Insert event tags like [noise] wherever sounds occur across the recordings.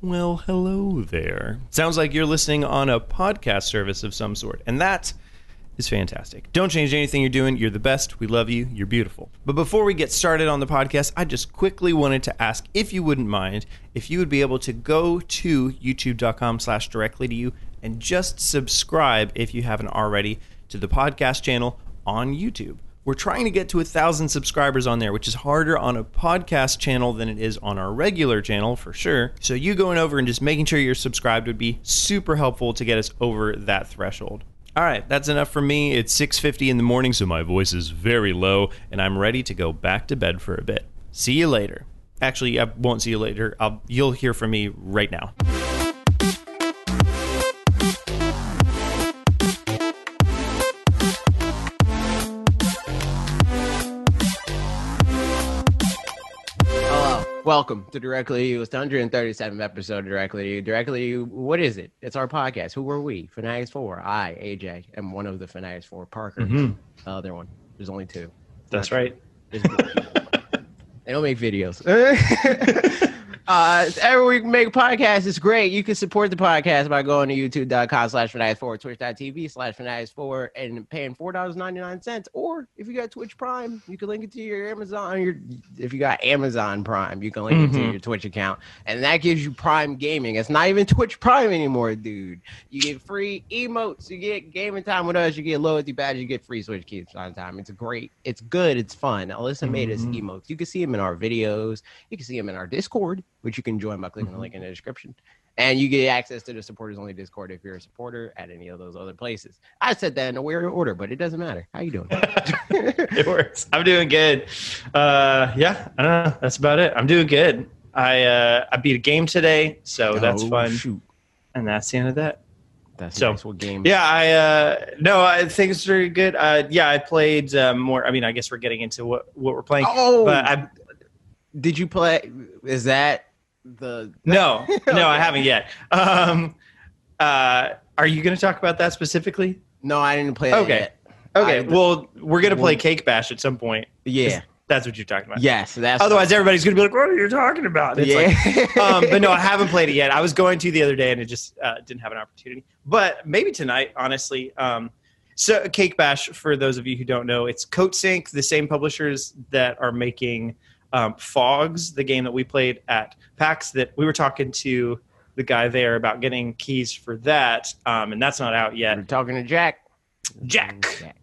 Well, hello there. Sounds like you're listening on a podcast service of some sort, and that is fantastic. Don't change anything you're doing. You're the best. We love you. You're beautiful. But before we get started on the podcast, I just quickly wanted to ask if you wouldn't mind if you would be able to go to youtube.com slash directly to you and just subscribe if you haven't already to the podcast channel on YouTube. We're trying to get to a thousand subscribers on there, which is harder on a podcast channel than it is on our regular channel for sure. So you going over and just making sure you're subscribed would be super helpful to get us over that threshold. All right, that's enough for me. It's 6:50 in the morning, so my voice is very low and I'm ready to go back to bed for a bit. See you later. Actually, I won't see you later. I'll, you'll hear from me right now. Welcome to Directly You. It's the 137th episode of Directly You. Directly You, what is it? It's our podcast. Who are we? Fanatics 4. I, AJ, am one of the Fanatics 4. Parker, Mhm. the other one. There's only two. That's right. More people. [laughs] they don't make videos. [laughs] uh, every week we make a podcast. It's great. You can support the podcast by going to youtube.com slash fanatics 4 twitch.tv slash fanatics 4 and paying $4.99. Or if you got Twitch Prime, you can link it to your Amazon. Your If you got Amazon Prime, you can link it to Mhm. your Twitch account. And that gives you Prime Gaming. It's not even Twitch Prime anymore, dude. You get free emotes. You get gaming time with us. You get loyalty badges. You get free Switch keys on time. It's great. It's good. It's fun. Alyssa made us Mhm. emotes. You can see them in our videos. You can see them in our Discord, which you can join by clicking the link in the description. And you get access to the supporters only Discord if you're a supporter at any of those other places. I said that in a weird order, but it doesn't matter. How you doing? [laughs] it works. I'm doing good. Uh, yeah, I don't know. That's about it. I'm doing good. I uh, I beat a game today, so that's Oh, fun. Shoot, And that's the end of that. that's So, nice. What game? Yeah, I uh, no, I think it's very good. Uh, yeah, I played um, more. I mean, I guess we're getting into what what we're playing. Oh, But I did you play? Is that the? no, [laughs] no, I haven't yet. Um, uh, are you going to talk about that specifically? No, I didn't play Okay. yet. Okay, I- well, we're going to play Cake Bash at some point. Yeah. That's what you're talking about. Yes. That's. Otherwise, everybody's going to be like, "What are you talking about?" It's like, yeah. um, but no, I [laughs] haven't played it yet. I was going to the other day and it just uh, didn't have an opportunity. But maybe tonight, honestly. Um, so, Cake Bash, for those of you who don't know, it's Coatsink, the same publishers that are making um, Fogs, the game that we played at PAX. That we were talking to the guy there about getting keys for that, um, and that's not out yet. We're talking to Jack. Jack.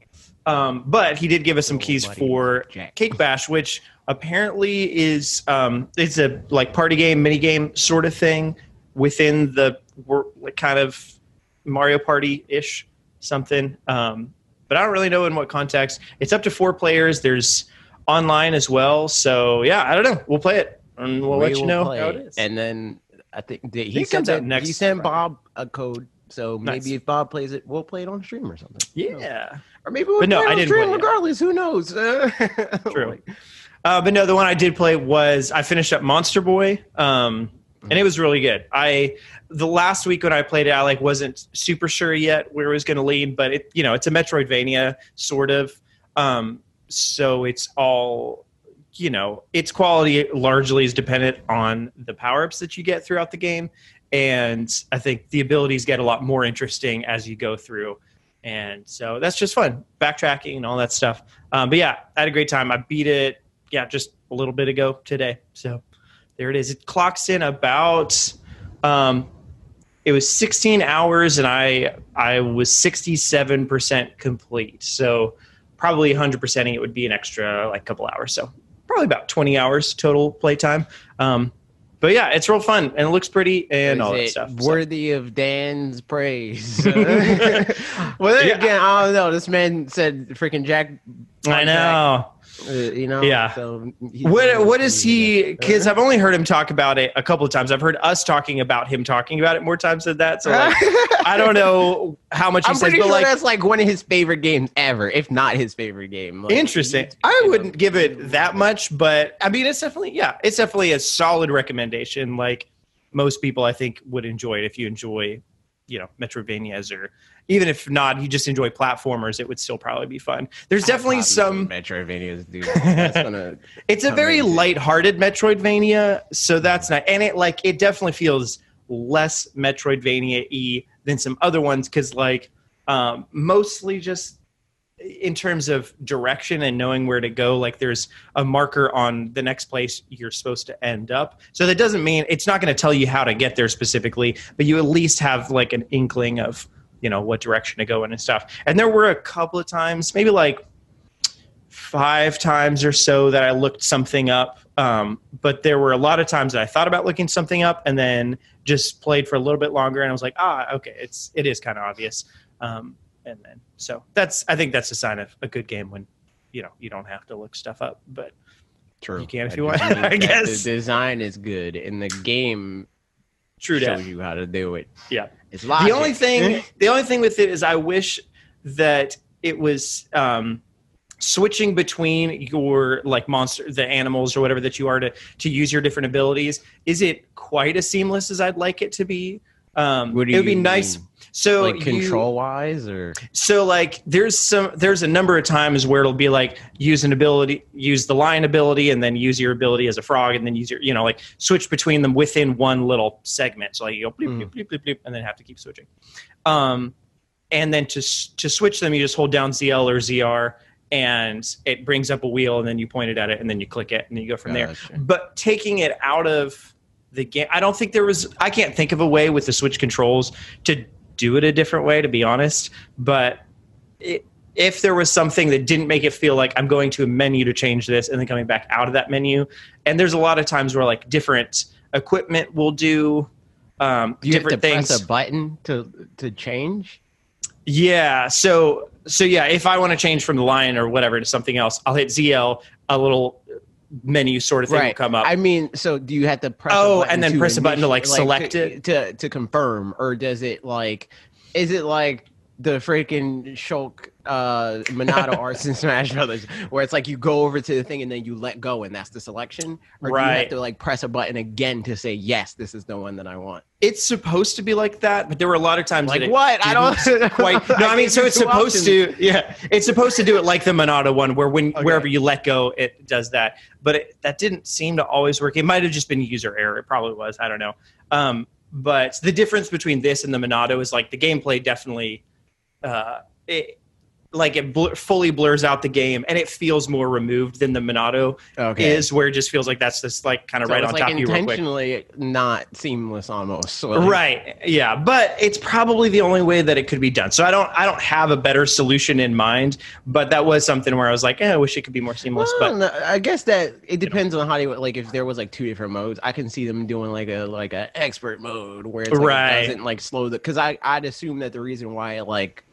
Um, but he did give us some Little keys for Jack. Cake Bash, which apparently is um, it's a like party game, mini game sort of thing within the like kind of Mario Party ish something. Um, but I don't really know in what context. It's up to four players. There's online as well. So yeah, I don't know. We'll play it and we'll We let you know how it it. is. And then I think he think sent it- next He sent Bob a code. So Nice. maybe if Bob plays it, we'll play it on stream or something. yeah. Or maybe we'll But no, play it I on stream it. regardless. Who knows? [laughs] True. Uh, but no, the one I did play was I finished up Monster Boy, um, and it was really good. I the last week when I played it, I like wasn't super sure yet where it was going to lead, but it you know it's a Metroidvania sort of, um, so it's all you know its quality largely is dependent on the power ups that you get throughout the game, and I think the abilities get a lot more interesting as you go through. And so that's just fun, backtracking and all that stuff. Um, but yeah, I had a great time. I beat it, yeah, just a little bit ago today. So there it is. It clocks in about, um, it was 16 hours, and I I was 67 percent complete. So probably 100 percenting it would be an extra like couple hours. So probably about 20 hours total playtime. Um, but yeah, it's real fun and it looks pretty and all that Is stuff. it So- worthy of Dan's praise? [laughs] well, then Yeah. again, I don't know. This man said freaking Jack. I know. Uh, you know. Yeah. So What what is he? Because Uh-huh. I've only heard him talk about it a couple of times. I've heard us talking about him talking about it more times than that. So like, [laughs] I don't know how much he I'm says, pretty but sure like that's like one of his favorite games ever, if not his favorite game. Like, interesting. I wouldn't give it that much, but I mean, it's definitely yeah, it's definitely a solid recommendation. Like most people, I think would enjoy it if you enjoy, you know, Metroidvanias or even if not, you just enjoy platformers. It would still probably be fun. There's definitely some. Metroidvanias, dude. That's gonna. [laughs] It's a very light-hearted Metroidvania, so that's not, and it like it definitely feels less Metroidvania e than some other ones because like um, mostly just in terms of direction and knowing where to go like there's a marker on the next place you're supposed to end up so that doesn't mean it's not going to tell you how to get there specifically but you at least have like an inkling of you know what direction to go in and stuff and there were a couple of times maybe like five times or so that i looked something up um, but there were a lot of times that i thought about looking something up and then just played for a little bit longer and i was like ah okay it's it is kind of obvious um, and then so that's I think that's a sign of a good game when you know you don't have to look stuff up, but True. You can if That you want, I guess. the design is good, and the game true shows that. you how to do it. Yeah. It's The only thing the only thing with it is I wish that it was um, switching between your like monster the animals or whatever that you are to to use your different abilities is it quite as seamless as I'd like it to be. Um, What do it would be nice. mean? So like you- control wise, or So like there's some there's a number of times where it'll be like use an ability use the lion ability and then use your ability as a frog and then use your you know like switch between them within one little segment. So like you go bleep, bleep, bleep, bleep, bleep, and then have to keep switching. Um and then to to switch them you just hold down ZL or ZR and it brings up a wheel and then you point it at it and then you click it and then you go from there but taking it out of the game i don't think there was i can't think of a way with the switch controls to do it a different way to be honest but it, if there was something that didn't make it feel like i'm going to a menu to change this and then coming back out of that menu and there's a lot of times where like different equipment will do um, you have to different things press a button to to change? yeah. So so yeah, if I want to change from the lion or whatever to something else, I'll hit ZL. A little menu sort of thing will come up. I mean, so do you have to press? Oh, and then press a button to, like, initi- select to, it? to to confirm, or does it like? Is it like the freaking Shulk uh Monado [laughs] arts in Smash Brothers, where it's like you go over to the thing and then you let go, and that's the selection, or do you have to like press a button again to say yes, this is the one that I want? it's supposed to be like that, but there were a lot of times Like what? I don't [laughs] quite. [laughs] No, I mean, so it's supposed options. to. Yeah, it's supposed to do it like the Monado one, where when Okay. wherever you let go, it does that. But it, that didn't seem to always work. It might have just been user error. It probably was. I don't know. Um, but the difference between this and the Monado is like the gameplay definitely, uh, it, like it bl- fully blurs out the game, and it feels more removed than the Monado Okay. is, where it just feels like that's just like kind of So right it's on like top of you real quick. intentionally not seamless almost. Like- right yeah but it's probably the only way that it could be done so i don't i don't have a better solution in mind but that was something where i was like eh, i wish it could be more seamless Well, but I guess that it depends on how they like. If there was like two different modes, I can see them doing like a like a expert mode where it's like, Right. it doesn't like slow the. Because I I'd assume that the reason why it like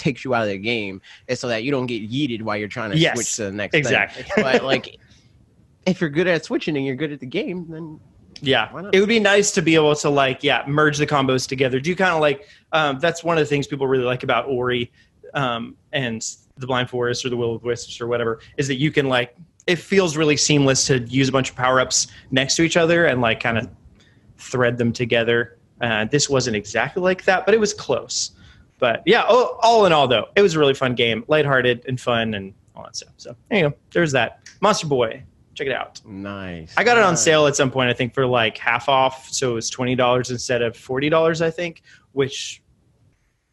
takes you out of the game is so that you don't get yeeted while you're trying to Yes, switch to the next exactly. Thing. But like, if you're good at switching and you're good at the game, then yeah. it would be nice to be able to like yeah merge the combos together. Do you kind of like um, that's one of the things people really like about ori um, and the blind forest or the will of wisps or whatever is that you can like it feels really seamless to use a bunch of power-ups next to each other and like kind of thread them together. Uh, this wasn't exactly like that but it was close but yeah all, all in all though it was a really fun game lighthearted and fun and all that stuff so there you go there's that monster boy check it out nice. I got it on sale at some point, I think, for like half off. So it was twenty dollars instead of forty dollars, I think, which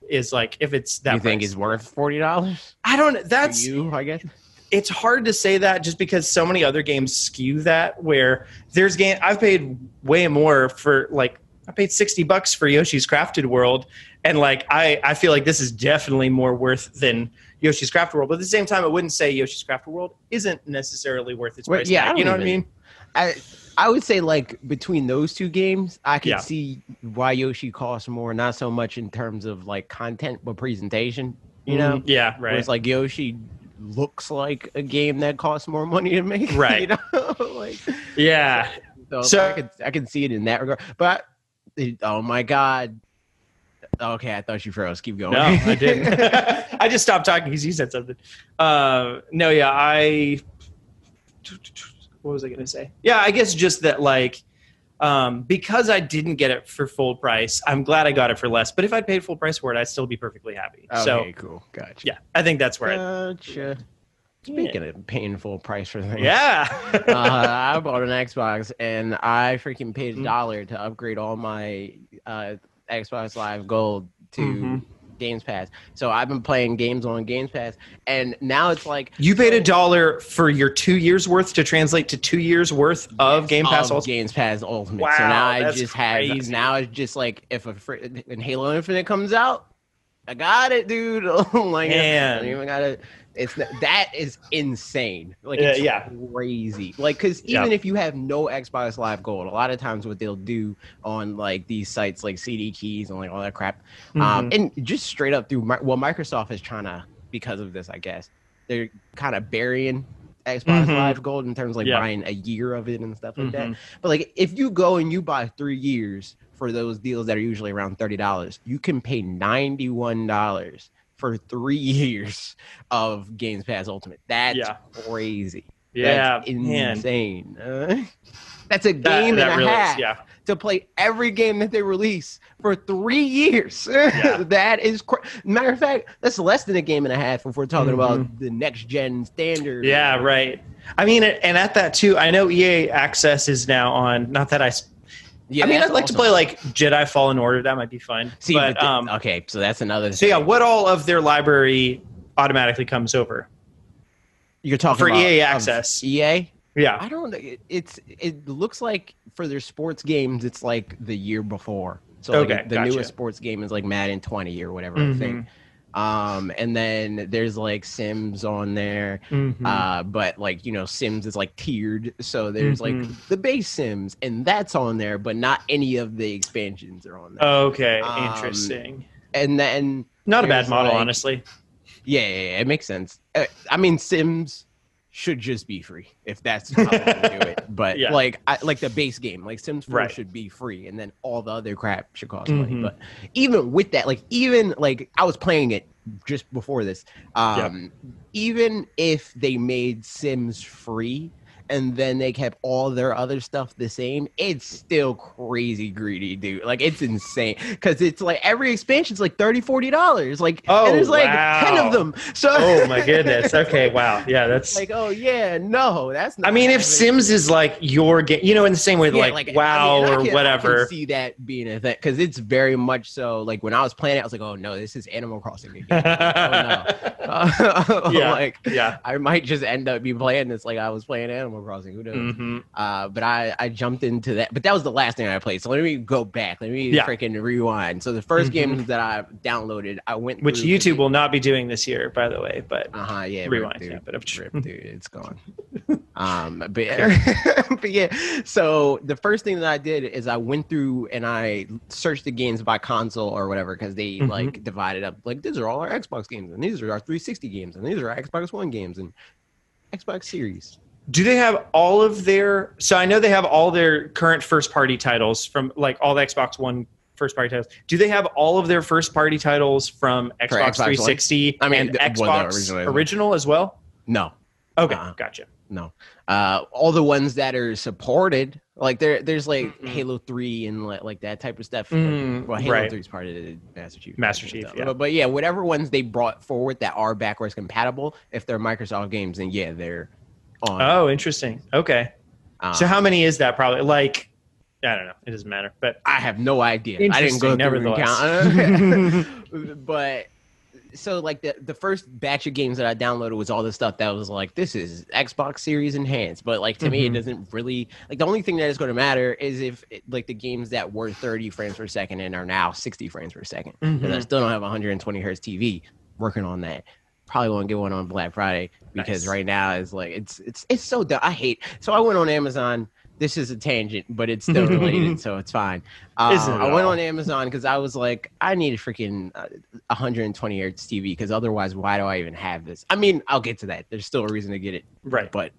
is like if it's that you think price. it's worth forty dollars? I don't know. that's you, I guess. it's hard to say that just because so many other games skew that where there's game I've paid way more for like I paid 60 bucks for Yoshi's Crafted World and like I I feel like this is definitely more worth than Yoshi's Crafted World but at the same time I wouldn't say Yoshi's Crafted World isn't necessarily worth its price yeah, tag, you know don't what I mean I I would say like between those two games, I can Yeah. see why Yoshi costs more. Not so much in terms of like content, but presentation. You know, Mhm. yeah right it's like Yoshi looks like a game that costs more money to make. [laughs] Right. You know, [laughs] like yeah so, So- I could I can see it in that regard. But it- oh my god. Okay, I thought you froze. Keep going. No, I didn't. [laughs] [laughs] I just stopped talking because you said something. Uh, no, yeah, I. What was I going to say? Yeah, I guess just that, like, um, because I didn't get it for full price, I'm glad I got it for less. But if I'd paid full price for it, I'd still be perfectly happy. okay, So, cool. Gotcha. yeah, I think that's where I. Gotcha. Speaking of paying full price for things, Yeah. [laughs] uh, I bought an Xbox and I freaking paid a Mhm. dollar to upgrade all my uh, Xbox Live Gold to Mhm. Games Pass. So I've been playing games on Games Pass, and now it's like You paid a dollar for your two years worth to translate to two years worth of Game Pass. of Ultimate. Games Pass Ultimate. Wow, so now I just have now it's just like if a fr- Halo Infinite comes out, I got it, dude. [laughs] like I Man. don't even gotta. It's not- that is insane. Like Yeah, it's yeah. crazy. Like because Yeah. even if you have no Xbox Live Gold, a lot of times what they'll do on like these sites like CD keys and like all that crap, um, Mhm. and just straight up through. Well, Microsoft is trying to because of this, I guess they're kind of burying Xbox Mhm. Live Gold in terms of like Yeah. buying a year of it and stuff like that. Mhm. But like if you go and you buy three years for those deals that are usually around thirty dollars, you can pay ninety one dollars for three [laughs] years of Games Pass Ultimate. That's Yeah. crazy. Yeah, That's insane. Uh, that's a That, game that and a really half is, yeah. to play every game that they release for three years. [laughs] Yeah. that is cr- matter of fact, that's less than a game and a half if we're talking Mm-hmm. about the next gen standard. Yeah, right. I mean, and at that too, I know EA Access is now on. Not that I. s- Yeah, I mean, I'd like to play like Jedi Fallen Order. That might be fun. See, but but um, okay, so that's another. so yeah, what all of their library automatically comes over? you're talking for about EA Access. EA. Yeah. I don't know. It, it's it looks like for their sports games, it's like the year before. So like, Okay, the gotcha. newest sports game is like Madden 20 or whatever I think. Mm-hmm. Um, and then there's like Sims on there. Mhm. Uh, but like you know, Sims is like tiered, so there's like Mhm. the base Sims, and that's on there, but not any of the expansions are on there. okay, um, interesting. and then Not a bad model, like- honestly. yeah, yeah, yeah, it makes sense. Uh, I mean, Sims should just be free if that's how they do it. [laughs] But Yeah. like, I, like the base game, like Sims 4 Right. should be free, and then all the other crap should cost money. Mhm. But even with that, like, even like I was playing it just before this. Um, Even if they made Sims free. And then they kept all their other stuff the same. It's still crazy greedy, dude. Like it's insane because it's like every expansion's like 30 40 dollars. Like Oh, and there's like ten of them. So Oh my goodness. Okay, wow. Yeah, [laughs] that's. like, oh yeah, no, that's not I mean, if. Sims is like your game, you know, in the same way, Yeah, like, I WoW mean, I or can- I whatever. see that being a thing because it's very much so. Like when I was playing it, I was like, oh no, this is Animal Crossing again. Uh, [laughs] Yeah. [laughs] like yeah. I might just end up be playing this like I was playing Animal Crossing. Who knows? hmm Uh, but I I jumped into that. But that was the last thing I played. So let me go back. Let me Yeah. freaking rewind. So the 1st Mhm. games that I downloaded, I went Which YouTube will not be doing this year, by the way. But Uh huh. Yeah. rewind. Rip, Yeah, dude. but Rip, dude. [laughs] It's gone. [laughs] um. But, [laughs] but yeah. So the first thing that I did is I went through and I searched the games by console or whatever because they Mhm. like divided up. Like these are all our Xbox games and these are our 360 games and these are our Xbox One games and Xbox Series. Do they have all of their? So I know they have all their current first party titles from like all the Xbox One first party titles. Do they have all of their first party titles from Xbox, Xbox One? 360 I mean, and well, Xbox original original, as well? No. Okay, Uh-uh. gotcha. No. Uh, all the ones that are supported, like there, there's like Mhm. Halo Three and like, like that type of stuff. Mm, well, Halo right. Three is part of the Master Chief. Master Chief, yeah. But, but yeah, whatever ones they brought forward that are backwards compatible, if they're Microsoft games, then yeah, they're on. Oh, interesting. Okay. Um, So how many is that? Probably like I don't know. It doesn't matter. But I have no idea. I didn't go Interesting, through and nevertheless. count. [laughs] [laughs] but so like the the first batch of games that I downloaded was all the stuff that was like this is Xbox Series enhanced. But like to me, it Mhm. doesn't really like the only thing that is going to matter is if it, like the games that were 30 frames per second and are now 60 frames per 2nd Because I still don't have 120 hertz TV. Working on that. Probably won't get one on Black Friday because Nice. right now it's like it's it's it's so dumb. I hate. So I went on Amazon. This is a tangent, but it's still related, [laughs] so it's fine. Uh, it I went on Amazon because I was like, I need a freaking uh, 120 hertz TV because otherwise, why do I even have this? I mean, I'll get to that. There's still a reason to get it, right. but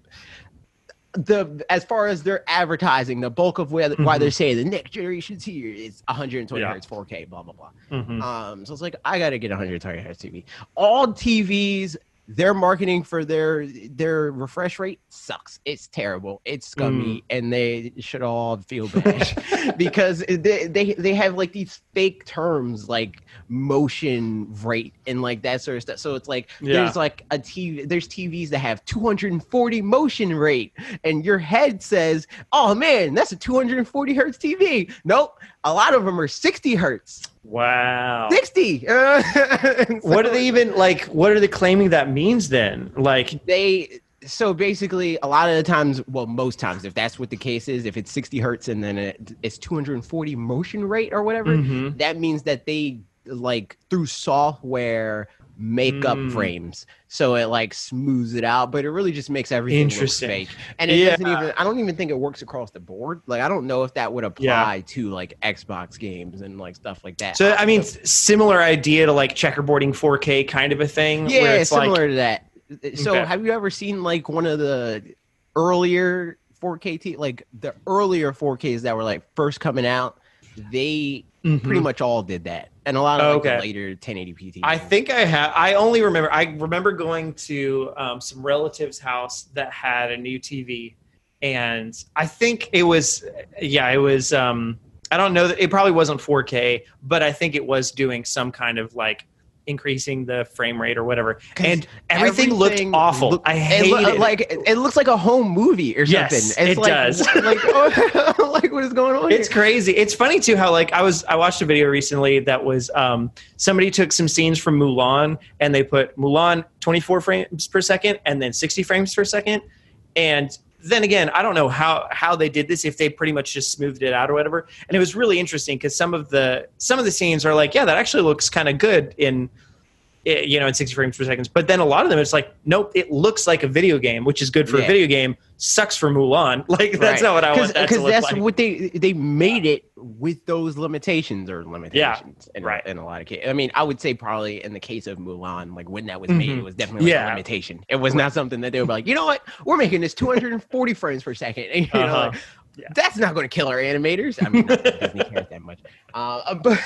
the as far as their advertising, the bulk of where, why Mhm. they're saying the next generation's here is 120 Yeah. hertz, 4K, blah blah blah. Mhm. Um, so it's like I gotta get a 120 hertz TV. All TVs their marketing for their their refresh rate sucks. It's terrible. It's scummy, mm. and they should all feel [laughs] bad because they, they they have like these fake terms like motion rate and like that sort of stuff. So it's like Yeah. there's like a TV. There's TVs that have 240 motion rate, and your head says, "Oh man, that's a 240 hertz TV." Nope, a lot of them are 60 hertz. Wow. 60. Uh, [laughs] and What are they even like? What are they claiming that means then? Like, They so basically a lot of the times, well, most times, if that's what the case is, if it's 60 hertz and then it, it's 240 motion rate or whatever, Mhm. that means that they like through software make up Mm. frames so it like smooths it out but it really just makes everything look Interesting. fake and it doesn't even i don't even think it works across the board like i don't know if that would apply to like xbox games and like stuff like that so I mean, s- similar idea to like checkerboarding 4K kind of a thing. yeah where it's similar like, to that so Okay. have you ever seen like one of the earlier 4k t like the earlier 4ks that were like first coming out they Mhm. pretty much all did that and a lot of like, Okay. the later 1080p TVs. I think I have. I only remember. I remember going to um, some relative's house that had a new TV, and I think it was. Yeah, it was. Um, I don't know. It probably wasn't 4K, but I think it was doing some kind of like increasing the frame rate or whatever. And everything, everything looked awful. look- I it hate it. like it, looks like a home movie or something. Yes, it's it like, does. [laughs] like, oh, [laughs] like what is going on? It's here? crazy. It's funny too how like I was I watched a video recently that was um somebody took some scenes from Mulan and they put Mulan 24 frames per second and then 60 frames per second and then again I don't know how how they did this if they pretty much just smoothed it out or whatever. And it was really interesting because some of the some of the scenes are like yeah that actually looks kind of good in you know in 60 frames per second but then a lot of them it's like nope it looks like a video game which is good for Yeah. a video game sucks for Mulan [laughs] like that's Right. not what I want that to look that's like. what they they made it with those limitations or limitations. in, right. in a lot of cases. I mean, I would say probably in the case of Mulan, like when that was made, Mhm. it was definitely like Yeah. a limitation. It was not something that they were like, you know what, we're making this 240 frames per second. And, [laughs] you Uh-huh. like, Yeah. That's not going to kill our animators. I mean, that [laughs] Disney cares that much. Uh, [laughs] but,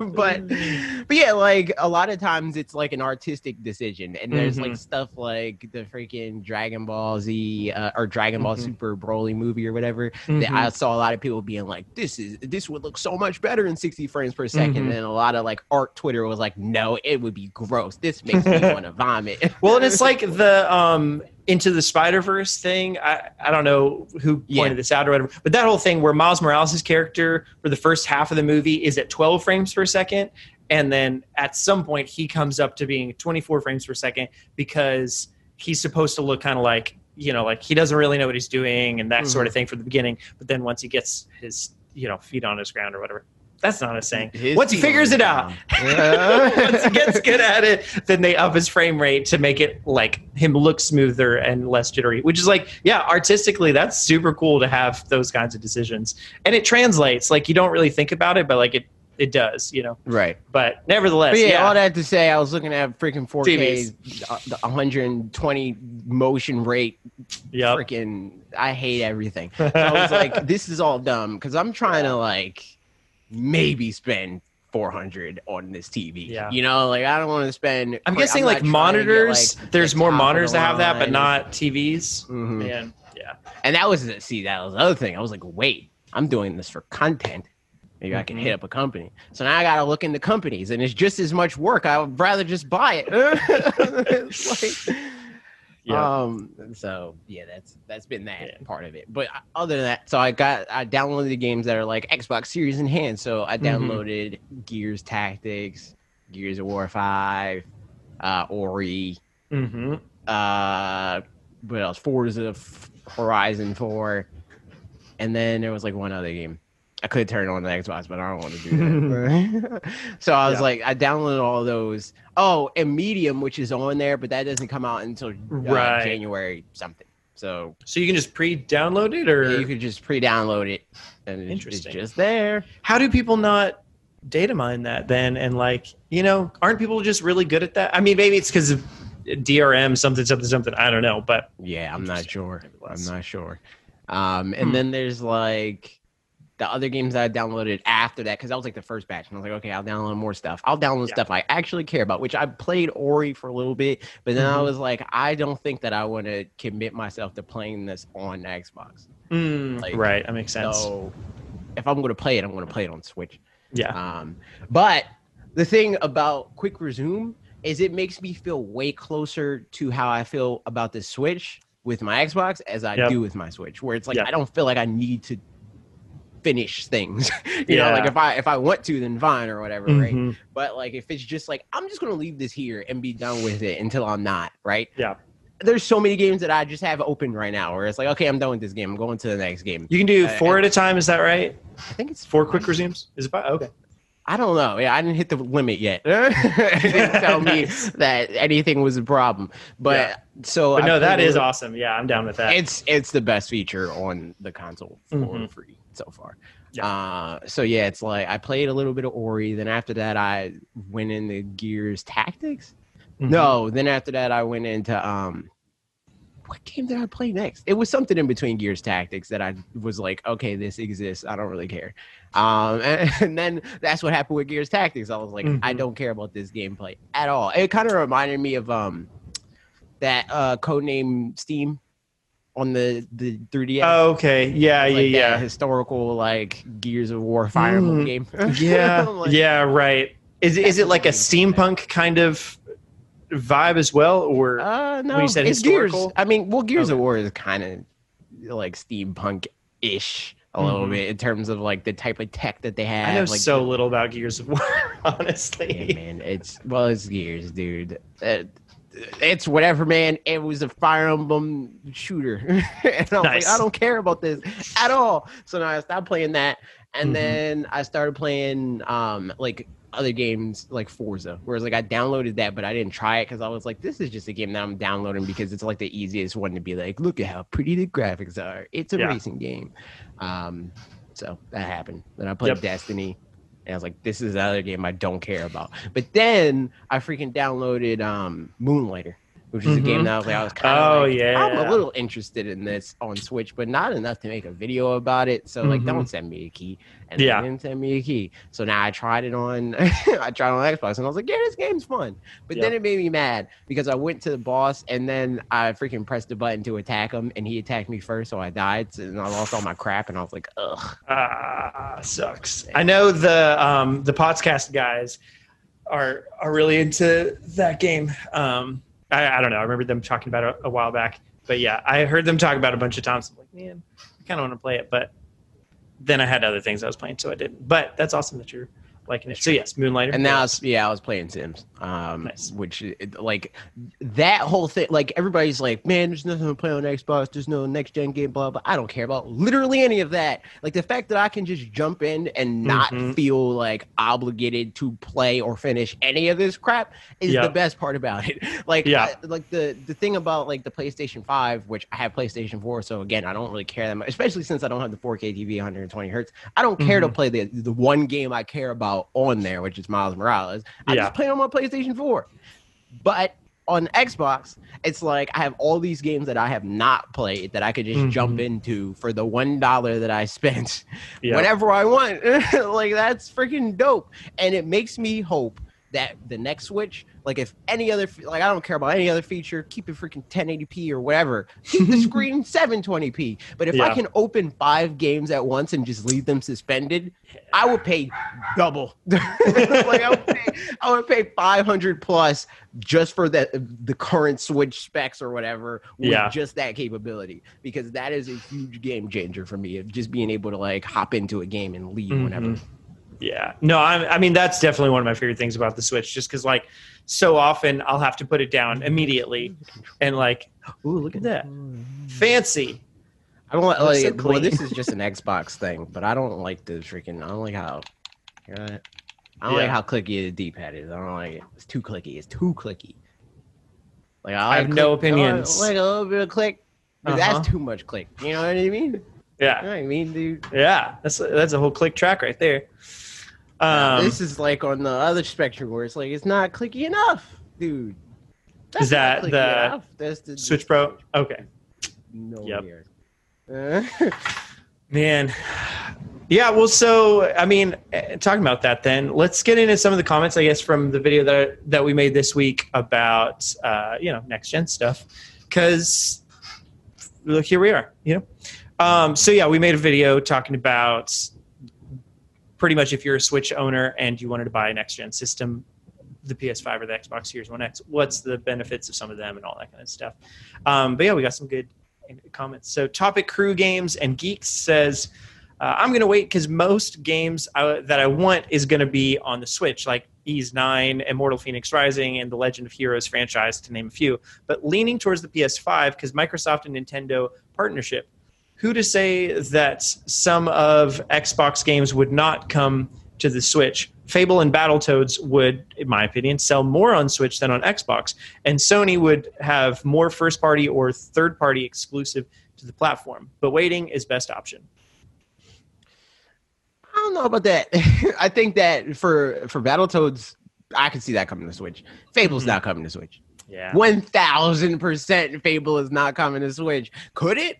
but, but yeah, like a lot of times it's like an artistic decision, and there's like Mhm. stuff like the freaking Dragon Ball Z uh, or Dragon Ball Mhm. Super Broly movie or whatever. That Mhm. I saw a lot of people being like, "This is this would look so much better in 60 frames per 2nd Mhm. and a lot of like art Twitter was like, "No, it would be gross. This makes me [laughs] want to vomit." Well, and it's like the um into the Spider Verse thing. I I don't know who pointed Yeah. this out or whatever, but that whole thing where Miles Morales' character for the first half of the movie is at 12 frames per second, and then at some point he comes up to being 24 frames per second because he's supposed to look kind of like you know like he doesn't really know what he's doing and that mm-hmm. sort of thing for the beginning, but then once he gets his you know feet on his ground or whatever. That's not a saying. His Once he figures it out, [laughs] once he gets good at it, then they up his frame rate to make it like him look smoother and less jittery. Which is like, yeah, artistically, that's super cool to have those kinds of decisions, and it translates. Like you don't really think about it, but like it, it does, you know. right. But nevertheless, But yeah, yeah, all that to say, I was looking at freaking 4K, TVs. uh, the 120 motion rate. yep. Freaking, I hate everything. [laughs] So I was like, this is all dumb because I'm trying to like maybe spend 400 on this TV. Yeah. You know, like I don't want to spend. I'm guessing not like to get, monitors. like, there's more top of the monitors that have that, but not TVs. Mhm. Man, yeah. And that was see, that was the other thing. I was like, wait, I'm doing this for content. Maybe I can hit up a company. So now I gotta look into companies, and it's just as much work. I would rather just buy it. [laughs] Like- Yeah. Um. So yeah, that's that's been that Yeah. part of it. But other than that, so I got I downloaded the games that are like Xbox Series enhanced. So I Mhm. downloaded Gears Tactics, Gears of War Five, uh, Ori, Mm-hmm. uh what else forza horizon 4 and then there was like one other game i could turn it on the xbox but i don't want to do that. [laughs] So i was Yeah. like i downloaded all those. Oh and medium which is on there but that doesn't come out until uh, Right. january something. So So you can just pre-download it, or? Yeah, you could just pre-download it and it's, it's just there. How do people not data mine that then and like you know aren't people just really good at that? I mean maybe it's because of drm something something something i don't know but yeah i'm not sure. I'm not sure. Um and Hmm. then there's like the other games that I downloaded after that, because that was like the first batch, and I was like, okay, I'll download more stuff. I'll download Yeah. stuff I actually care about, which I played Ori for a little bit, but then I Mhm. was like, I don't think that I want to commit myself to playing this on Xbox. Mm, Like, right, that makes sense. So if I'm going to play it, I'm going to play it on Switch. yeah. Um, but the thing about Quick Resume is it makes me feel way closer to how I feel about the Switch with my Xbox as I Yep. do with my Switch, where it's like Yep. I don't feel like I need to finish things. [laughs] you know, like if I if I want to, then fine or whatever, right? Mhm. But like if it's just like I'm just gonna leave this here and be done with it until I'm not, right? Yeah. There's so many games that I just have open right now where it's like, okay, I'm done with this game. I'm going to the next game. You can do Uh, four at a time. Is that right? I think it's Four quick resumes. Is it five? Okay. I don't know. Yeah, I didn't hit the limit yet. [laughs] [laughs] it didn't tell me that anything was a problem. But Yeah. so But no, that is awesome. Yeah, I'm down with that. It's it's the best feature on the console for Mhm. free so far. Yeah. Uh, so yeah, it's like I played a little bit of Ori. Then after that, I went into Gears Tactics. Mhm. No, then after that, I went into um, what game did I play next? It was something in between Gears Tactics that I was like, okay, this exists. I don't really care. Um, and, [laughs] and then that's what happened with Gears Tactics. I was like, I Mhm. don't care about this gameplay at all. It kind of reminded me of um, that uh codename Steam on the the 3DS. Oh, okay. Yeah, like yeah, yeah. historical like Gears of War Fire Emblem Mm, game. [laughs] yeah, [laughs] like, yeah, right. Is is it like a steampunk kind of vibe as well, or Uh, no, you said it's Gears. historical? I mean, well, Gears of War is kind of like steampunk ish a little Mhm. bit in terms of like the type of tech that they have. I know like, so little about Gears of War, [laughs] honestly. Yeah, man, it's well, it's Gears, dude. Uh, it's whatever, man. It was a Fire Emblem shooter, [laughs] and I'm Nice. like, I don't care about this at all. So now I stopped playing that, and Mhm. then I started playing um like other games like Forza. Whereas like I downloaded that, but I didn't try it because I was like, this is just a game that I'm downloading because it's like the easiest one to be like, look at how pretty the graphics are. It's a Yeah. racing game. Um, so that happened. Then I played Yep. Destiny. And I was like, this is the other game I don't care about. But then I freaking downloaded um Moonlighter, which is a game Mhm. that I was like, I was kind of Oh, like, I'm a little interested in this on Switch, but not enough to make a video about it. So like, Mhm. don't send me a key. And Yeah. they didn't send me a key. So now I tried it on [laughs] I tried it on Xbox and I was like, yeah, this game's fun. But then it made me mad because I went to the boss and then I freaking pressed the button to attack him and he attacked me first, so I died and I lost all my crap and I was like, ugh. Ah, sucks. I know the um the Potscast guys are are really into that game. Um, I, I don't know. I remember them talking about it a, a while back, but yeah, I heard them talk about a bunch of times. I'm like, man, I kind of want to play it, but then I had other things I was playing, so I didn't. But that's awesome that you're liking it. So yes, Moonlighter. And now, yeah, I was playing Sims, um, Nice. which like that whole thing. Like everybody's like, man, there's nothing to play on Xbox. There's no next gen game, blah blah. I don't care about literally any of that. Like the fact that I can just jump in and not Mhm. feel like obligated to play or finish any of this crap is Yeah. the best part about it. [laughs] Like, Yeah. I- like the the thing about like the PlayStation Five, which I have PlayStation Four, so again, I don't really care that much, especially since I don't have the 4K TV, 120 hertz. I don't care to Mhm. play the the one game I care about on there, which is Miles Morales. I Yeah. just play on my PlayStation 4. But on Xbox, it's like I have all these games that I have not played that I could just Mhm. jump into for the one dollar that I spent Yeah. whenever I want. [laughs] like that's freaking dope. And it makes me hope that the next Switch, like if any other, like I don't care about any other feature, keep it freaking 1080p or whatever. Keep the [laughs] screen 720p. But if I can open five games at once and just leave them suspended, I would pay double. [laughs] like I would pay, I would pay 500 plus just for the the current Switch specs or whatever with Yeah. just that capability because that is a huge game changer for me of just being able to like hop into a game and leave mm-hmm. whenever. Yeah. No, I, I mean, that's definitely one of my favorite things about the Switch, just because, like, so often I'll have to put it down immediately and, like, [gasps] ooh, look at that. Fancy. I don't like, so well, this is just an [laughs] Xbox thing, but I don't like the freaking. I don't like how. Hear that? I don't like how clicky the D-pad is. I don't like it. It's too clicky. It's too clicky. Like I, I have like no opinions. like a little bit of click, but Uh-huh. that's too much click. You know what I mean? You know Yeah. what I mean, dude. Yeah. That's that's a whole click track right there. Um, this is like on the other spectrum where it's like it's not clicky enough, dude. Is that the enough. That's the Switch Pro. Okay. No Yep. Uh, [laughs] Man, Yeah, well, so I mean, eh, talking about that, then let's get into some of the comments, I guess, from the video that that we made this week about uh, you know next gen stuff, because look, here we are, you know. Um, so yeah, we made a video talking about pretty much if you're a Switch owner and you wanted to buy a next gen system, the PS5 or the Xbox Series One X, what's the benefits of some of them and all that kind of stuff. Um, but yeah, we got some good comments. So Topic Crew Games and Geeks says. Uh, I'm going to wait because most games I, that I want is going to be on the Switch, like Ys 9, Immortal Fenyx Rising, and the Legend of Heroes franchise, to name a few. But leaning towards the PS5 because Microsoft and Nintendo partnership. Who to say that some of Xbox games would not come to the Switch? Fable and Battletoads would, in my opinion, sell more on Switch than on Xbox, and Sony would have more first party or third party exclusive to the platform. But waiting is best option. I don't know about that. [laughs] I think that for for Battletoads, I can see that coming to Switch. Fable's Mhm. not coming to Switch. Yeah. One thousand percent, Fable is not coming to Switch. Could it?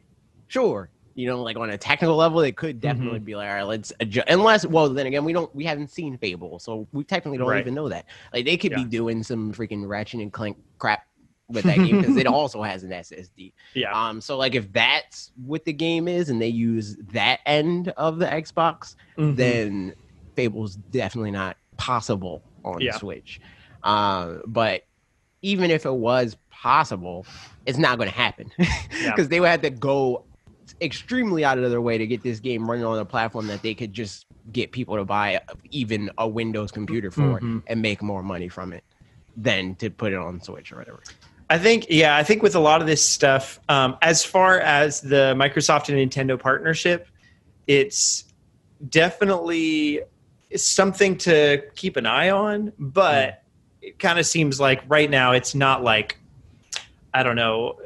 Sure. You know, like on a technical level, it could definitely be like, all right, let's adjust. Unless, well, then again, we don't, we haven't seen Fable, so we technically don't Right. even know that. Like they could be doing some freaking Ratchet and Clank crap with that game because it [laughs] also has an SSD. Yeah. Um, so like if that's what the game is, and they use that end of the Xbox, Mhm. then Fable's definitely not possible on Yeah. the Switch. Uh, but even if it was possible, it's not going to happen [laughs] because [laughs] they would have to go extremely out of their way to get this game running on a platform that they could just get people to buy even a Windows computer for Mhm. and make more money from it than to put it on Switch or whatever. I think, yeah, I think with a lot of this stuff, um, as far as the Microsoft and Nintendo partnership, it's definitely something to keep an eye on. But it kind of seems like right now it's not like, I don't know,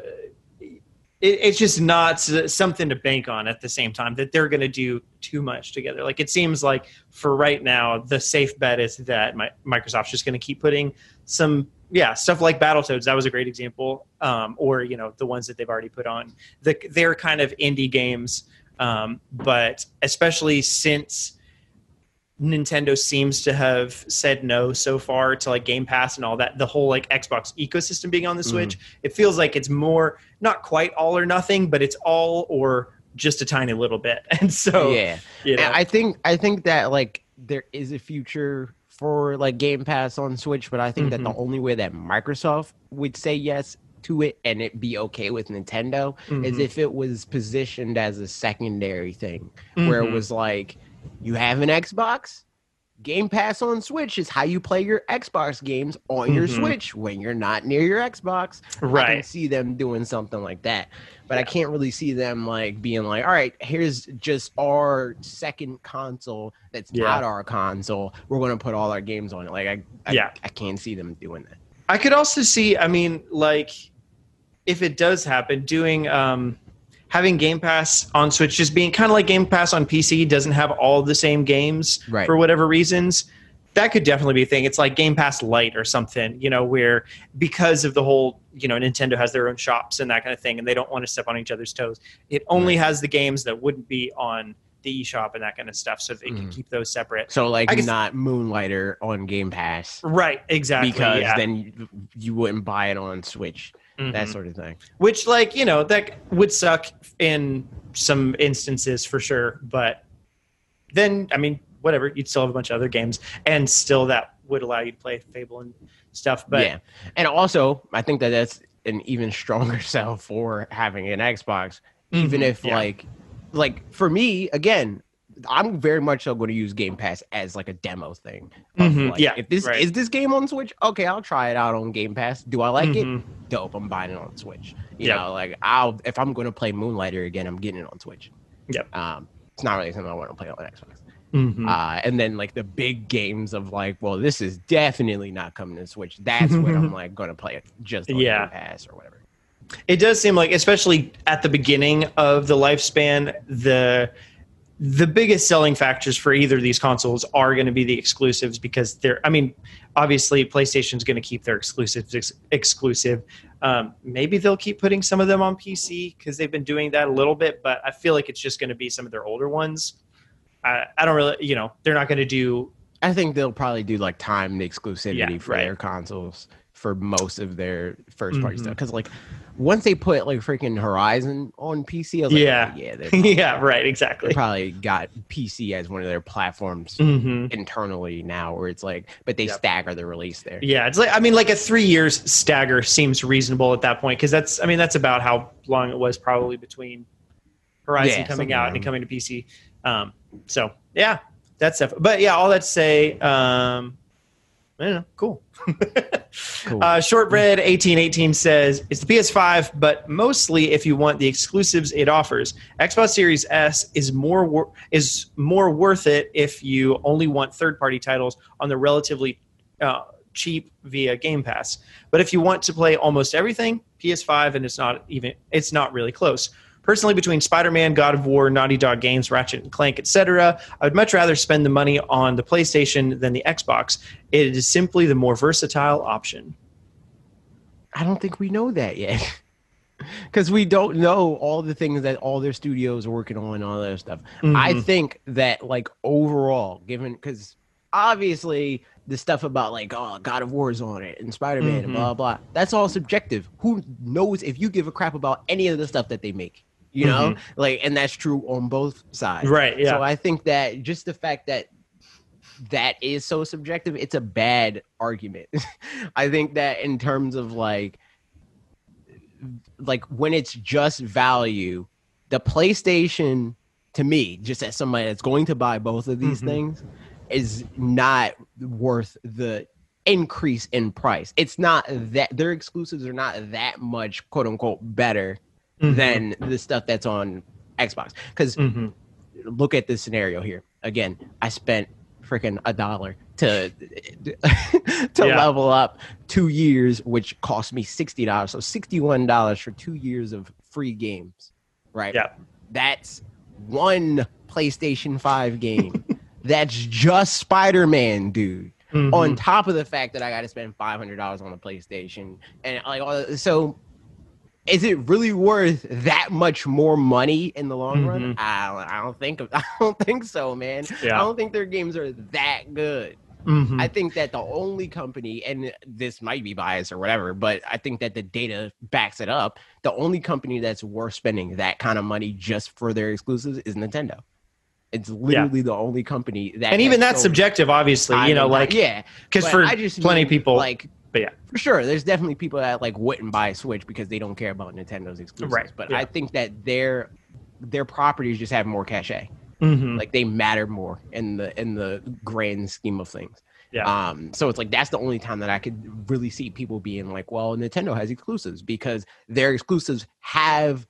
it, it's just not something to bank on at the same time that they're going to do too much together. Like it seems like for right now, the safe bet is that my, Microsoft's just going to keep putting some yeah stuff like battletoads that was a great example um, or you know the ones that they've already put on the, they're kind of indie games um, but especially since nintendo seems to have said no so far to like game pass and all that the whole like xbox ecosystem being on the switch it feels like it's more not quite all or nothing but it's all or just a tiny little bit [laughs] and so yeah. you know, I think I think that like there is a future for like Game Pass on Switch, but I think that the Mm-hmm. only way that Microsoft would say yes to it and it be okay with Nintendo is Mhm. if it was positioned as a secondary thing, where it Mhm. was like you have an Xbox. Game Pass on Switch is how you play your Xbox games on your Mhm. Switch when you're not near your Xbox. Right. I can see them doing something like that, but I can't really see them like being like, all right, here's just our second console that's Yeah. not our console. We're gonna put all our games on it. Like I, I Yeah. I can't see them doing that. I could also see, I mean, like if it does happen, doing um having Game Pass on Switch just being kind of like Game Pass on PC doesn't have all the same games Right. for whatever reasons. That could definitely be a thing. It's like Game Pass Lite or something, you know, where because of the whole, you know, Nintendo has their own shops and that kind of thing, and they don't want to step on each other's toes. It only has the games that wouldn't be on the eShop and that kind of stuff, so they can Mhm. keep those separate. So like guess- not Moonlighter on Game Pass Right, exactly. because yeah. then you wouldn't buy it on Switch. That Mhm. sort of thing. which like you know that would suck in some instances for sure but then i mean whatever you'd still have a bunch of other games and still that would allow you to play fable and stuff but yeah, and also I think that that's an even stronger [laughs] sell for having an Xbox, even Mhm, if yeah. like, like for me again, I'm very much so going to use Game Pass as like a demo thing. Mhm, like, yeah, if this right. is this game on Switch, okay, I'll try it out on Game Pass. Do I like it? Mhm. Dope, I'm buying it on Switch. You Yep. know, like I'll if I'm going to play Moonlighter again, I'm getting it on Switch. Yep. Um, it's not really something I want to play on Xbox. Mhm. Uh, and then like the big games of like, well, this is definitely not coming to Switch. That's when I'm [laughs] like going to play it just on Yeah. Game Pass or whatever. it does seem like especially at the beginning of the lifespan the the biggest selling factors for either of these consoles are going to be the exclusives because they're i mean obviously playstation's going to keep their exclusives ex- exclusive um, maybe they'll keep putting some of them on pc because they've been doing that a little bit but i feel like it's just going to be some of their older ones I, I don't really, you know, they're not going to do. I think they'll probably do like timed exclusivity Yeah, for right. their consoles for most of their first party Mhm. stuff. Because like once they put like freaking Horizon on PC, I was like, Yeah. yeah, [laughs] yeah, probably, yeah, right, they exactly. probably got PC as one of their platforms hmm internally now, where it's like, but they Yep. stagger the release there. Yeah, it's like I mean, like a three years stagger seems reasonable at that point because that's I mean that's about how long it was probably between Horizon Yeah, coming out around and coming to PC. Um, so yeah, that's stuff. But yeah, all that to say, um, I cool. Cool. Uh, Shortbread eighteen eighteen says it's the PS5, but mostly if you want the exclusives it offers. Xbox Series S is more wor- is more worth it if you only want third party titles on the relatively uh, cheap via Game Pass. But if you want to play almost everything, PS5, and it's not even it's not really close. Personally, between Spider-Man, God of War, Naughty Dog games, Ratchet and Clank, etc., I would much rather spend the money on the PlayStation than the Xbox. It is simply the more versatile option. I don't think we know that yet. [laughs] Because we don't know all the things that all their studios are working on and all that stuff. I Mhm. think that like overall, given because obviously the stuff about like oh God of War is on it and Spider Man and Mhm. blah blah, that's all subjective. Who knows if you give a crap about any of the stuff that they make? You know, like, and that's true on both sides. Right. Yeah. So I think that just the fact that that is so subjective, it's a bad argument. [laughs] I think that in terms of like like when it's just value, the PlayStation to me, just as somebody that's going to buy both of these Mhm. things, is not worth the increase in price. It's not that their exclusives are not that much quote unquote better Mhm. than the stuff that's on Xbox. Because Mhm. look at this scenario here. Again, I spent freaking a dollar to [laughs] to Yeah. level up two years, which cost me sixty dollars. So sixty one dollars for two years of free games, right? Yeah. That's one PlayStation Five game. [laughs] That's just Spider Man, dude Mhm. on top of the fact that I got to spend five hundred dollars on a PlayStation, and like all so, is it really worth that much more money in the long run? Mhm. I don't, I don't think [laughs] I don't think so, man. I don't think their games are that good. Mhm. I think that the only company, and this might be biased or whatever, but I think that the data backs it up. The only company that's worth spending that kind of money just for their exclusives is Nintendo. It's literally the only company that, and even that's sold subjective, obviously. time You know, like yeah, because for I just plenty mean, of people, like but yeah. for sure there's definitely people that like wouldn't buy a switch because they don't care about nintendo's exclusives Right, but yeah. i think that their their properties just have more cachet Mhm. like they matter more in the in the grand scheme of things Yeah. um so it's like that's the only time that i could really see people being like well nintendo has exclusives because their exclusives have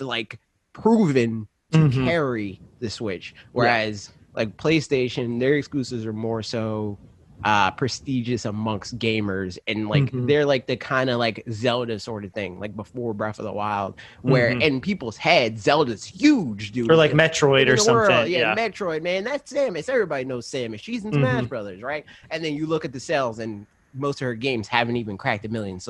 like proven to Mhm. carry the switch whereas like playstation their exclusives are more so uh prestigious amongst gamers and like Mhm. they're like the kind of like zelda sort of thing like before breath of the wild where Mhm. in people's heads zelda's huge dude or like Metroid or something. world. yeah. Yeah, Metroid, man. That's Samus. Everybody knows Samus. She's in Smash Mhm. Brothers, right? And then you look at the sales, and most of her games haven't even cracked a million.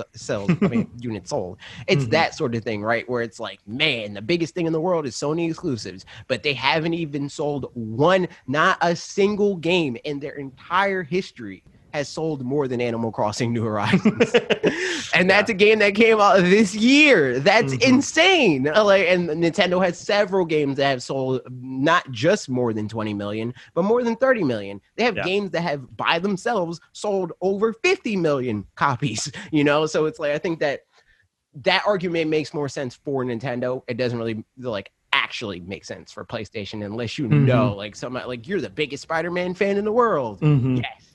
I mean, [laughs] units sold. It's Mhm. that sort of thing, right? Where it's like, man, the biggest thing in the world is Sony exclusives, but they haven't even sold one, not a single game in their entire history has sold more than Animal Crossing New Horizons. [laughs] [laughs] and that's a game that came out this year. That's Mhm. insane. Uh, Like, and Nintendo has several games that have sold not just more than 20 million, but more than 30 million. They have Yeah. games that have by themselves sold over 50 million copies, [laughs] you know? So it's like I think that that argument makes more sense for Nintendo. It doesn't really like actually make sense for PlayStation unless you Mhm. know like somebody like you're the biggest Spider-Man fan in the world. Mhm. Yes.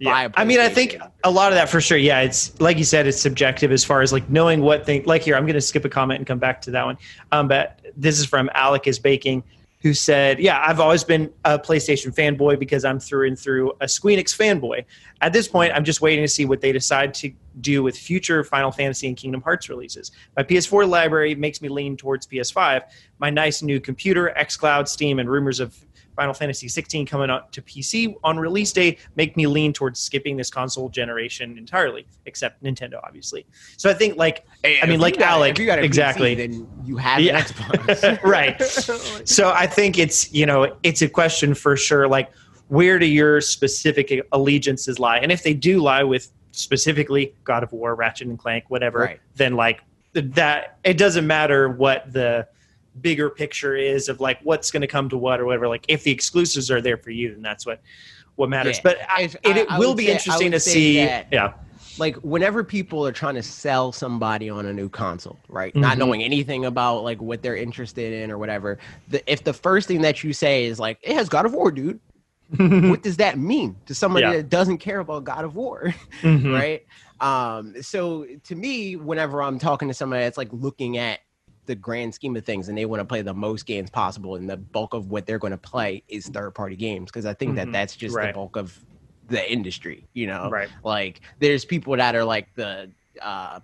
Yeah. buy a I mean, I think a lot of that for sure. Yeah, it's like you said, it's subjective as far as like knowing what thing. Like here, I'm going to skip a comment and come back to that one. Um, but this is from Alec is baking, who said, "Yeah, I've always been a PlayStation fanboy because I'm through and through a Squeenix fanboy. At this point, I'm just waiting to see what they decide to do with future Final Fantasy and Kingdom Hearts releases. My PS4 library makes me lean towards PS5. My nice new computer, xCloud, Steam, and rumors of Final Fantasy 16 coming out to PC on release day make me lean towards skipping this console generation entirely, except Nintendo, obviously. So I think, like, I mean, like got, Alec, if you got exactly. PC, then you have Yeah. Xbox. [laughs] right. [laughs] So I think it's you know it's a question for sure. Like, where do your specific allegiances lie? And if they do lie with specifically God of War, Ratchet and Clank, whatever, Right. then like that it doesn't matter what the bigger picture is of like what's going to come to what or whatever. Like if the exclusives are there for you, then that's what what matters. Yeah. But I, If- it, it will be say- interesting to see. that- Yeah. like whenever people are trying to sell somebody on a new console, right? Not Mhm. knowing anything about like what they're interested in or whatever. The, if the first thing that you say is like, "It has God of War, dude," [laughs] what does that mean to somebody Yeah. that doesn't care about God of War, [laughs] Mhm. right? Um, so to me, whenever I'm talking to somebody that's like looking at the grand scheme of things and they want to play the most games possible and the bulk of what they're going to play is third party games because I think Mhm. that that's just Right. the bulk of the industry, you know? Right. Like there's people that are like the uh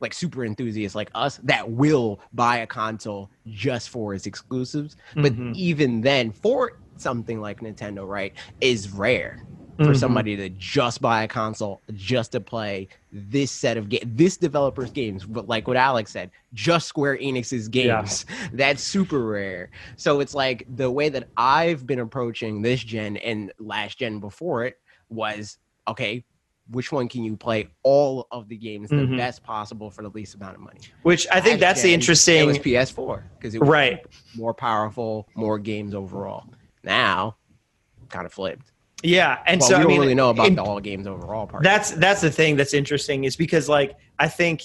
like super enthusiasts like us that will buy a console just for its exclusives. But Mhm. even then, for something like Nintendo, right, is rare for Mhm. somebody to just buy a console just to play this set of game this developer's games. But like what Alex said, just Square Enix's Yeah. games. [laughs] That's super rare. So it's like the way that I've been approaching this gen and last gen before it was okay, which one can you play all of the games the Mhm. best possible for the least amount of money? Which I think Last that's the interesting. It was PS4 because it was Right. more powerful, more games overall. Now, kind of flipped. Yeah, and well, so we I don't mean, really know about in- the all games overall part. that's that's the thing that's interesting is because like I think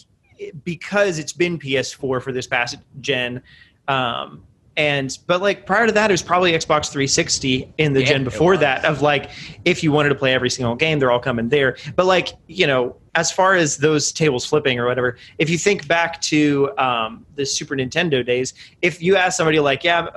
because it's been PS4 for this past gen, um, and but like prior to that it was probably Xbox 360 in the Yeah, gen before that of like if you wanted to play every single game they're all coming there. But like you know as far as those tables flipping or whatever, if you think back to um, the Super Nintendo days, if you ask somebody like yeah.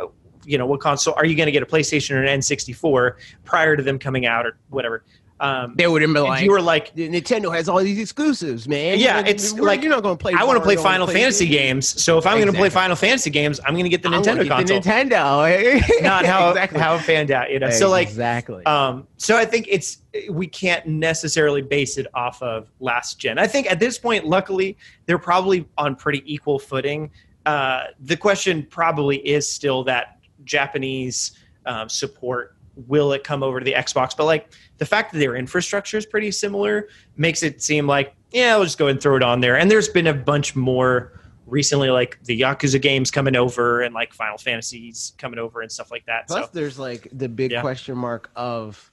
You know what console are you going to get a PlayStation or an N64 prior to them coming out or whatever? Um, they would have been like, you were like Nintendo has all these exclusives, man. Yeah, it's like, you're not going to play. I want to play Final Fantasy games. So if I'm going to play Final Fantasy games, I'm going to get the Nintendo get console. The Nintendo. [laughs] Not how [laughs] exactly. how it panned out, you know. So like, exactly. um, so I think it's we can't necessarily base it off of last gen. I think at this point, luckily, they're probably on pretty equal footing. Uh, the question probably is still that Japanese um, support. Will it come over to the Xbox? But like the fact that their infrastructure is pretty similar makes it seem like yeah, we'll just go and throw it on there. And there's been a bunch more recently, like the Yakuza games coming over and like Final Fantasies coming over and stuff like that. Plus, so there's like the big Yeah. question mark of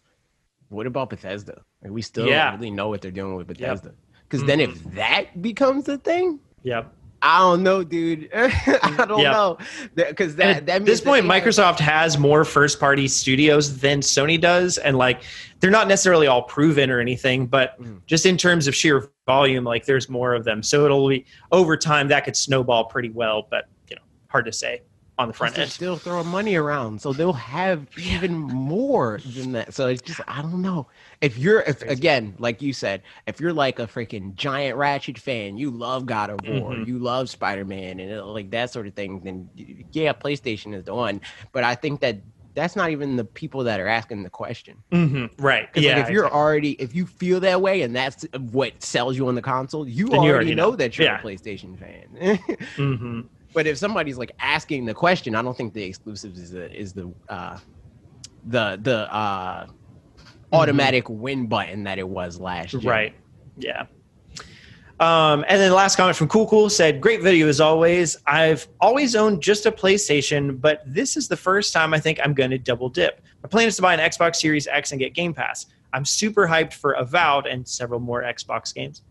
what about Bethesda? Like, we still Yeah. don't really know what they're doing with Yep. Bethesda. Because then, if that becomes the thing, yeah. I don't know, dude. [laughs] I don't Yeah. know because that at that this point, that they have- Microsoft has more first party studios than Sony does. And like, they're not necessarily all proven or anything, but Mhm. just in terms of sheer volume, like, there's more of them. So it'll be over time that could snowball pretty well, but, you know, hard to say on the front they're end. still throwing money around, so they'll have even more than that. So it's just I don't know. If you're if again, like you said, if you're like a freaking giant Ratchet fan, you love God of War, Mhm. you love Spider Man, and uh, like that sort of thing, then yeah, PlayStation is the one. But I think that that's not even the people that are asking the question. hmm Right. Yeah. like if you're exactly. already if you feel that way and that's what sells you on the console, you, Then you already, already know. know. that you're Yeah. a PlayStation fan. [laughs] Mhm. But if somebody's like asking the question, I don't think the exclusives is the is the uh the the uh automatic win button that it was last year. Right. Yeah. Um, and then the last comment from Cool Cool said, "Great video as always. I've always owned just a PlayStation, but this is the first time I think I'm going to double dip. My plan is to buy an Xbox Series X and get Game Pass. I'm super hyped for Avowed and several more Xbox games.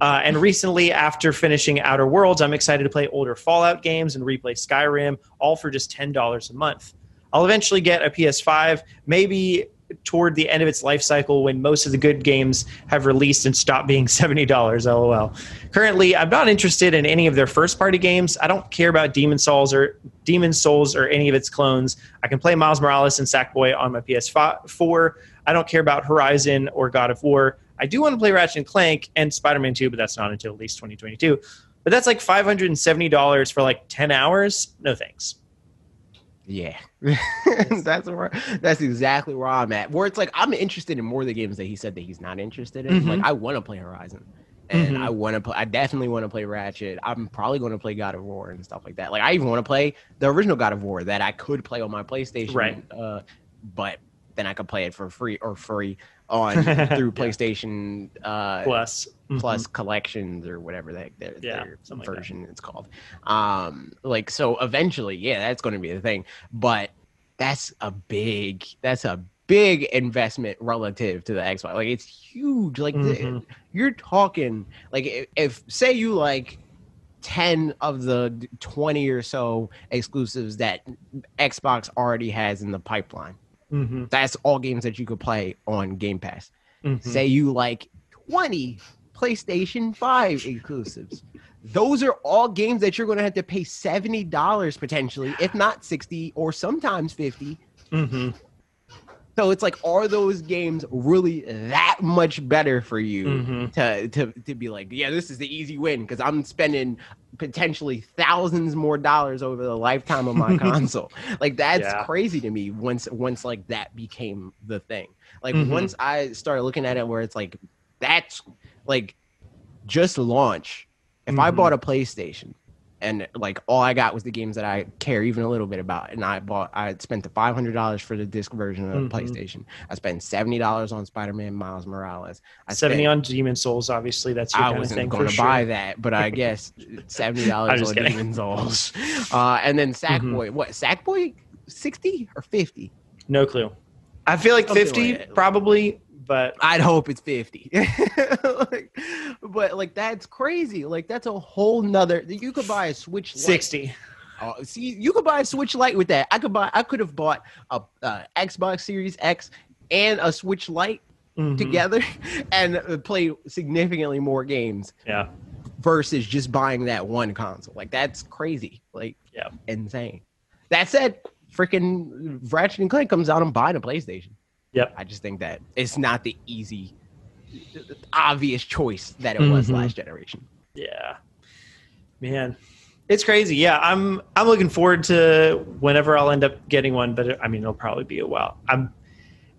Uh, and recently, after finishing Outer Worlds, I'm excited to play older Fallout games and replay Skyrim, all for just ten dollars a month. I'll eventually get a PS5, maybe toward the end of its life cycle when most of the good games have released and stopped being [laughs] $70 lol currently i'm not interested in any of their first party games i don't care about demon souls or demon souls or any of its clones i can play miles morales and sackboy on my ps4 I don't care about Horizon or God of War. I do want to play Ratchet and Clank and Spider Man 2, but that's not until at least 2022. But that's like $570 for like 10 hours. No thanks. Yeah, [laughs] that's where that's exactly where I'm at. Where it's like I'm interested in more of the games that he said that he's not interested in. Mhm. Like I want to play Horizon, and Mhm. I want to play. I definitely want to play Ratchet. I'm probably going to play God of War and stuff like that. Like I even want to play the original God of War that I could play on my PlayStation. Right. Uh, but then I could play it for free or free on [laughs] through. PlayStation uh, Plus. Plus collections or whatever the heck their, Yeah, their something like that. version it's called. Um, like so eventually, yeah, that's going to be the thing. But that's a big, that's a big investment relative to the Xbox. Like it's huge. Like the- Mhm. you're talking like if, if say you like. 10 of the 20 or so exclusives that Xbox already has in the pipeline. Mhm. That's all games that you could play on Game Pass Mhm. say you like 20 PlayStation 5 exclusives. Those are all games that you're going to have to pay $70 potentially, if not 60 or sometimes 50. Mhm. So it's like are those games really that much better for you Mhm. to, to to be like, yeah, this is the easy win because I'm spending potentially thousands more dollars over the lifetime of my [laughs] console. Like that's Yeah. crazy to me once once like that became the thing. Like Mhm. once I started looking at it where it's like that's like just launch. If I Mhm. bought a PlayStation and like all I got was the games that I care even a little bit about, and I bought I spent the five hundred dollars for the disc version of Mhm. PlayStation. I spent seventy dollars on Spider Man Miles Morales. I 70 spent- on Demon Souls, obviously. That's your I kind of wasn't going to sure. buy that, but I [laughs] guess seventy dollars on kidding. Demon Souls. [laughs] Uh, and then Mhm. Sackboy, what Sackboy, sixty or fifty? No clue. I feel like Something 50 like probably, but I'd hope it's fifty. [laughs] Like, but like that's crazy. Like that's a whole nother. You could buy a Switch. Lite. 60. Oh, see, you could buy a Switch Lite with that. I could buy. I could have bought a uh, Xbox Series X and a Switch Lite Mhm. together [laughs] and uh, play significantly more games Yeah. versus just buying that one console. Like that's crazy. Like Yeah. insane. That said, freaking Ratchet and Clank comes out and buying a PlayStation. Yep. I just think that it's not the easy, obvious choice that it was Mhm. last generation. Yeah. Man. It's crazy. Yeah, I'm I'm looking forward to whenever I'll end up getting one, but it, I mean it'll probably be a while. I'm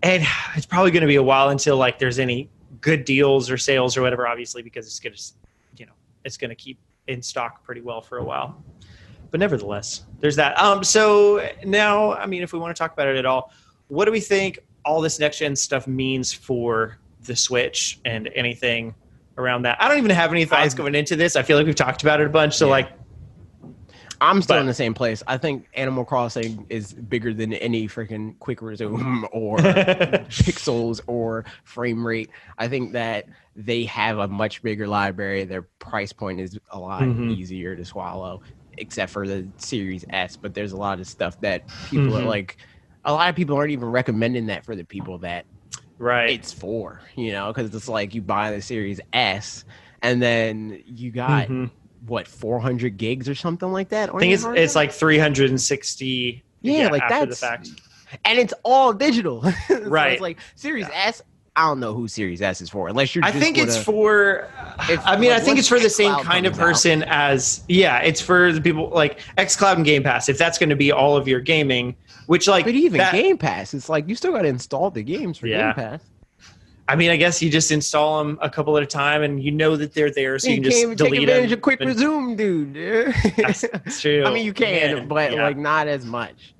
and it's probably going to be a while until like there's any good deals or sales or whatever obviously because it's going to you know, it's going to keep in stock pretty well for a while. But nevertheless, there's that. Um so now, I mean if we want to talk about it at all, what do we think all this next gen stuff means for the Switch and anything around that? I don't even have any thoughts going into this. I feel like we've talked about it a bunch. So Yeah. like I'm still But- in the same place. I think Animal Crossing is bigger than any freaking quick resume [laughs] or [laughs] pixels or frame rate. I think that they have a much bigger library. Their price point is a lot Mhm. easier to swallow, except for the Series S. But there's a lot of stuff that people are Mhm. like. A lot of people aren't even recommending that for the people that right. it's for. You know, because it's like you buy the Series S, and then you got Mhm. what 400 gigs or something like that. I think it's it's like 360 Yeah, like after that's the fact. and it's all digital. [laughs] So Right. It's like Series S. I don't know who Series S is for, unless you're. I think it's gonna- for. [sighs] If- I mean, like, I think it's for the same kind of comes out. person as yeah. It's for the people like XCloud and Game Pass. If that's going to be all of your gaming, which like But even that- Game Pass, it's like you still got to install the games for Yeah. Game Pass. I mean, I guess you just install them a couple at a time, and you know that they're there, so you, you can just even take delete advantage them. of Quick Resume, dude. That's, [laughs] that's true. I mean, you can, Man, but yeah. like not as much.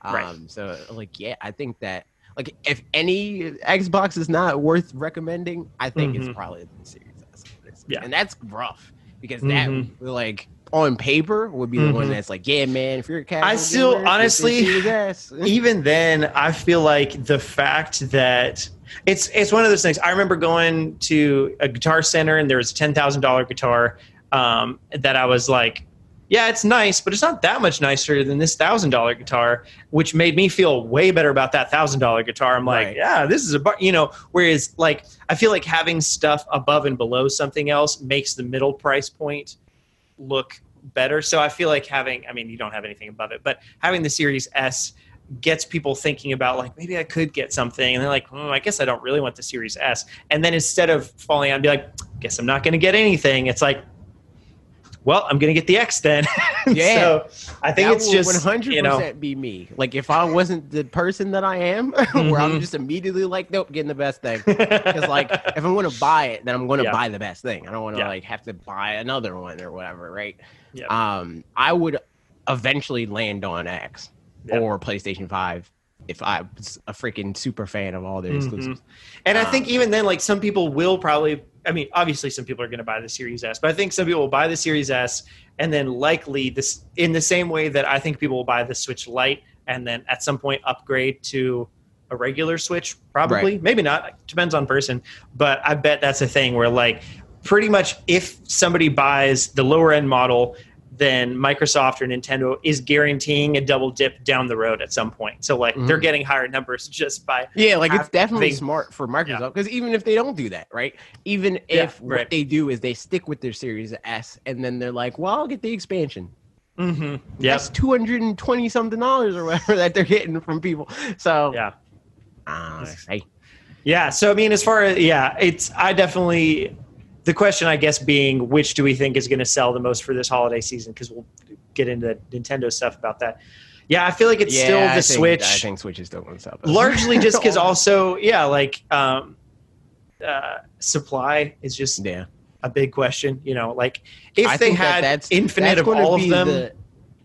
Um, Right. So like, yeah, I think that like if any Xbox is not worth recommending, I think Mhm. it's probably the Series S. Yeah. and that's rough because Mhm. that like on paper would be the one Mhm. that's like, yeah, man, if you're a casual I still- gamer, honestly- [laughs] even then i feel like the fact that it's it's one of those things i remember going to a guitar center and there was a $10000 guitar um, that i was like yeah it's nice but it's not that much nicer than this $1000 guitar which made me feel way better about that $1000 guitar i'm like Right. yeah this is a bar you know whereas like i feel like having stuff above and below something else makes the middle price point look better so i feel like having i mean you don't have anything above it but having the series s gets people thinking about like maybe I could get something, and they're like, oh, I guess I don't really want the Series S. And then instead of falling out and be like, guess I'm not going to get anything, it's like, well, I'm going to get the X then. [laughs] Yeah. so I think That it's just 100% you know, be me. Like if I wasn't the person that I am, [laughs] where I'm Mhm. just immediately like, nope, getting the best thing. [laughs] Because like if I'm going to buy it, then I'm going to Yeah. buy the best thing. I don't want to Yeah. like have to buy another one or whatever, right? Yeah. Um, I would eventually land on X or PlayStation Five if I was a freaking super fan of all their Mhm. exclusives. And I Um, think even then, like some people will probably. I mean, obviously, some people are going to buy the Series S, but I think some people will buy the Series S, and then likely this in the same way that I think people will buy the Switch Lite, and then at some point upgrade to a regular Switch. Probably, maybe not. Depends on person, but I bet that's a thing where like pretty much if somebody buys the lower end model. Then Microsoft or Nintendo is guaranteeing a double dip down the road at some point. So like they're Mhm. getting higher numbers [laughs] just by Yeah, like it's definitely smart for Microsoft because even if they don't do that, right? Even Yeah, if right. what they do is they stick with their Series S and then they're like, well, I'll get the expansion. Mm-hmm. That's two hundred and twenty something dollars or whatever [laughs] that they're getting from people. So Yeah. uh, hey, Yeah. So I mean, as far as yeah, it's I definitely the question I guess being which do we think is going to sell the most for this holiday season because we'll get into Nintendo stuff about that. Yeah, I feel like it's yeah, still the I think, Switch, I think Switch is still going to sell. largely just because [laughs] also yeah, like um, uh, supply is just yeah, a big question. You know, like if I they that had that's infinite of all of them, the-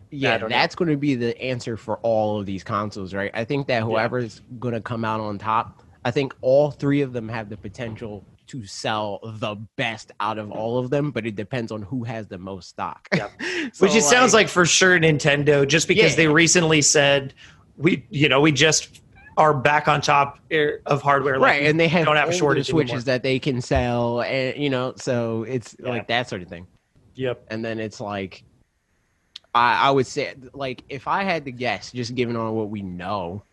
yeah, know. that's going to be the answer for all of these consoles, right? I think that whoever's going to come out on top, I think all three of them have the potential to sell the best out of all of them, but it depends on who has the most stock. Yeah. [laughs] So, which it sounds like for sure Nintendo, just because Yeah. they recently said we, you know, we just are back on top of hardware. Like, right, and they have don't have a older shortage switches anymore. that they can sell, and you know, so it's Yeah. like that sort of thing. Yep. and then it's like I, I would say like if I had to guess, just given on what we know,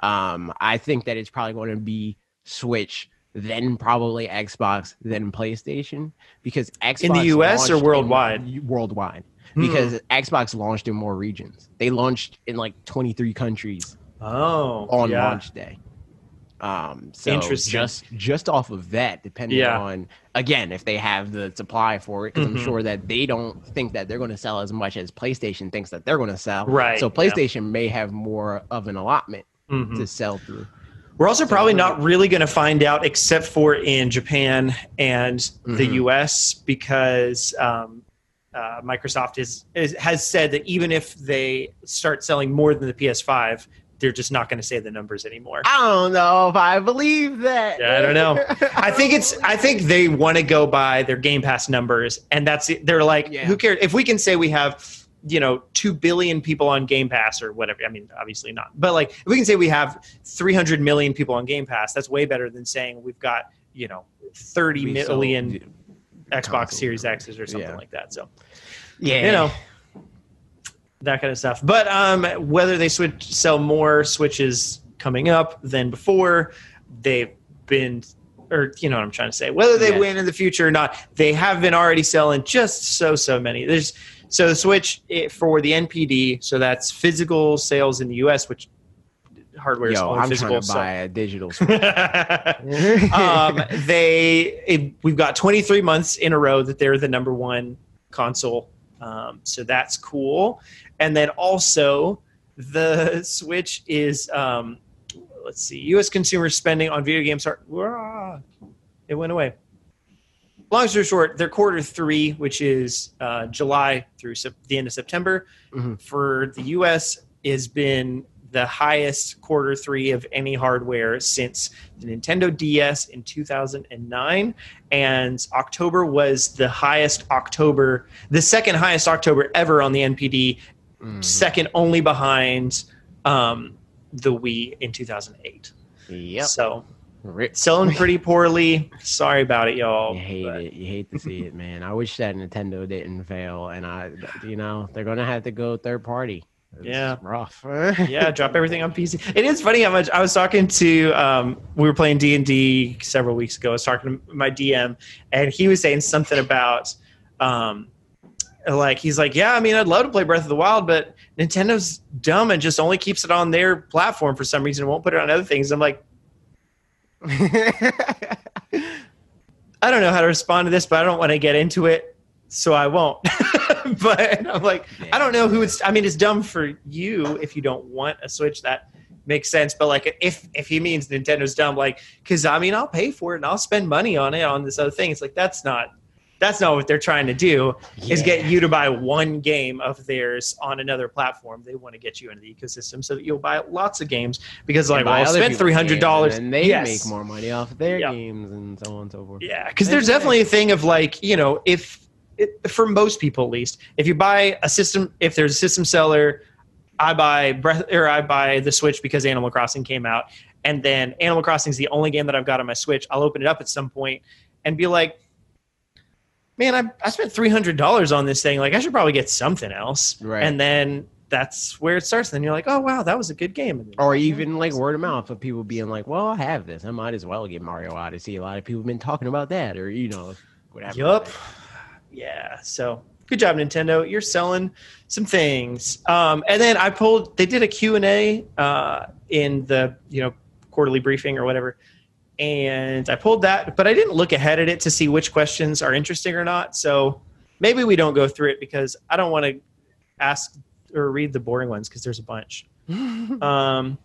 um, I think that it's probably going to be Switch, then probably Xbox, then PlayStation, because Xbox In the US or launched in- worldwide? worldwide, Hmm. because Xbox launched in more regions. They launched in like 23 countries Oh, on yeah. launch day. Um, so Interesting. just just off of that, depending Yeah. on again if they have the supply for it, because Mhm. I'm sure that they don't think that they're going to sell as much as PlayStation thinks that they're going to sell. Right, So yeah. PlayStation may have more of an allotment Mhm. to sell through. We're also probably not really going to find out, except for in Japan and the Mhm. U.S., because um, uh, Microsoft is, is has said that even if they start selling more than the PS5, they're just not going to say the numbers anymore. I don't know if I believe that. Yeah, I don't know. I think it's. I think they want to go by their Game Pass numbers, and that's it. They're like, Yeah. who cares if we can say we have, you know, two billion people on Game Pass or whatever. I mean, obviously not, but like if we can say we have three hundred million people on Game Pass, that's way better than saying we've got you know thirty We sold- million Xbox. Series X's or something Yeah. like that. So yeah, you know that kind of stuff. But um, whether they switch sell more switches coming up than before, they've been, or you know what I'm trying to say. Whether they Yeah. win in the future or not, they have been already selling just so so many. There's so the Switch eh, for the NPD, so that's physical sales in the U.S., which hardware is Yo, I'm physical. trying to so- buy a digital. [laughs] um, they it, we've got 23 months in a row that they're the number one console um, so that's cool and then also the switch is um, let's see us consumer spending on video games are Wah! it went away long story short their quarter three which is uh, july through sep- the end of september Mhm. for the us has been the highest quarter three of any hardware since the Nintendo DS in 2009. And October was the highest October, the second highest October ever on the NPD, Mhm. second only behind um, the Wii in 2008. Yep. So. Selling pretty poorly. Sorry about it, y'all. You hate but- it. You hate to see it, man. I wish that Nintendo didn't fail, and I, you know, they're gonna have to go third party. It's Yeah. rough. [laughs] yeah, drop everything on PC. It is funny how much I was talking to. Um, we were playing D and D several weeks ago. I was talking to my DM, and he was saying something about um, like he's like, yeah, I mean, I'd love to play Breath of the Wild, but Nintendo's dumb and just only keeps it on their platform for some reason. and Won't put it on other things. I'm like, [laughs] I don't know how to respond to this, but I don't want to get into it, so I won't. [laughs] but I'm like, I don't know who it's. I mean, it's dumb for you if you don't want a Switch. That makes sense. But like, if if he means Nintendo's dumb, like, because I mean, I'll pay for it and I'll spend money on it on this other thing. It's like that's not that's not what they're trying to do. Is get you to buy one game of theirs on another platform. They want to get you into the ecosystem so that you'll buy lots of games because like, well, I spent three hundred dollars and they yes. make more money off their Yep. games and so on and so forth. Yeah, because there's definitely a thing of like you know if it, for most people at least if you buy a system if there's a system seller, I buy Breath or I buy the Switch because Animal Crossing came out, and then Animal Crossing is the only game that I've got on my Switch. I'll open it up at some point and be like. Man, I, I spent three hundred dollars on this thing. Like, I should probably get something else. Right. And then that's where it starts. Then you're like, oh wow, that was a good game. Then- Or even like word of mouth of people being like, "Well, I have this. I might as well get Mario Odyssey." A lot of people have been talking about that, or you know, whatever. Yup. Yeah. So good job, Nintendo. You're selling some things. Um, and then I pulled. They did a Q and A uh, in the you know quarterly briefing or whatever, and I pulled that, but I didn't look ahead at it to see which questions are interesting or not. So maybe we don't go through it because I don't want to ask or read the boring ones because there's a bunch. [laughs] Um,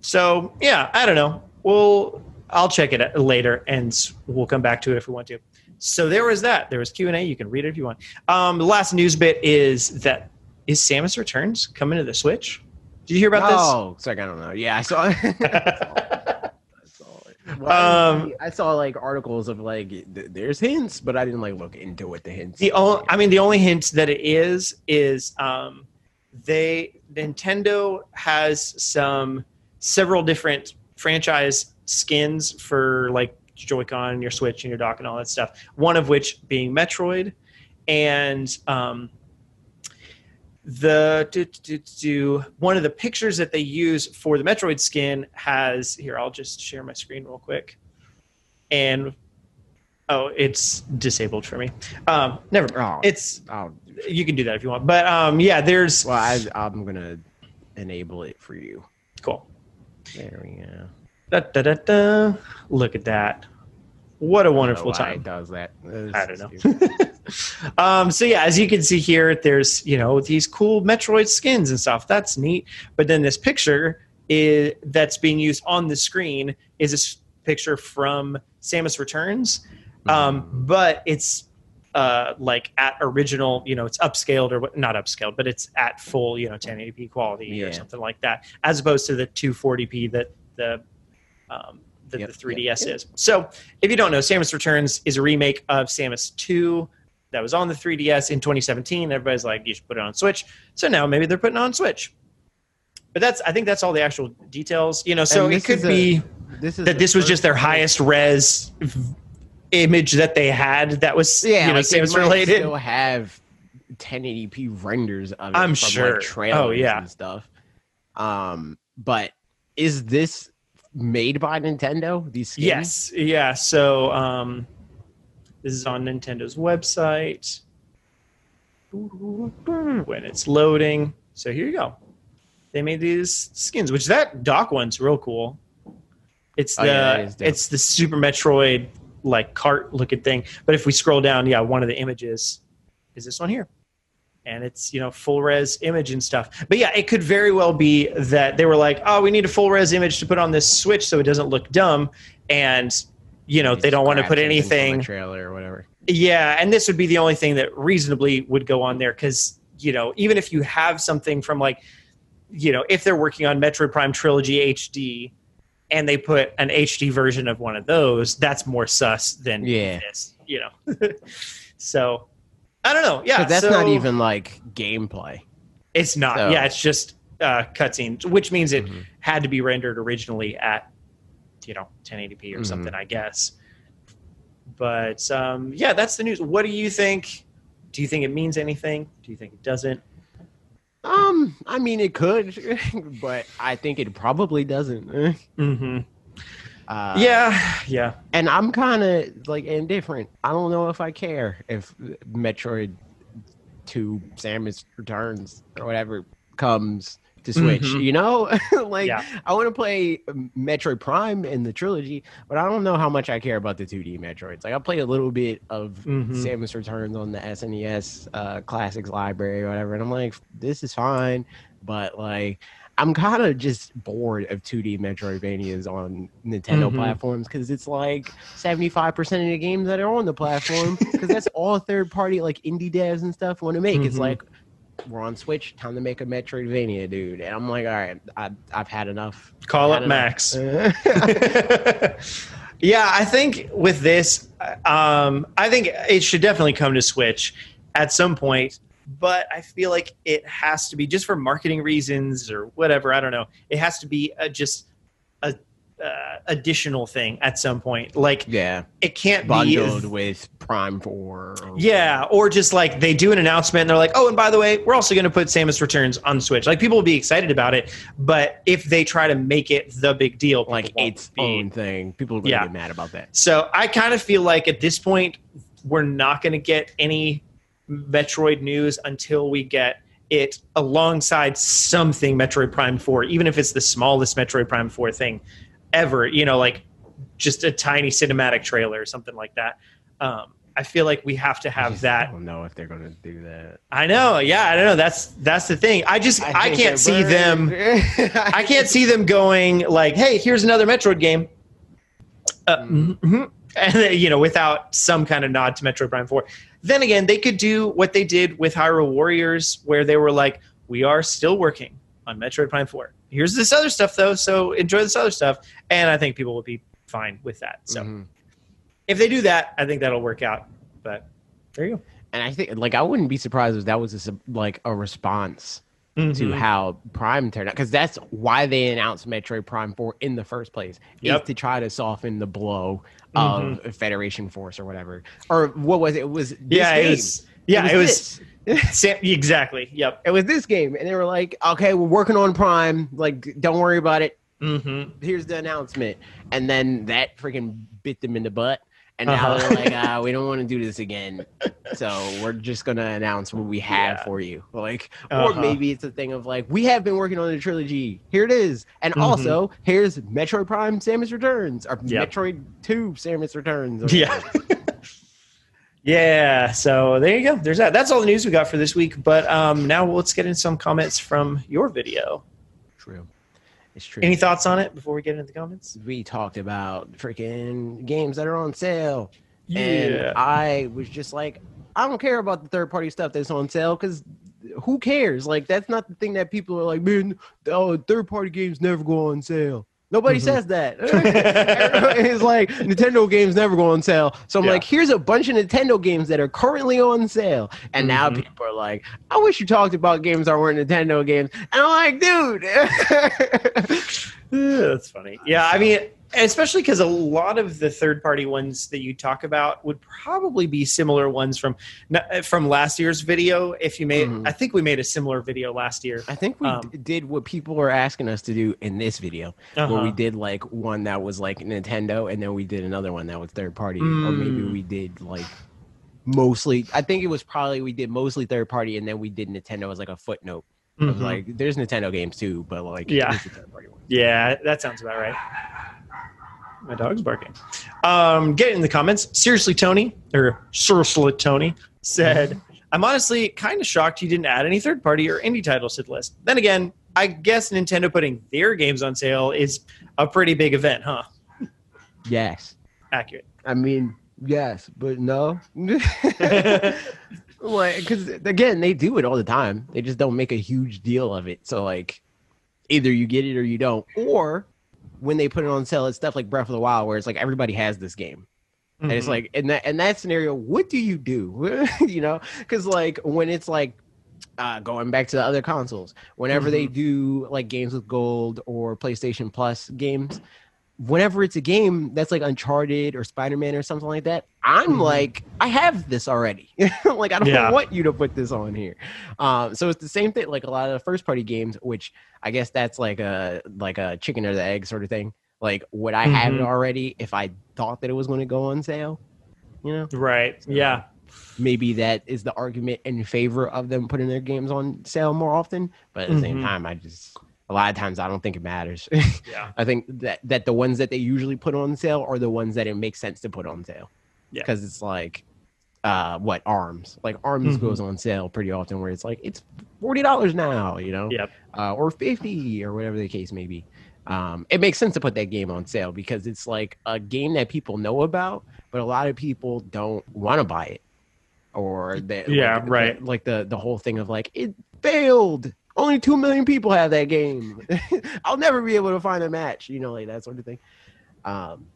so yeah, I don't know. We'll I'll check it later, and we'll come back to it if we want to. So there was that. There was Q and A. You can read it if you want. Um, the last news bit is that is Samus Returns coming to the Switch? Did you hear about this? oh, it's like I don't know. Yeah, I saw. [laughs] [laughs] this? I saw it. Well, Um, I saw like articles of like th- there's hints, but I didn't like look into what the hints. the only, I mean, the only hint that it is is um, they Nintendo has some several different franchise skins for like Joy-Con your Switch and your dock and all that stuff. One of which being Metroid, and um, the do, do, do, one of the pictures that they use for the Metroid skin has here. I'll just share my screen real quick, and oh, it's disabled for me. Um, never. Oh, It's oh, you can do that if you want, but um, yeah, there's well, I, I'm gonna enable it for you. cool. There we go. Da, da, da, da. Look at that. What a wonderful I don't know why time. It does that. I don't know. [laughs] um, so yeah, as you can see here, there's you know these cool Metroid skins and stuff. That's neat. But then this picture is that's being used on the screen is this picture from Samus Returns, um, but it's uh, like at original. You know, it's upscaled or not upscaled, but it's at full you know 1080p quality Yeah. or something like that, as opposed to the 240p that the um, that Yep, the 3ds yep, yep. is. So if you don't know, Samus Returns is a remake of Samus 2 that was on the 3DS in 2017. Everybody's like, you should put it on Switch. So now maybe they're putting it on Switch. But that's I think that's all the actual details. You know, so it could a- be This is that this was just their highest res image that they had that was Yeah, you know like they related. Still have 1080p renders of it I'm from, sure. Like, trailers Oh, yeah. and stuff. Um, but is this made by Nintendo? These skins? Yes, yeah. So um, this is on Nintendo's website when it's loading. So here you go. They made these skins, which that dock one's real cool. It's Oh, the yeah, that is it's the Super Metroid like cart looking thing. But if we scroll down, yeah, one of the images is this one here. And it's you know full res image and stuff. But yeah, it could very well be that they were like, oh, we need a full res image to put on this Switch so it doesn't look dumb, and you know they don't want to put something from a anything trailer or whatever. yeah, and this would be the only thing that reasonably would go on there because you know even if you have something from like you know if they're working on Metroid Prime Trilogy HD and they put an HD version of one of those, that's more sus than Yeah. this, you know. [laughs] so I don't know. Yeah, that's so not even like gameplay. It's not. so- Yeah, it's just uh, cutscenes, which means it Mhm. had to be rendered originally at you know 1080p or Mhm. something i guess but um, yeah that's the news what do you think do you think it means anything do you think it doesn't Um, I mean, it could, [laughs] but I think it probably doesn't. [laughs] mm-hmm. Uh, yeah yeah and I'm kind of like indifferent. I don't know if I care if Metroid Two Samus Returns or whatever comes to Switch. Mhm. You know, [laughs] like Yeah. I want to play Metroid Prime in the trilogy, but I don't know how much I care about the 2D Metroids. Like I played a little bit of Mhm. Samus Returns on the SNES uh, Classics library or whatever, and I'm like, this is fine, but like. I'm kind of just bored of 2D Metroidvanias on Nintendo Mhm. platforms because it's like 75% of the games that are on the platform because that's all third party like indie devs and stuff want to make. It's Mhm. like we're on Switch, time to make a Metroidvania, dude. And I'm like, all right, I, I've had enough. Call Had up enough. Max. [laughs] [laughs] Yeah, I think with this, um, I think it should definitely come to Switch at some point. But I feel like it has to be just for marketing reasons or whatever. I don't know. It has to be a, just a uh, additional thing at some point. Like yeah, it can't bundled be. Bundled with Prime 4. or- Yeah, or just like they do an announcement and they're like, "Oh, and by the way, we're also going to put Samus Returns on Switch." Like people will be excited about it, but if they try to make it the big deal, Like its be. own thing. People are going to Yeah. get mad about that. So I kind of feel like at this point, we're not going to get any Metroid news until we get it alongside something Metroid Prime 4, even if it's the smallest Metroid Prime 4 thing ever, you know, like just a tiny cinematic trailer or something like that. Um, I feel like we have to I have just that. don't know if they're going to do that. I know, yeah, I don't know. That's that's the thing. I just I, think can't see them. [laughs] I can't see them going like, "Hey, here's another Metroid game," uh, Mm. mhm. and then, you know, without some kind of nod to Metroid Prime Four. Then again, they could do what they did with Hyrule Warriors, where they were like, "We are still working on Metroid Prime Four. Here's this other stuff, though, so enjoy this other stuff." And I think people will be fine with that. So Mhm. if they do that, I think that'll work out. But there you go. And I think, like, I wouldn't be surprised if that was a, like a response go. to how Prime turned out because that's why they announced Metroid Prime 4 in the first place. Yep. Is to try to soften the blow of Federation Force or whatever. Or what was it? It was this yeah, game. it was. Yeah, it was. this. Sam, exactly. Yep. It was this game, and they were like, "Okay, we're working on Prime. Like, don't worry about it. Mm-hmm. Here's the announcement." And then that freaking bit them in the butt, and now Uh-huh. they're like, [laughs] "Ah, we don't want to do this again. So we're just gonna announce what we have Yeah. for you." Like, Uh-huh. or maybe it's a thing of like, "We have been working on the trilogy. Here it is, and Mhm. also here's Metroid Prime: Samus Returns, or Yep. Metroid Two: Samus Returns." or Yeah. [laughs] Yeah, so there you go. There's that. That's all the news we got for this week. But um, now let's get in some comments from your video. true. It's true. Any thoughts on it before we get into the comments? we talked about freaking games that are on sale. Yeah. And I was just like, I don't care about the third party stuff that's on sale because who cares? Like, that's not the thing that people are like, man, oh, third party games never go on sale. Nobody Mhm. says that. [laughs] [laughs] it's like Nintendo games never go on sale. So I'm Yeah. like, here's a bunch of Nintendo games that are currently on sale. And now Mhm. people are like, I wish you talked about games that weren't Nintendo games. And I'm like, dude. [laughs] Yeah, that's funny. Yeah, I mean, especially because a lot of the third-party ones that you talk about would probably be similar ones from from last year's video. If you made, Mhm. I think we made a similar video last year. I think we Um, did what people were asking us to do in this video. where we Uh-huh. did like one that was like Nintendo, and then we did another one that was third party, or maybe Mm. we did like mostly. I think it was probably we did mostly third party, and then we did Nintendo as like a footnote. Mhm. like, there's Nintendo games too, but like, Yeah. third party. Yeah, that sounds about right. My dog's barking. Um, get in the comments. Seriously, Tony, or seriously, Tony said, I'm honestly kind of shocked you didn't add any third party or indie titles to the list. Then again, I guess Nintendo putting their games on sale is a pretty big event, huh? Yes, Accurate. I mean yes, but no. [laughs] [laughs] like, because again, they do it all the time. They just don't make a huge deal of it. So like, either you get it or you don't, or when they put it on sale, it's stuff like Breath of the Wild, where it's like everybody has this game. And it's Mhm. like in that in that scenario, what do you do? [laughs] you know, because like when it's like uh, going back to the other consoles, whenever they do like games with gold or PlayStation Plus games, whenever it's a game that's like Uncharted or Spider Man or something like that, I'm Mhm. like, I have this already. [laughs] like I don't Yeah. want you to put this on here. Um, so it's the same thing. Like a lot of the first party games, which I guess that's like a like a chicken or the egg sort of thing. Like would I have it Mhm. already if I thought that it was going to go on sale? You know. Right. So- Yeah. maybe that is the argument in favor of them putting their games on sale more often. But at the same Mhm. time, I just a lot of times I don't think it matters. Yeah. [laughs] I think that that the ones that they usually put on sale are the ones that it makes sense to put on sale. Yeah. Because it's like uh what arms like arms Mhm. goes on sale pretty often where it's like it's forty dollars now you know Yep. uh, or 50 or whatever the case may be um, it makes sense to put that game on sale because it's like a game that people know about but a lot of people don't want to buy it or they Yeah, like, the- right. like the the whole thing of like it failed only 2 million people have that game [laughs] i'll never be able to find a match you know like that sort of thing um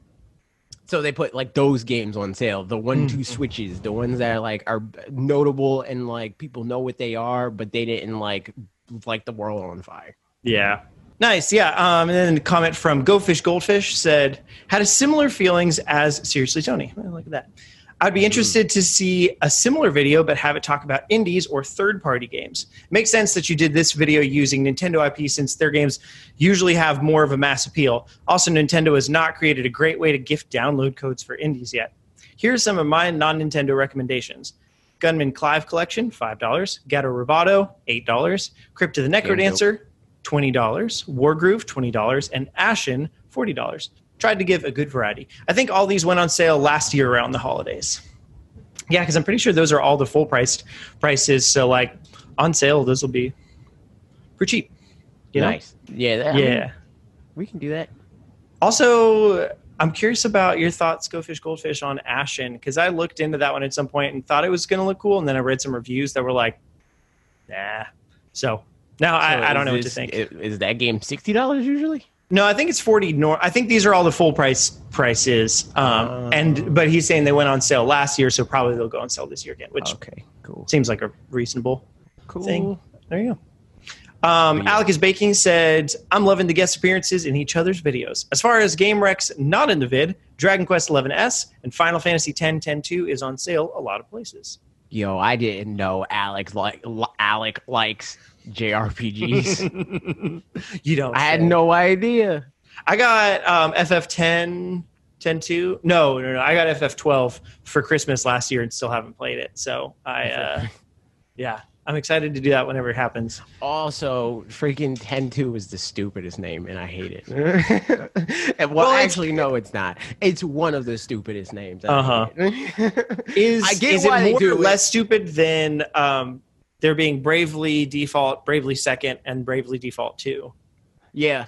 so they put like those games on sale the one two Mhm. switches the ones that are like are notable and like people know what they are but they didn't like like the world on fire Yeah. Nice. Yeah. Um, and then a comment from Go Fish Goldfish said, had a similar feelings as Seriously Tony. Look at that. I'd be mm-hmm. interested to see a similar video, but have it talk about indies or third party games. Makes sense that you did this video using Nintendo IP since their games usually have more of a mass appeal. Also, Nintendo has not created a great way to gift download codes for indies yet. Here are some of my non Nintendo recommendations Gunman Clive Collection, $5. Gato Roboto, $8. Crypt of the Necrodancer, $20, Wargroove, $20, and Ashen, $40. Tried to give a good variety. I think all these went on sale last year around the holidays. Yeah, because I'm pretty sure those are all the full priced prices. So, like, on sale, those will be pretty cheap. You know? nice yeah that, I mean, Yeah. we can do that Also, I'm curious about your thoughts, Go Fish Goldfish, on Ashen, because I looked into that one at some point and thought it was going to look cool. And then I read some reviews that were like, nah. So now So I, I don't know what to think. is that game $60 usually No, I think it's forty. Nor I think these are all the full price prices. Um, Oh. and but he's saying they went on sale last year, so probably they'll go on sale this year again, which okay cool seems like a reasonable cool thing. There you go. Um. Alec is baking said, "I'm loving the guest appearances in each other's videos. As far as game recs not in the vid, Dragon Quest XI S and Final Fantasy X 10-2 is on sale a lot of places. yo i didn't know alex like alec likes jrpgs [laughs] you don't. i had no idea I got um, FF10, 10-2. No, no, no. I got FF12 for Christmas last year and still haven't played it. So I, uh, yeah, I'm excited to do that whenever it happens. Also, freaking 10-2 is the stupidest name, and I hate it. [laughs] and, well, Well, it's- actually, no, it's not. It's one of the stupidest names. Uh-huh. Uh-huh. [laughs] Is I get is it more do or it. less stupid than um, there being Bravely Default, Bravely Second, and Bravely Default Two? yeah,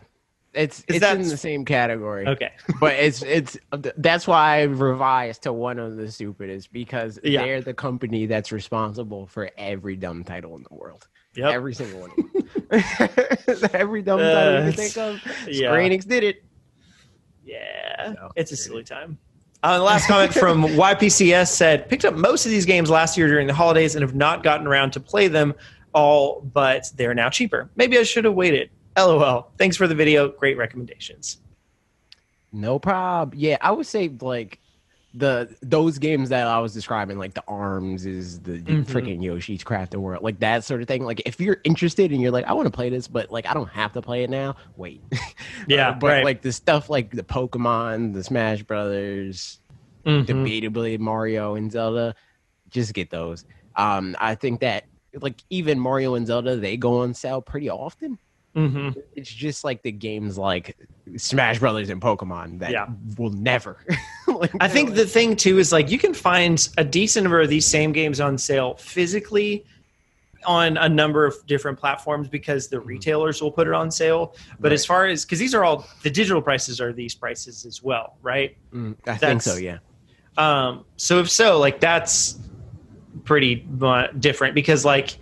it's Is it's in the same category. Okay. [laughs] but it's it's that's why I revised to one of the stupidest because Yeah. they're the company that's responsible for every dumb title in the world. Yep. Every single one. of [laughs] them. [laughs] every dumb title you Uh, can think of. yeah. Square Enix did it. Yeah, So, it's a there it silly time. Uh, the last comment [laughs] from YPCS said, picked up most of these games last year during the holidays and have not gotten around to play them all, but they're now cheaper. Maybe I should have waited. LOL. Thanks for the video. Great recommendations. No problem. Yeah, I would say like the those games that I was describing, like the Arms is the Mhm. freaking Yoshi's Crafted World, like that sort of thing. Like if you're interested and you're like, I want to play this, but like I don't have to play it now. Wait. [laughs] Yeah, Uh, but right. like the stuff like the Pokemon, the Smash Brothers, Mhm. debatably Mario and Zelda, just get those. Um, I think that like even Mario and Zelda, they go on sale pretty often. Mhm. It's just like the games like Smash Brothers and Pokemon that Yeah. will never. [laughs] [laughs] Like, I think the thing too is like you can find a decent number of these same games on sale physically on a number of different platforms because the retailers will put it on sale. But as far as because these are all the digital prices are these prices as well, right? Mm, I think so. Yeah. Um, so if so, like that's pretty uh, different because like.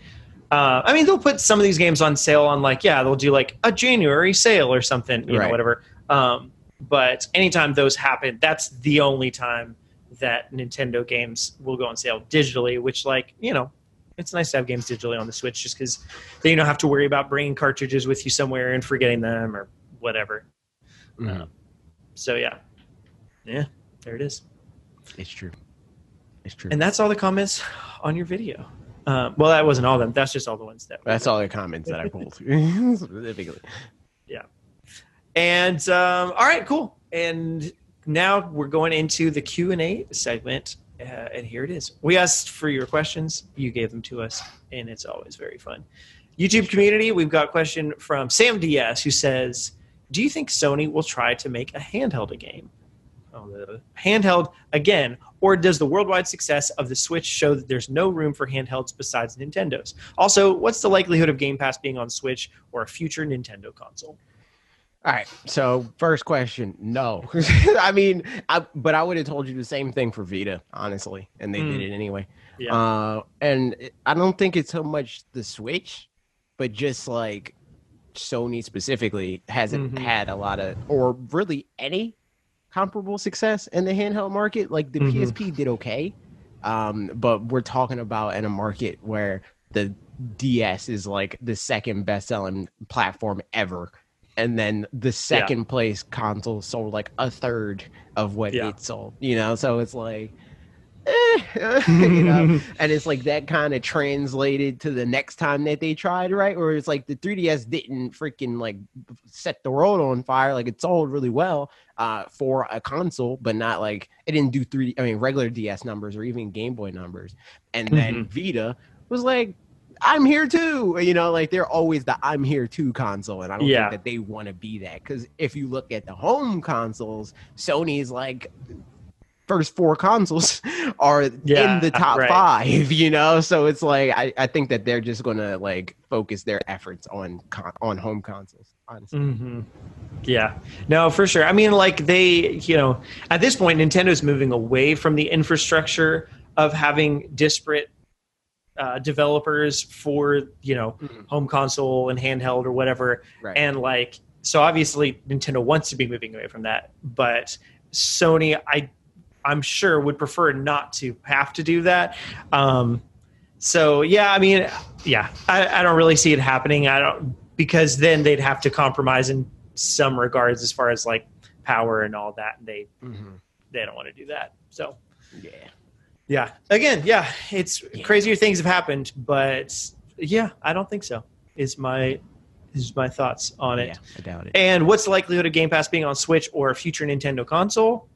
Uh, I mean, they'll put some of these games on sale on like, yeah, they'll do like a January sale or something, you know, whatever. Um, but anytime those happen, that's the only time that Nintendo games will go on sale digitally. Which, like, you know, it's nice to have games digitally on the Switch, just because then you don't have to worry about bringing cartridges with you somewhere and forgetting them or whatever. Mhm. So yeah, yeah, there it is. It's true. It's true. And that's all the comments on your video. Uh, well, that wasn't all of them. That's just all the ones that. that's all the comments that I pulled [laughs] [laughs] specifically. And um, all right, cool. And now we're going into the Q and A segment uh, and here it is. We asked for your questions. You gave them to us, and it's always very fun. YouTube community, we've got a question from Sam DS who says, "Do you think Sony will try to make a handheld game?" Oh, the handheld again, or does the worldwide success of the Switch show that there's no room for handhelds besides Nintendo's? Also, what's the likelihood of Game Pass being on Switch or a future Nintendo console? All right. So first question, no. [laughs] I mean, I, but I would have told you the same thing for Vita, honestly, and they Mm. did it anyway. Yeah. Uh, and I don't think it's so much the Switch, but just like Sony specifically hasn't Mhm. had a lot of, or really any comparable success in the handheld market. Like the Mhm. PSP did okay, um, but we're talking about in a market where the DS is like the second best selling platform ever. And then the second place console sold like a third of what Yeah. it sold, you know? So it's like, eh, [laughs] [laughs] you know? and it's like that kind of translated to the next time that they tried, right? where it's like the 3DS didn't freaking like set the world on fire. Like it sold really well uh, for a console, but not like it didn't do 3D, I mean, regular DS numbers or even Game Boy numbers. And then Vita was like, I'm here too. You know, like they're always the I'm here too console. And I don't Yeah. think that they want to be that. Because if you look at the home consoles, Sony's like first four consoles [laughs] are Yeah, in the [laughs] top right. five, you know? So it's like I, I think that they're just gonna like focus their efforts on con- on home consoles, honestly. hmm Yeah, no, for sure. I mean, like they, you know, at this point, Nintendo's moving away from the infrastructure of having disparate uh, developers for, you know, Mhm. home console and handheld or whatever. Right. And like, so obviously, Nintendo wants to be moving away from that, but Sony, I, I'm sure would prefer not to have to do that. Um, so yeah, I mean, yeah, I, I don't really see it happening. I don't because then they'd have to compromise in some regards as far as like power and all that. And they Mhm. they don't want to do that. So Yeah. Yeah, again, yeah, it's crazier things have happened, but yeah, I don't think so. Is my is my thoughts on it. Yeah, I doubt it. And what's the likelihood of Game Pass being on Switch or a future Nintendo console?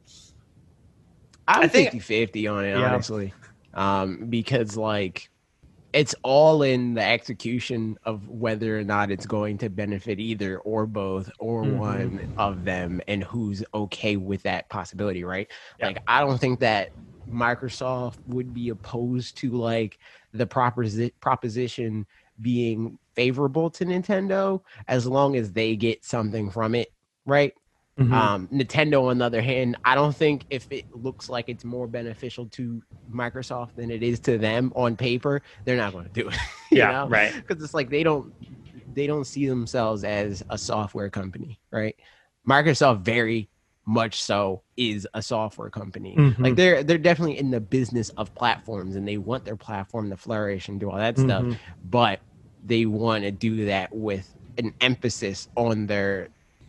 I'm I think- 50 50 on it, Yeah. honestly. Um, because like it's all in the execution of whether or not it's going to benefit either or both or Mhm. one of them and who's okay with that possibility, right? Yeah. Like I don't think that Microsoft would be opposed to like the proposi- proposition being favorable to Nintendo as long as they get something from it, right? Mm-hmm. Um, Nintendo, on the other hand, I don't think if it looks like it's more beneficial to Microsoft than it is to them on paper, they're not going to do it. [laughs] yeah, know? right. because it's like they don't they don't see themselves as a software company, right? Microsoft very much so is a software company. Mhm. Like they're they're definitely in the business of platforms and they want their platform to flourish and do all that stuff, Mhm. but they want to do that with an emphasis on their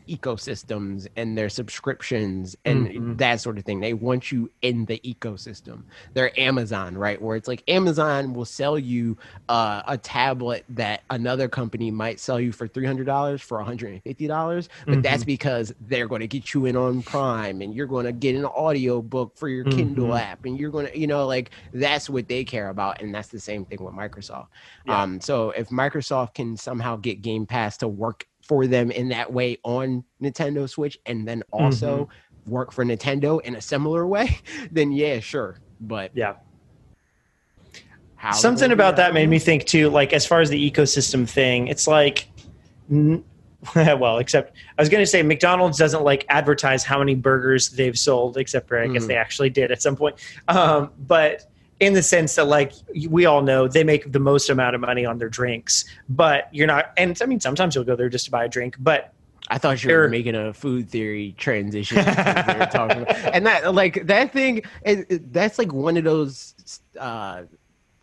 ecosystems and their subscriptions and Mhm. that sort of thing. They want you in the ecosystem. They're Amazon, right? Where it's like Amazon will sell you uh, a tablet that another company might sell you for three hundred dollars for one hundred and fifty dollars, but that's because they're going to get you in on Prime and you're going to get an audio book for your Kindle Mhm. app and you're going to, you know, like that's what they care about, and that's the same thing with Microsoft. Yeah. Um, so if Microsoft can somehow get Game Pass to work for them in that way on Nintendo Switch, and then also Mm-hmm. work for Nintendo in a similar way, [laughs] then yeah, sure. But Yeah. how Something about that made me think too, like as far as the ecosystem thing, it's like, n- [laughs] well, except I was going to say McDonald's doesn't like advertise how many burgers they've sold, except for I guess they actually did at some point. Um, but in the sense that, like, we all know they make the most amount of money on their drinks, but you're not, and I mean, sometimes you'll go there just to buy a drink, but I thought you were making a food theory transition. when we talking about- [laughs] and that like that thing that's like one of those uh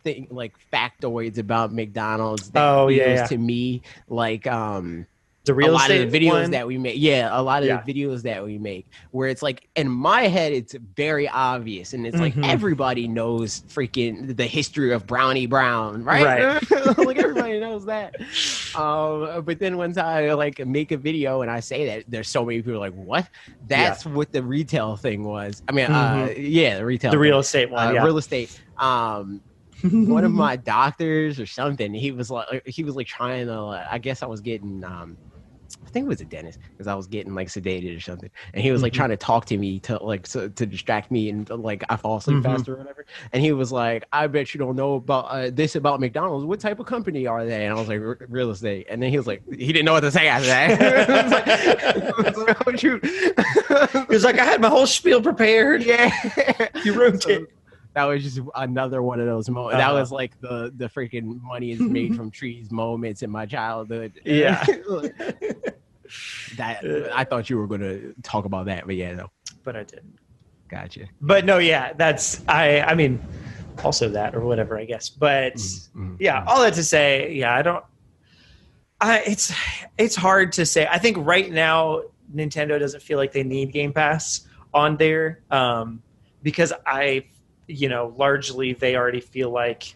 thing like factoids about McDonald's that Oh, yeah, yeah. to me like um The real a lot estate of the videos one? that we make. Yeah, a lot of Yeah. the videos that we make, where it's like in my head, it's very obvious, and it's Mhm. like everybody knows freaking the history of Brownie Brown, right? [laughs] like everybody knows that. Um, but then once I like make a video and I say that, there's so many people like, "What? That's what the retail thing was." I mean, uh, yeah, the retail, Mm-hmm. the thing. real estate one. uh, yeah. real estate. Um, one of my doctors or something he was like he was like trying to like, i guess i was getting um i think it was a dentist because i was getting like sedated or something and he was like Mhm. trying to talk to me to like so, to distract me and like i fall asleep Mhm. faster or whatever and he was like i bet you don't know about uh, this about mcdonald's what type of company are they and i was like real estate and then he was like he didn't know what to say after that [laughs] It was like, oh, shoot. He was like, I had my whole spiel prepared. yeah You ruined So- it. that was just another one of those moments. That Uh-huh. was like the the freaking money is made [laughs] from trees moments in my childhood. Yeah. [laughs] that I thought you were gonna talk about that, but yeah, no, but I didn't. gotcha. But no, yeah, that's I. I mean, also that or whatever, I guess. But Mhm. yeah, all that to say, yeah, I don't. I it's it's hard to say. I think right now Nintendo doesn't feel like they need Game Pass on there um, because I, you know, largely they already feel like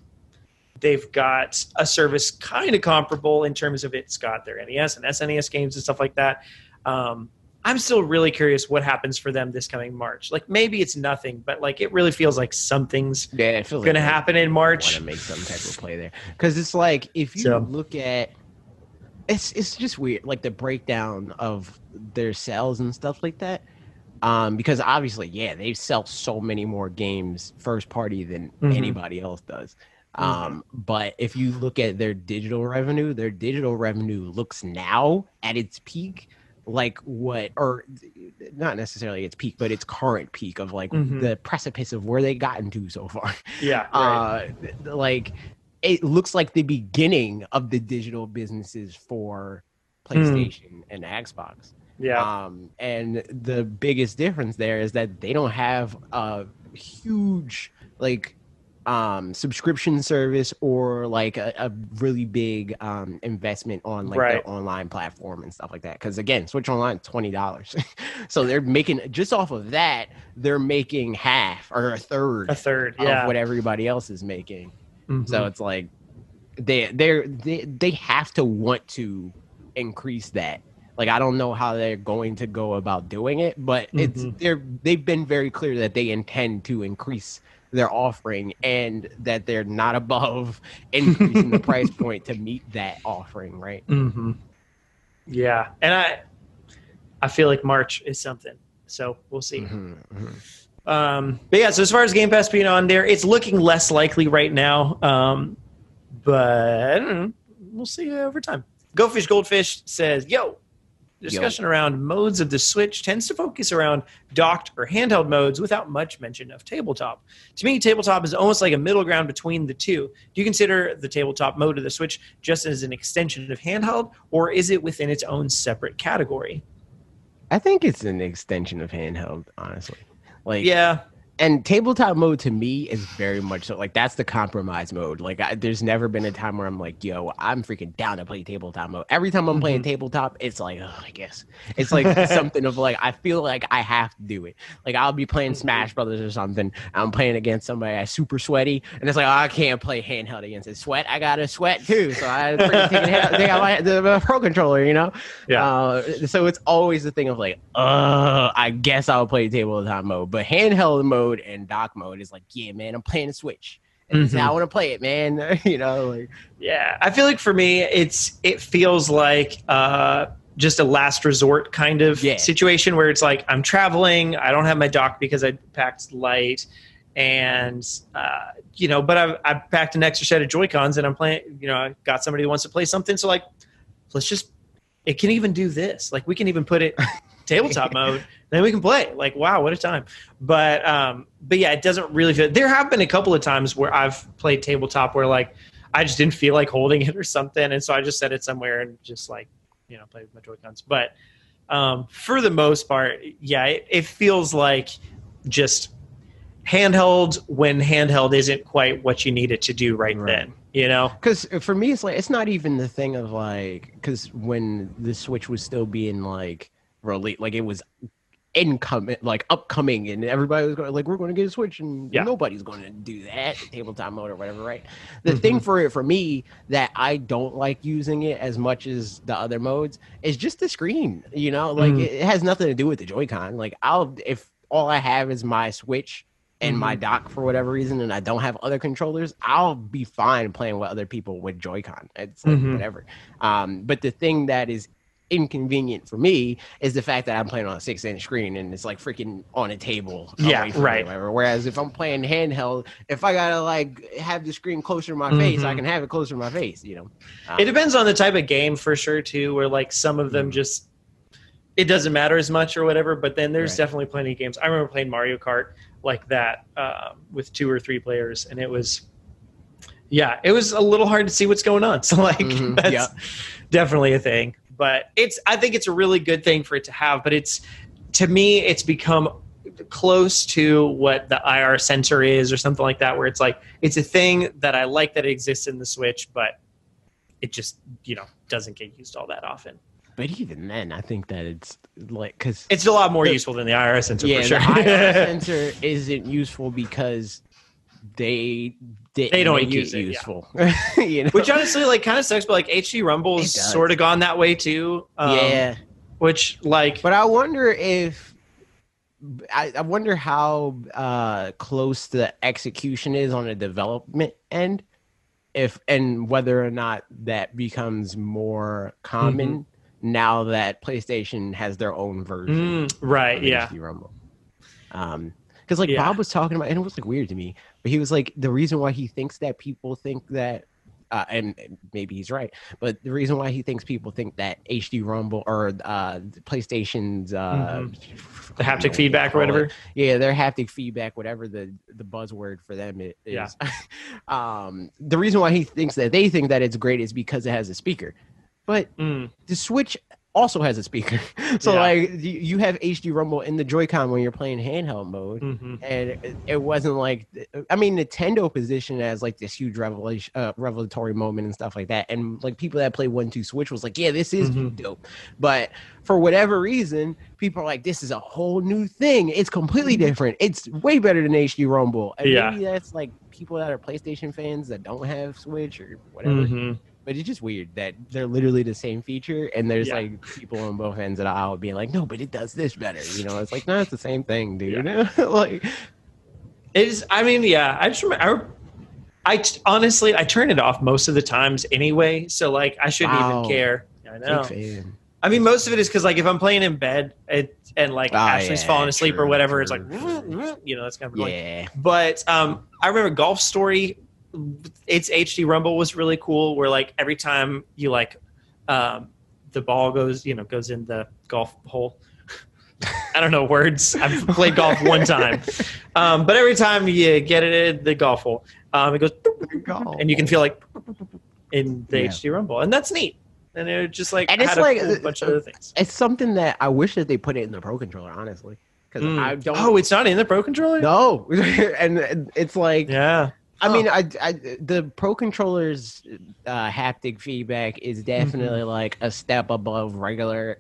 they've got a service kind of comparable in terms of it's got their NES and SNES games and stuff like that. Um, I'm still really curious what happens for them this coming March. Like maybe it's nothing, but like it really feels like something's Yeah, it feels going to like happen in March. Want to make some type of play there because it's like if you So- look at it's it's just weird like the breakdown of their sales and stuff like that. Um, because obviously, yeah, they sell so many more games first party than Mhm. anybody else does. Mhm. Um, but if you look at their digital revenue, their digital revenue looks now at its peak like what or not necessarily its peak, but its current peak of like Mhm. the precipice of where they gotten to so far. [laughs] Yeah, right. Uh like it looks like the beginning of the digital businesses for PlayStation and Xbox. yeah. Um, and the biggest difference there is that they don't have a huge like um subscription service or like a, a really big um investment on like Right. the online platform and stuff like that because again switch online twenty dollars [laughs] so they're making just off of that they're making half or a third a third. of Yeah. what everybody else is making Mhm. so it's like they they're they they have to want to increase that. Like I don't know how they're going to go about doing it, but it's Mhm. they're they've been very clear that they intend to increase their offering and that they're not above [laughs] increasing the [laughs] price point to meet that offering, right? Mhm. Yeah, and I, I feel like March is something. So we'll see. Mhm, mhm. Um, but yeah, so as far as Game Pass being on there, it's looking less likely right now. Um, but know. we'll see over time. GoFish Goldfish says, "Yo." Discussion around modes of the Switch tends to focus around docked or handheld modes without much mention of tabletop. To me, tabletop is almost like a middle ground between the two. Do you consider the tabletop mode of the Switch just as an extension of handheld, or is it within its own separate category? I think it's an extension of handheld, honestly. Like Yeah, and tabletop mode to me is very much so like that's the compromise mode. Like I, there's never been a time where i'm like yo i'm freaking down to play tabletop mode. Every time i'm playing tabletop it's like oh, i guess. It's like something of like i feel like i have to do it. Like i'll be playing smash brothers or something i'm playing against somebody that's super sweaty and it's like oh, i can't play handheld against it. Sweat i gotta sweat too so i take, out my, the, the pro controller you know? Yeah. uh, so it's always the thing of like, uh, I guess I'll play tabletop mode, but handheld mode and dock mode is like, yeah, man, I'm playing a Switch. And Mhm. how I want to play it, man. [laughs] you know, like Yeah, I feel like for me, it's it feels like uh, just a last resort kind of Yeah. situation where it's like I'm traveling, I don't have my dock because I packed light, and uh, you know, but I've, I've packed an extra set of Joy Cons and I'm playing. You know, I got somebody who wants to play something, so like, let's just. It can even do this. Like we can even put it [laughs] tabletop mode, then we can play. Like wow, what a time! But um, but yeah, it doesn't really feel. There have been a couple of times where I've played tabletop where like I just didn't feel like holding [laughs] it or something, and so I just set it somewhere and just like you know play with my Joy Cons. But um, for the most part, yeah, it, it feels like just handheld when handheld isn't quite what you need it to do right, Right. then. You know, Because for me, it's like it's not even the thing of like because when the Switch was still being like released, like it was incoming, like upcoming, and everybody was going like we're going to get a Switch, and Yeah. nobody's going to do that tabletop mode or whatever, right? The thing for it for me that I don't like using it as much as the other modes is just the screen. You know, like Mhm. it, has nothing to do with the Joy-Con. Like I'll if all I have is my Switch and my dock for whatever reason, and I don't have other controllers, I'll be fine playing with other people with Joy-Con. It's like Mhm. whatever. Um, but the thing that is inconvenient for me is the fact that I'm playing on a six inch screen and it's like freaking on a table. Yeah, away from me right. whatever. Whereas if I'm playing handheld, if I gotta like have the screen closer to my face, I Mhm. can have it closer to my face. You know. it depends on the type of game for sure too. Where like some of them just it doesn't matter as much or whatever. But then there's Right. definitely plenty of games. I remember playing Mario Kart like that uh, with two or three players, and it was yeah, it was a little hard to see what's going on. [laughs] So like Mhm, that's yeah. definitely a thing. But it's I think it's a really good thing for it to have. But it's to me it's become close to what the IR sensor is or something like that, where it's like it's a thing that I like that it exists in the Switch, but it just you know doesn't get used all that often. But even then, I think that it's like because It's a lot more The- useful than the IR sensor yeah, for sure. the IR sensor isn't useful because they They don't make use it it, yeah. useful. [laughs] you know? which honestly like kind of sucks, but like HD Rumble's It sort of gone that way too. Um, yeah. Which like But I wonder if I, I wonder how uh, close the execution is on the development end, if and whether or not that becomes more common now that PlayStation has their own version. mm, right, of yeah. HD Rumble. Um, because like Yeah. Bob was talking about, and it was like weird to me, but he was like, the reason why he thinks that people think that, uh, and maybe he's right, but the reason why he thinks people think that HD Rumble or uh, PlayStation's uh, The haptic feedback or whatever. yeah, their haptic feedback, whatever the the buzzword for them is. Yeah. [laughs] um, the reason why he thinks that they think that it's great is because it has a speaker, but Mm, the Switch also has a speaker. [laughs] so Yeah. like you, have HD Rumble in the Joy-Con when you're playing handheld mode. mhm. And it, it wasn't like I mean Nintendo positioned it as like this huge revelation, uh, revelatory moment and stuff like that. And like people that play one two Switch was like, yeah, this is Mhm. dope. But for whatever reason, people are like, this is a whole new thing. It's completely different. It's way better than HD Rumble. And Mm-hmm. Yeah. maybe that's like people that are PlayStation fans that don't have Switch or whatever Mhm. But it's just weird that they're literally the same feature and there's Yeah. like people on both ends of the aisle being like no but it does this better you know it's like no it's the same thing dude [laughs] like It is. I mean, yeah. I just remember. I, I t- honestly, I turn it off most of the times anyway. So like, I shouldn't Wow. even care. I know. I mean, most of it is because like if I'm playing in bed it, and like Ah, Ashley's yeah, falling asleep or true, whatever, it's like true. [laughs] you know that's kind of annoying. yeah But um, I remember Golf Story. Its HD Rumble was really cool. Where like every time you like, um, the ball goes, you know, goes in the golf hole. [laughs] I don't know words. I've played golf one time, um, but every time you get it in the golf hole, um, it goes, and you can feel like in the Yeah. HD Rumble, and that's neat. And it just like And it's had a cool bunch of other things. it's something that i wish that they put it in the pro controller honestly because Mm. i don't Oh, it's not in the Pro controller. no [laughs] and it's like Yeah. I mean, I, I the pro controller's uh, haptic feedback is definitely like a step above regular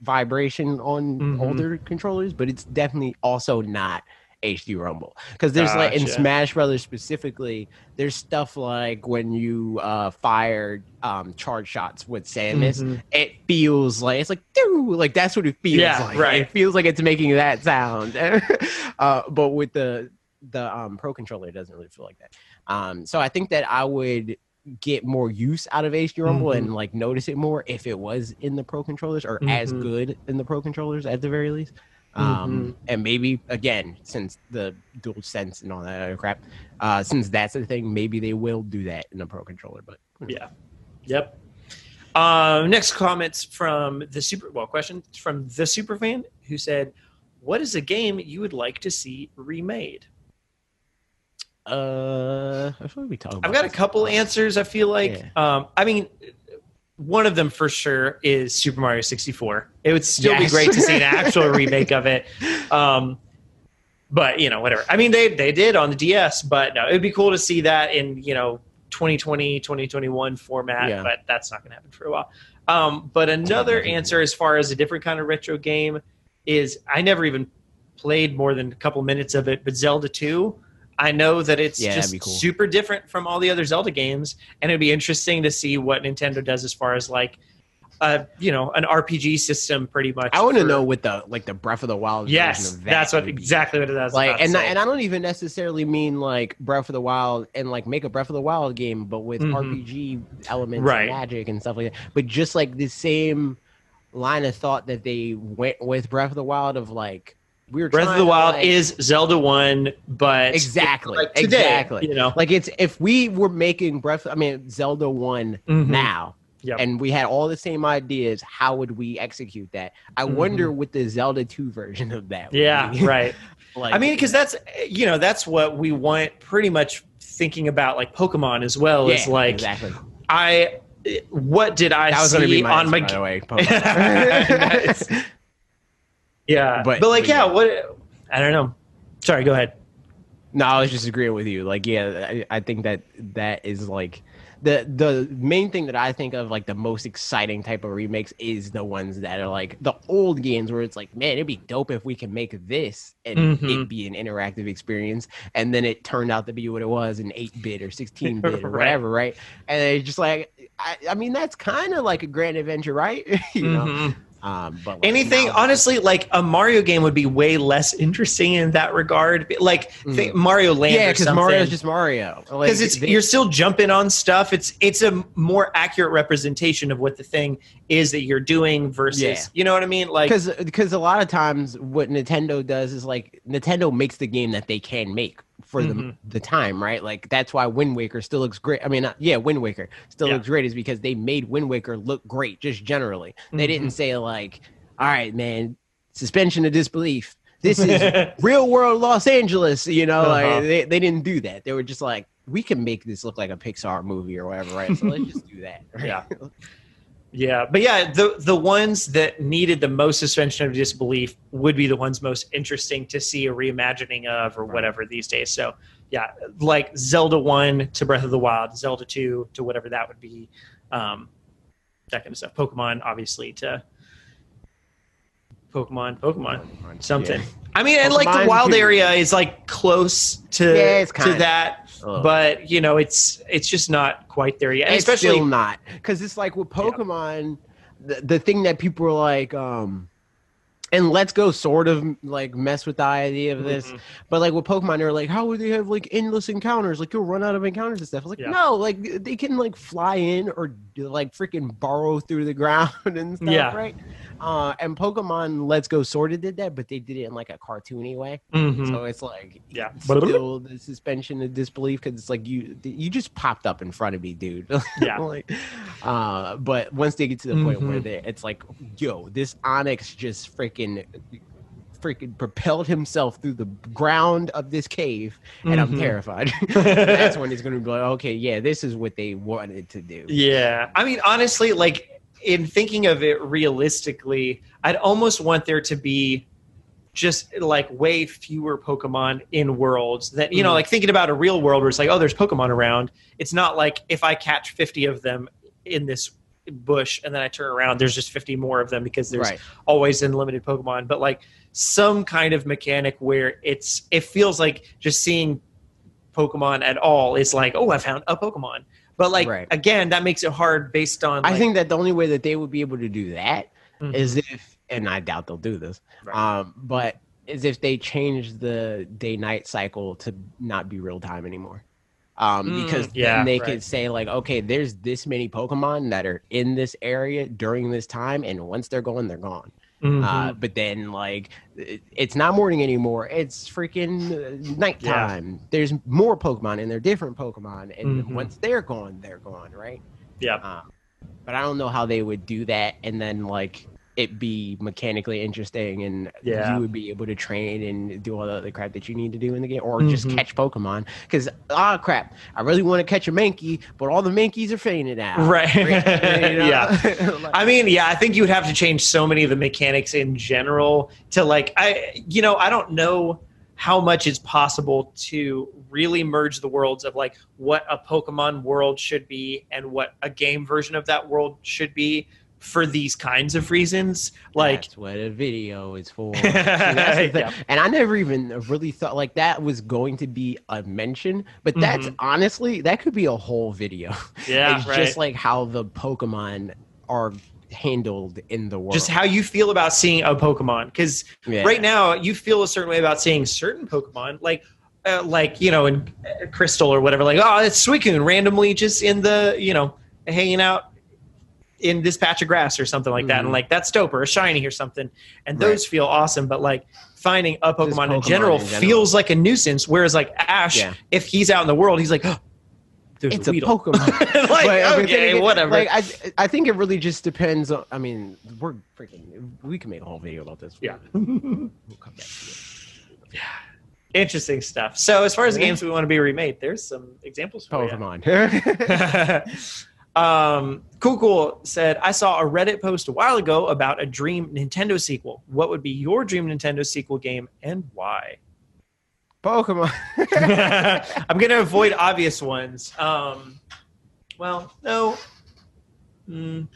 vibration on Mhm. older controllers, but it's definitely also not HD Rumble because there's like in Smash Brothers specifically, there's stuff like when you uh, fire um, charge shots with Samus, Mhm. it feels like it's like doo, like that's what it feels Yeah, like. right. It feels like it's making that sound. [laughs] uh, but with the the um, pro controller, doesn't really feel like that. Um, so I think that I would get more use out of HD Rumble Mhm. and like notice it more if it was in the pro controllers or as Mhm. good in the pro controllers at the very least. Mm-hmm. Um, and maybe again, since the DualSense and all that other crap, uh, since that's the thing, maybe they will do that in a pro controller. But Yeah. Yep. Um, next comments from the super well question from the super fan who said, "What is a game you would like to see remade?" Uh, I feel like we. I've got a couple answers. I feel like, um, I mean, one of them for sure is Super Mario 64. It would still be great to see an [laughs] actual remake of it. Um, but you know, whatever. I mean, they they did on the DS, but no, it'd be cool to see that in you know 2020 2021 format, Yeah. but that's not going to happen for a while. Um, but another answer, as far as a different kind of retro game, is I never even played more than a couple minutes of it, but Zelda 2. I know that it's Yeah, just cool. super different from all the other Zelda games, and it'd be interesting to see what Nintendo does as far as like, uh, you know, an RPG system, pretty much. I want to know what the like the Breath of the Wild. Yes, version of that that's what exactly what it is. like and and I don't even necessarily mean like Breath of the Wild and like make a Breath of the Wild game, but with Mhm. RPG elements Right. and magic and stuff like that. But just like the same line of thought that they went with Breath of the Wild of like we were Breath of the Wild like- is Zelda one, but Exactly, like today, exactly. You know, like it's if we were making Breath, I mean Zelda one Mhm. now. Yep. And we had all the same ideas. How would we execute that? I wonder what the Zelda 2 version of that would yeah, be. right. [laughs] like, I mean, because that's you know that's what we want. Pretty much thinking about like Pokemon as well yeah, is like exactly. I. What did I That was see be my on answer, my? by the way. [laughs] [laughs] Nice. Pokemon. Yeah, But- but, like but yeah, yeah. what? I don't know. Sorry, go ahead. no, I was just agreeing with you. Like, yeah, I, I think that that is like the the main thing that I think of like the most exciting type of remakes is the ones that are like the old games where it's like, man, it'd be dope if we can make this and Mhm. it be an interactive experience. And then it turned out to be what it was an 8 bit or 16 bit [laughs] or Right. whatever, right? And it's just like, I, I mean, that's kind of like a grand adventure, right? [laughs] you know, Mhm. Um, but like, Anything, now- honestly, like a Mario game would be way less interesting in that regard. Like think Mario Land, yeah, because. Mario's just Mario. Like, because it's they- you're still jumping on stuff. It's it's a more accurate representation of what the thing is that you're doing versus Yeah. you know what I mean. Like because because a lot of times what Nintendo does is like Nintendo makes the game that they can make for Mhm. the the time, right? Like that's why Wind Waker still looks great. I mean, yeah, Wind Waker still Yeah. looks great is because they made Wind Waker look great just generally. They Mhm. didn't say like, "All right, man, suspension of disbelief. This is [laughs] real world Los Angeles." You know, Uh-huh. like they they didn't do that. They were just like, "We can make this look like a Pixar movie or whatever, right? So let's just do that." [laughs] right? Yeah. Yeah, but yeah, the the ones that needed the most suspension of disbelief would be the ones most interesting to see a reimagining of or Right. whatever these days. So yeah, like Zelda one to Breath of the Wild, Zelda two to whatever that would be, um, that kind of stuff. Pokemon, obviously, to Pokemon, Pokemon. something. Yeah. I mean, and like the wild too. area is like close to Yeah, to kinda. that, Ugh. but you know, it's it's just not quite there yet. And it's especially still not because it's like with Pokemon, the, the thing that people are like, um, and Let's Go sort of like mess with the idea of this, Mhm. but like with Pokemon, they're like, how would they have like endless encounters? Like you'll run out of encounters and stuff. It's like Yeah. no, like they can like fly in or like freaking burrow through the [laughs] ground and stuff, Yeah. right? Uh, and Pokemon Let's Go sort of did that, but they did it in like a cartoony way. Mhm. So it's like Yeah. still the suspension of disbelief because it's like you you just popped up in front of me, dude. [laughs] Yeah. like, uh, but once they get to the point where Mhm. they, it's like, yo, this Onix just freaking freaking propelled himself through the ground of this cave, and I'm Mhm. terrified. [laughs] [laughs] That's when it's gonna be like, okay, yeah, this is what they wanted to do. Yeah. I mean, honestly, like in thinking of it realistically, I'd almost want there to be just like way fewer Pokemon in worlds that, you know, Mhm. like thinking about a real world where it's like, oh, there's Pokemon around. It's not like if I catch 50 of them in this bush and then I turn around, there's just 50 more of them because there's Right. always unlimited Pokemon, but like some kind of mechanic where it's it feels like just seeing Pokemon at all is like, oh, I found a Pokemon. But like Right. again, that makes it hard based on. I think that the only way that they would be able to do that Mhm. is if, and I doubt they'll do this, Right. um, but is if they change the day night cycle to not be real time anymore. Um, Mm, because yeah, then they right. could say like, okay, there's this many Pokemon that are in this area during this time, and once they're gone, they're gone. Mhm. Uh, but then like, it- it's not morning anymore; it's freaking uh, nighttime. There's more Pokemon, and they're different Pokemon, and Mhm. once they're gone, they're gone, right? yeah. Um, but I don't know how they would do that and then like it be mechanically interesting and Yeah. you would be able to train and do all the other crap that you need to do in the game or just Mhm. catch Pokemon. Because ah crap, I really want to catch a Mankey, but all the Mankeys are fainted out. Right. You [laughs] know? yeah. [laughs] Like- [laughs] I mean, yeah, I think you would have to change so many of the mechanics in general to like I you know, I don't know how much it's possible to really merge the worlds of like what a Pokemon world should be and what a game version of that world should be for these kinds of reasons. Like that's what a video is for. [laughs] See, that's the thing. Yeah. And I never even really thought like that was going to be a mention, but that's Mhm. honestly that could be a whole video. [laughs] yeah, it's right. just like how the Pokemon are handled in the world. just how you feel about seeing a Pokemon because Yeah. right now you feel a certain way about seeing certain Pokemon, like uh, like you know in uh, Crystal or whatever. Like oh, it's Suicune randomly just in the you know hanging out in this patch of grass or something like that, Mhm. and like that's dope or a shiny or something, and Right. those feel awesome. But like finding a Pokemon, in, general in general. feels like a nuisance. Whereas like Ash, Yeah. if he's out in the world, he's like. Oh, there's it's a Weedle. Pokemon. [laughs] like But, I mean, okay, again, whatever. Like I, I think it really just depends. on I mean, we're freaking. We can make a whole video about this. Yeah. we'll come back to it. [laughs] Interesting stuff. So as far as Yeah. games we want to be remade, there's some examples for. Pokemon. [laughs] um, cool, cool said, I saw a Reddit post a while ago about a dream Nintendo sequel. What would be your dream Nintendo sequel game and why? Pokemon. [laughs] I'm going to avoid obvious ones. Um, well, no. Mm,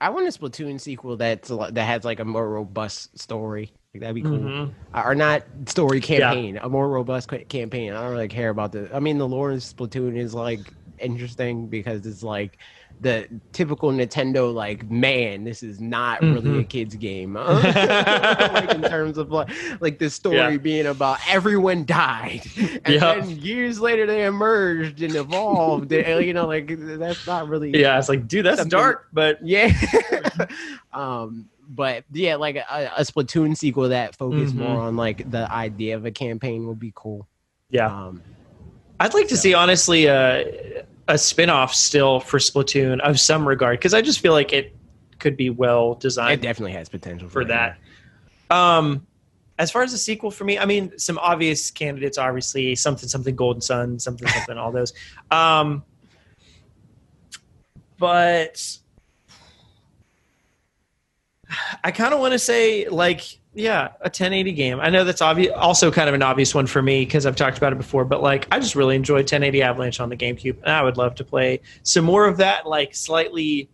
I want a Splatoon sequel that's that has like a more robust story. Like that'd be cool. mhm. Or not story campaign, a more robust campaign. I don't really care about the. I mean, the lore of Splatoon is like interesting because it's like the typical Nintendo like, man, this is not really a Mhm. kid's game. [laughs] [laughs] like in terms of like, like the story Yeah. being about everyone died, [laughs] and Yep. then years later they emerged and evolved. and, you know, like that's not really Yeah, it's like, dude, that's Something- dark, but yeah. um, but yeah, like a, a Splatoon sequel that focused Mhm. more on like the idea of a campaign would be cool. yeah. Um, I'd like to see honestly a a spin-off still for Splatoon of some regard because I just feel like it could be well designed. it definitely has potential for that. Um as far as a sequel for me, I mean some obvious candidates obviously something something Golden Sun, something something all those. [laughs] Um but I kind of want to say like yeah, a 1080 game. I know that's obvious also kind of an obvious one for me because I've talked about it before, but like I just really enjoy 1080 Avalanche on the GameCube and I would love to play some more of that like slightly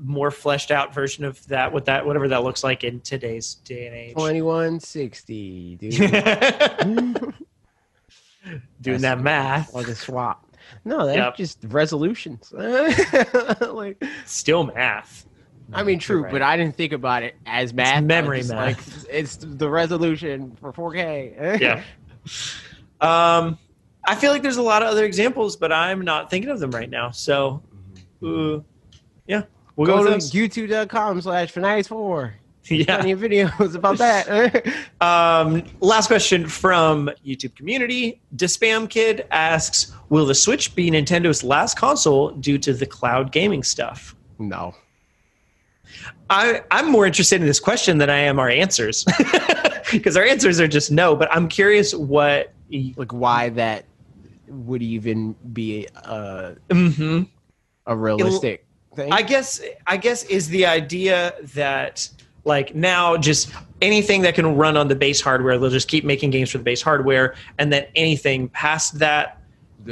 more fleshed out version of that what that whatever that looks like in today's day and age. Twenty one sixty, dude. [laughs] [laughs] Doing that math. or the swap. No, that's Yep. just resolutions. [laughs] like, Still math. I mean, true, Right. but I didn't think about it as math. I was memory just math. Like, it's the resolution for 4K. [laughs] Yeah. Um I feel like there's a lot of other examples, but I'm not thinking of them right now. So uh, yeah, we'll go, Go to youtube.com slash Fanatics4. [laughs] Yeah. Plenty of videos about that. [laughs] Um, last question from YouTube community. Spam Kid asks, "Will the Switch be Nintendo's last console due to the cloud gaming stuff?" no. I, I'm more interested in this question than I am our answers, [laughs] because our answers are just no. But I'm curious what. like why that would even be a, hmm a realistic thing. I guess. I guess is the idea that like now just anything that can run on the base hardware, they'll just keep making games for the base hardware, and then anything past that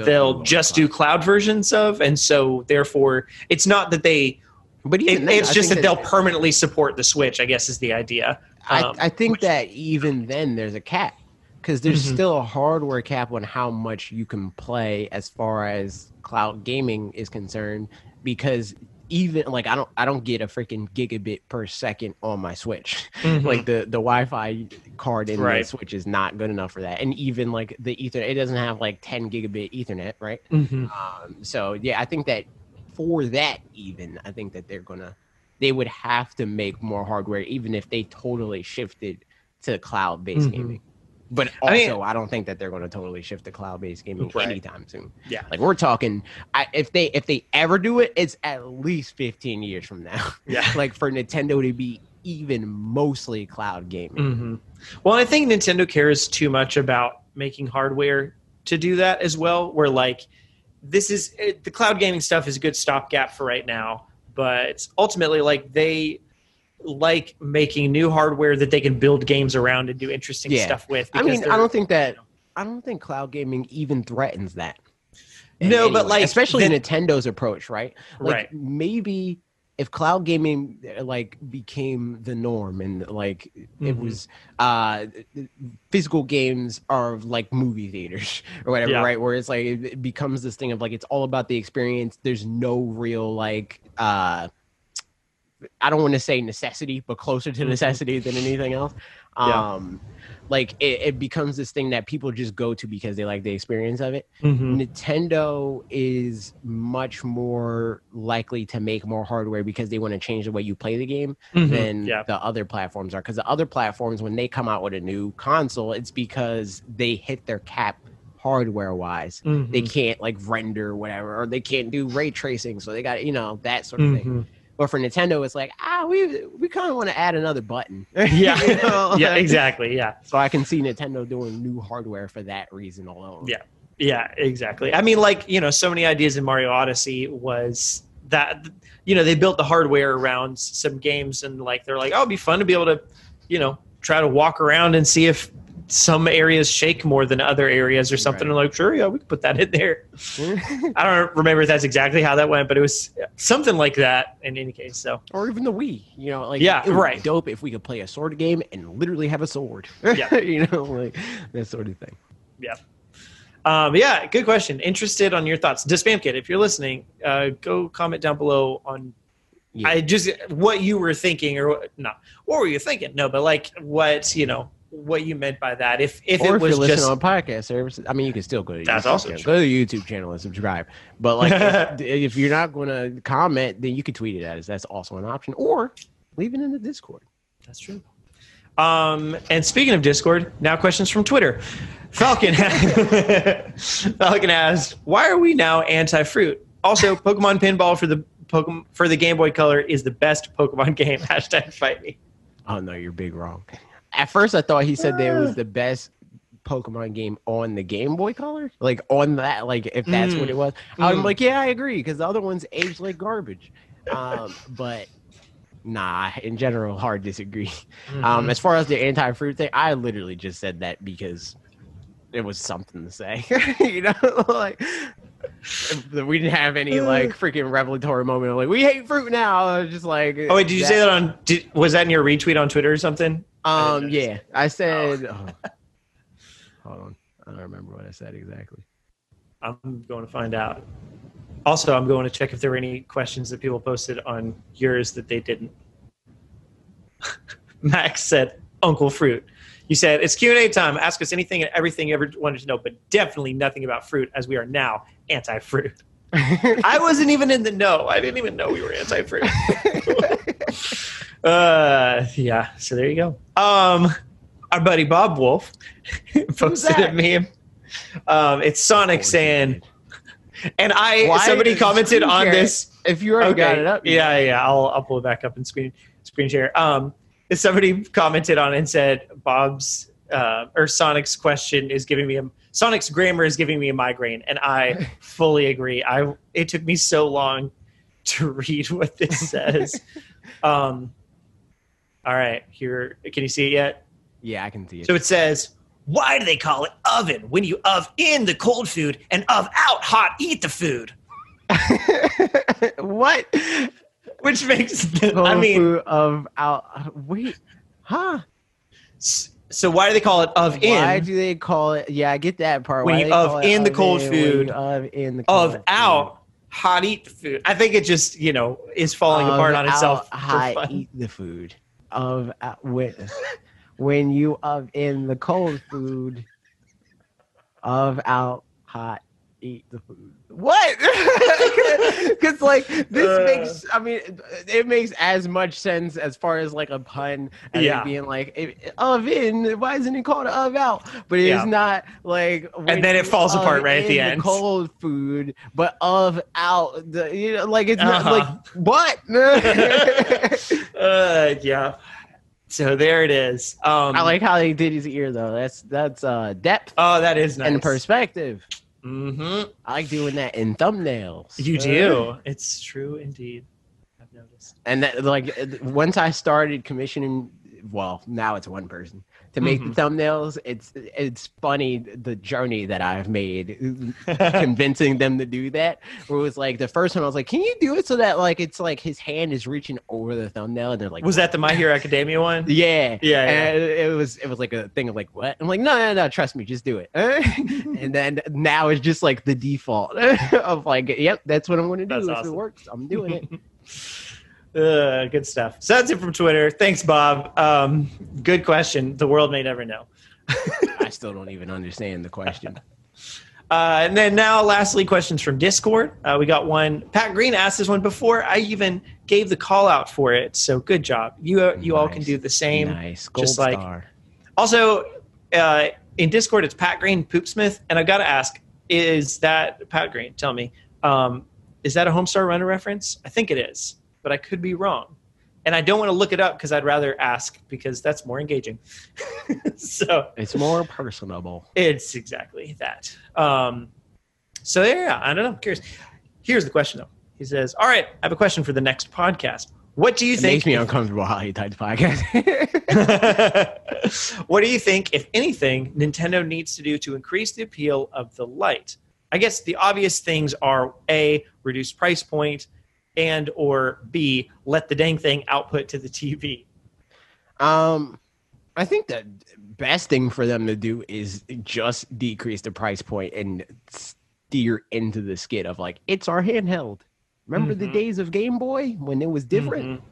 they'll just do cloud versions of and so therefore it's not that they But it, then, it's I just that they'll permanently support the switch i guess is the idea I, Um, I think which- that even then there's a cap because there's Mhm. still a hardware cap on how much you can play as far as cloud gaming is concerned because even like I don't I don't get a freaking gigabit per second on my Switch. [laughs] Mhm. Like the the Wi-Fi card in Right. the Switch is not good enough for that. And even like the Ethernet, it doesn't have like 10 gigabit Ethernet, right? Mhm. Um, so yeah, I think that for that, even I think that they're gonna, they would have to make more hardware, even if they totally shifted to cloud-based Mhm. gaming. But I mean- also, I, don't think that they're going to totally shift to cloud-based gaming Right. anytime soon. Yeah. like we're talking, I, if they if they ever do it, it's at least 15 years from now. yeah [laughs] like for Nintendo to be even mostly cloud gaming. Mhm. well i think nintendo cares too much about making hardware to do that as well where like this is it, the cloud gaming stuff is a good stopgap for right now but ultimately like they like making new hardware that they can build games around and do interesting Yeah. stuff with. I mean, I don't think that. I don't think cloud gaming even threatens that. No, but, like, especially the- Nintendo's approach, right? Like Right. maybe if cloud gaming uh, like became the norm and like it Mhm. was uh physical games are like movie theaters [laughs] or whatever Yeah. right where it's like it it becomes this thing of like it's all about the experience there's no real like uh I don't want to say necessity, but closer to Mhm. necessity than anything else. Yeah. Um, like it, it becomes this thing that people just go to because they like the experience of it. Mhm. Nintendo is much more likely to make more hardware because they want to change the way you play the game Mhm. than yeah. the other platforms are. Because the other platforms, when they come out with a new console, it's because they hit their cap hardware wise. Mhm. They can't like render whatever, or they can't do ray tracing, so they got you know that sort of thing. But for Nintendo, it's like ah, we we kind of want to add another button. [laughs] [laughs] Yeah. You know, [laughs] yeah, exactly. Yeah. So I can see Nintendo doing new hardware for that reason alone. Yeah. Yeah, exactly. I mean, like, you know, so many ideas in Mario Odyssey was that, you know, they built the hardware around some games and, like, they're like, oh, it'd be fun to be able to, you know, try to walk around and see if some areas shake more than other areas or something. Right. And like, sure, yeah, we can put that in there. [laughs] I don't remember if that's exactly how that went, but it was something like that in any case. So, or even the Wii. You know, like Yeah, it would be right. Dope if we could play a sword game and literally have a sword. Yeah. [laughs] you know, like that sort of thing. Yeah. Um, yeah, good question. Interested on your thoughts. To Kid, if you're listening, uh, go comment down below on Yeah. I just what you were thinking or what- no, what were you thinking? No, but like what you know what you meant by that. If if or it if you're listening just on podcast services, I mean, you can still go to That's YouTube also channel. go to the YouTube channel and subscribe. But like, if, [laughs] if you're not going to comment, then you can tweet it at us. That's also an option, or leave it in the Discord. that's true. Um, and speaking of Discord, now questions from Twitter. Falcon [laughs] Falcon asked, "Why are we now anti-fruit?" Also, Pokemon Pinball for the Pokemon for the Game Boy Color is the best Pokemon [laughs] game. Hashtag fight me. Oh no, you're big wrong. At first, I thought he said that it was the best Pokemon game on the Game Boy Color, like on that, like if that's what Mm. it was. I'm Mm. like, yeah, I agree, because the other ones aged like garbage. Um, [laughs] but nah, in general, hard disagree. Mm-hmm. Um, as far as the anti-fruit thing, I literally just said that because it was something to say. [laughs] you know, [laughs] like we didn't have any like freaking revelatory moment. of, Like we hate fruit now. I was just like, oh wait, did you say that on? Did, was that in your retweet on Twitter or something? I Um, didn't yeah, I said. oh. [laughs] Hold on, I don't remember what I said exactly. I'm going to find out. Also, I'm going to check if there were any questions that people posted on yours that they didn't. [laughs] Max said, "Uncle Fruit." You said it's Q and A time. Ask us anything and everything you ever wanted to know, but definitely nothing about fruit, as we are now anti-fruit. [laughs] I wasn't even in the know. I didn't even know we were anti-fruit. Uh, yeah. So there you go. Um, our buddy Bob Wolf [laughs] posted a meme. Um, it's Sonic saying, and I Why somebody is commented on share- this. if you already got it up, you Yeah, yeah. I'll I'll pull it back up and screen screen share. Um, somebody commented on it and said Bob's uh, or Sonic's question is giving me a Sonic's grammar is giving me a migraine, and I [laughs] fully agree. I it took me so long to read what this says. [laughs] um, all right, here. Can you see it yet? yeah, I can see it. So it says, "Why do they call it oven when you of in the cold food and of out hot eat the food?" [laughs] what? Which makes I mean, Tofu of out. Wait, huh? so why do they call it of Why in Why do they call it? Yeah, I get that part. When you of in the cold in when you food, of in the of out hot eat the food? I think it just you know is falling Of apart on itself. high eat the food of out, when, when you of in the cold food of out hot eat the food what [laughs] because like this Uh. makes i mean it makes as much sense as far as like a pun as Yeah. being like of in why isn't it called of out but it's Yeah. not like and then it falls apart right at the end. cold food but of out the you know like it's not Uh-huh. like what [laughs] uh, yeah. So there it is. Um, I like how they did his ear though. That's that's uh depth Oh, that is nice. and perspective. Hmm I like doing that in thumbnails. You do. [laughs] It's true indeed. I've noticed. and that like once I started commissioning, well, now it's one person to make Mhm. the thumbnails. It's it's funny the journey that I've made [laughs] convincing them to do that. Where it was like the first one, I was like, "Can you do it so that like it's like his hand is reaching over the thumbnail?" And they're like, was that the My Hero Academia one? [laughs] Yeah, Yeah, And it was it was like a thing of like what? I'm like, no, no, no, trust me, just do it. [laughs] and then now it's just like the default of like, yep, that's what I'm going to do. That's if awesome. it works, I'm doing it. Uh, good stuff. So that's it from Twitter. Thanks, Bob. Um, good question. The world may never know. [laughs] I still don't even understand the question. [laughs] Uh, and then now, lastly, questions from Discord. Uh, we got one. Pat Green asked this one before I even gave the call out for it. So good job. You uh, you all can do the same. nice, gold just like- star. Also, uh, in Discord, it's Pat Green Poopsmith, and I've got to ask: Is that Pat Green? Tell me, um, is that a Homestar Runner reference? I think it is, but I could be wrong. And I don't want to look it up because I'd rather ask because that's more engaging. [laughs] so It's more personable. it's exactly that. Um, so yeah, I don't know. I'm curious. Here's the question though. He says, "All right, I have a question for the next podcast. What do you It think?" makes me uncomfortable how you the podcast. [laughs] what do you think, if anything, Nintendo needs to do to increase the appeal of the Lite? I guess the obvious things are a reduced price point, and or b let the dang thing output to the TV. Um, I think the best thing for them to do is just decrease the price point and steer into the skid of like it's our handheld. Remember the Mhm. days of Game Boy when it was different? Mhm.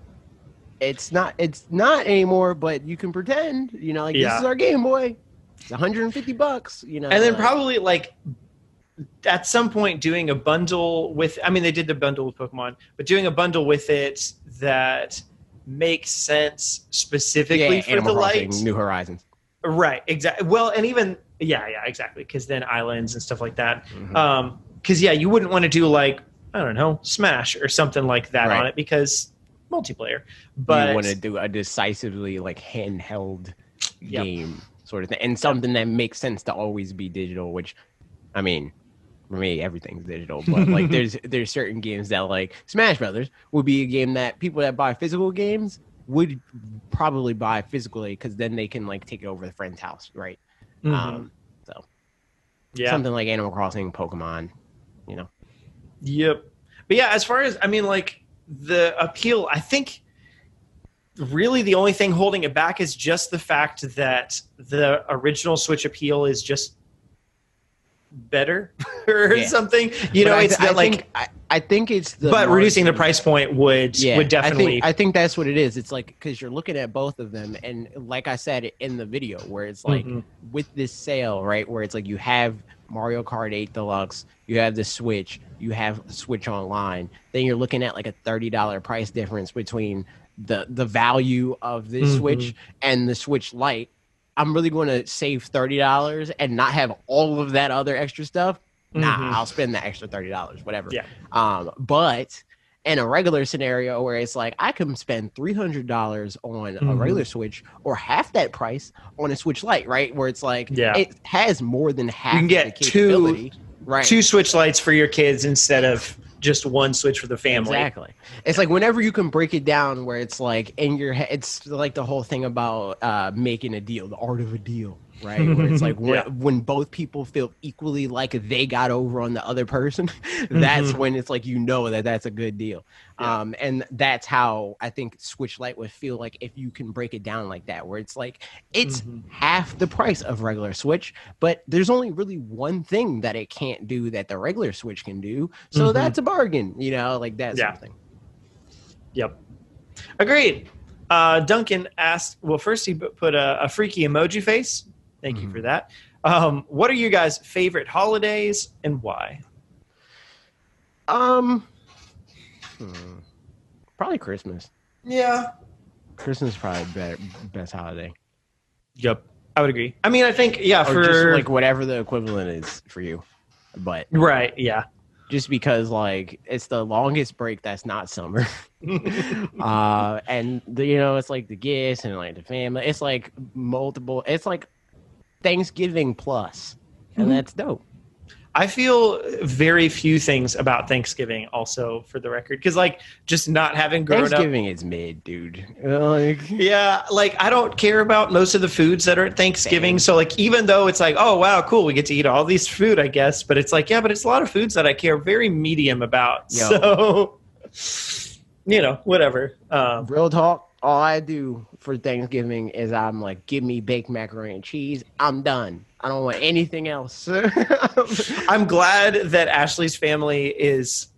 It's not. It's not anymore. But you can pretend. You know, like Yeah. this is our Game Boy. It's 150 bucks. You know, and then like- probably like at some point doing a bundle with i mean they did the bundle with pokemon but doing a bundle with it that makes sense specifically yeah, for Animal the Crossing, light New Horizons. right exactly well and even yeah yeah exactly because then islands and stuff like that Mhm. um because yeah you wouldn't want to do like i don't know smash or something like that on it because multiplayer but you want to do a decisively like handheld Yep. game sort of thing, and something that makes sense to always be digital. Which, I mean, for me, everything's digital. But like, [laughs] there's there's certain games that like Smash Brothers would be a game that people that buy physical games would probably buy physically because then they can like take it over the friend's house, right? Mhm. Um, yeah something like Animal Crossing, Pokemon. You know, Yep. But yeah, as far as I mean, like the appeal, I think really the only thing holding it back is just the fact that the original Switch appeal is just better [laughs] or Yeah. something. You But know, I it's I that like think, I, I think it's the but reducing the price point would would definitely I think, I think that's what it is. It's like because you're looking at both of them, and like I said in the video, where it's like Mhm. with this sale, right? Where it's like you have Mario Kart 8 Deluxe, you have the Switch, you have Switch Online. Then you're looking at like a thirty dollar price difference between the the value of this Mhm. Switch and the Switch Lite. I'm really going to save thirty dollars and not have all of that other extra stuff. Nah, Mhm. I'll spend the extra thirty dollars, whatever. Yeah. Um, but in a regular scenario where it's like I can spend three hundred dollars on a Mhm. regular Switch or half that price on a Switch Lite, right? Where it's like Yeah. it has more than half You can get the two- right. two Switch Lites for your kids instead of just one Switch for the family. Exactly. It's like whenever you can break it down where it's like in your head, it's like the whole thing about uh, making a deal, the art of a deal, right? Where it's like [laughs] when, Yeah. when both people feel equally like they got over on the other person, [laughs] that's Mhm. when it's like you know that that's a good deal. Yeah. Um, and that's how I think Switch Lite would feel like if you can break it down like that, where it's like it's Mhm. half the price of regular Switch, but there's only really one thing that it can't do that the regular Switch can do. So Mhm. that's a bargain, you know, like that Yeah. sort of thing. Yep. Agreed. Uh, Duncan asked, well, first he put- put a, a freaky emoji face. Thank you Mhm. for that. Um, what are you guys' favorite holidays and why? Um, hmm, probably Christmas. Yeah. Christmas is probably better, best holiday. Yep. I would agree. I mean, I think, yeah, Or for. just like whatever the equivalent is for you. But right. Yeah. just because like it's the longest break that's not summer. [laughs] uh and the, you know it's like the gifts and like the family it's like multiple it's like thanksgiving plus and Mhm. that's dope I feel very few things about Thanksgiving. Also, for the record, because like just not having grown up. Thanksgiving is mid, dude. Like, Yeah, like I don't care about most of the foods that are at Thanksgiving. Same. So like even though it's like, oh wow, cool, we get to eat all these food, I guess. But it's like, yeah, but it's a lot of foods that I care very medium about. Yo. So [laughs] you know, whatever. Um, real talk. All I do for Thanksgiving is I'm like, give me baked macaroni and cheese. I'm done. I don't want anything else. [laughs] I'm glad that Ashley's family is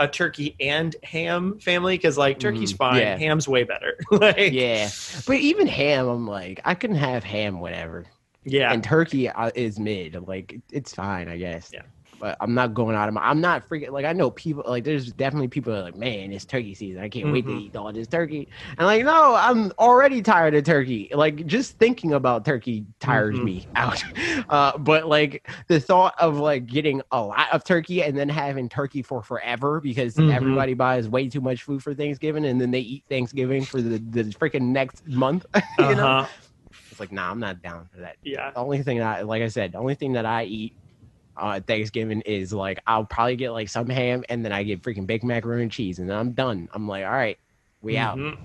a turkey and ham family because like turkey's Mhm, fine, yeah. ham's way better. [laughs] like, yeah, but even ham, I'm like, I can have ham, whatever. yeah, And turkey uh, is mid. Like, it's fine, I guess. Yeah. But I'm not going out of my. I'm not freaking like I know people like there's definitely people that are like man it's turkey season I can't wait to Mhm. eat all this turkey and like no I'm already tired of turkey like just thinking about turkey tires Mhm. me [laughs] out uh, but like the thought of like getting a lot of turkey and then having turkey for forever because Mhm. everybody buys way too much food for Thanksgiving and then they eat Thanksgiving for the the freaking next month [laughs] you know uh-huh. it's like nah I'm not down for that yeah. the only thing that like I said, the only thing that I eat uh, Thanksgiving is like I'll probably get like some ham and then I get freaking baked macaroni and cheese and then I'm done. I'm like, all right, we out. Mhm.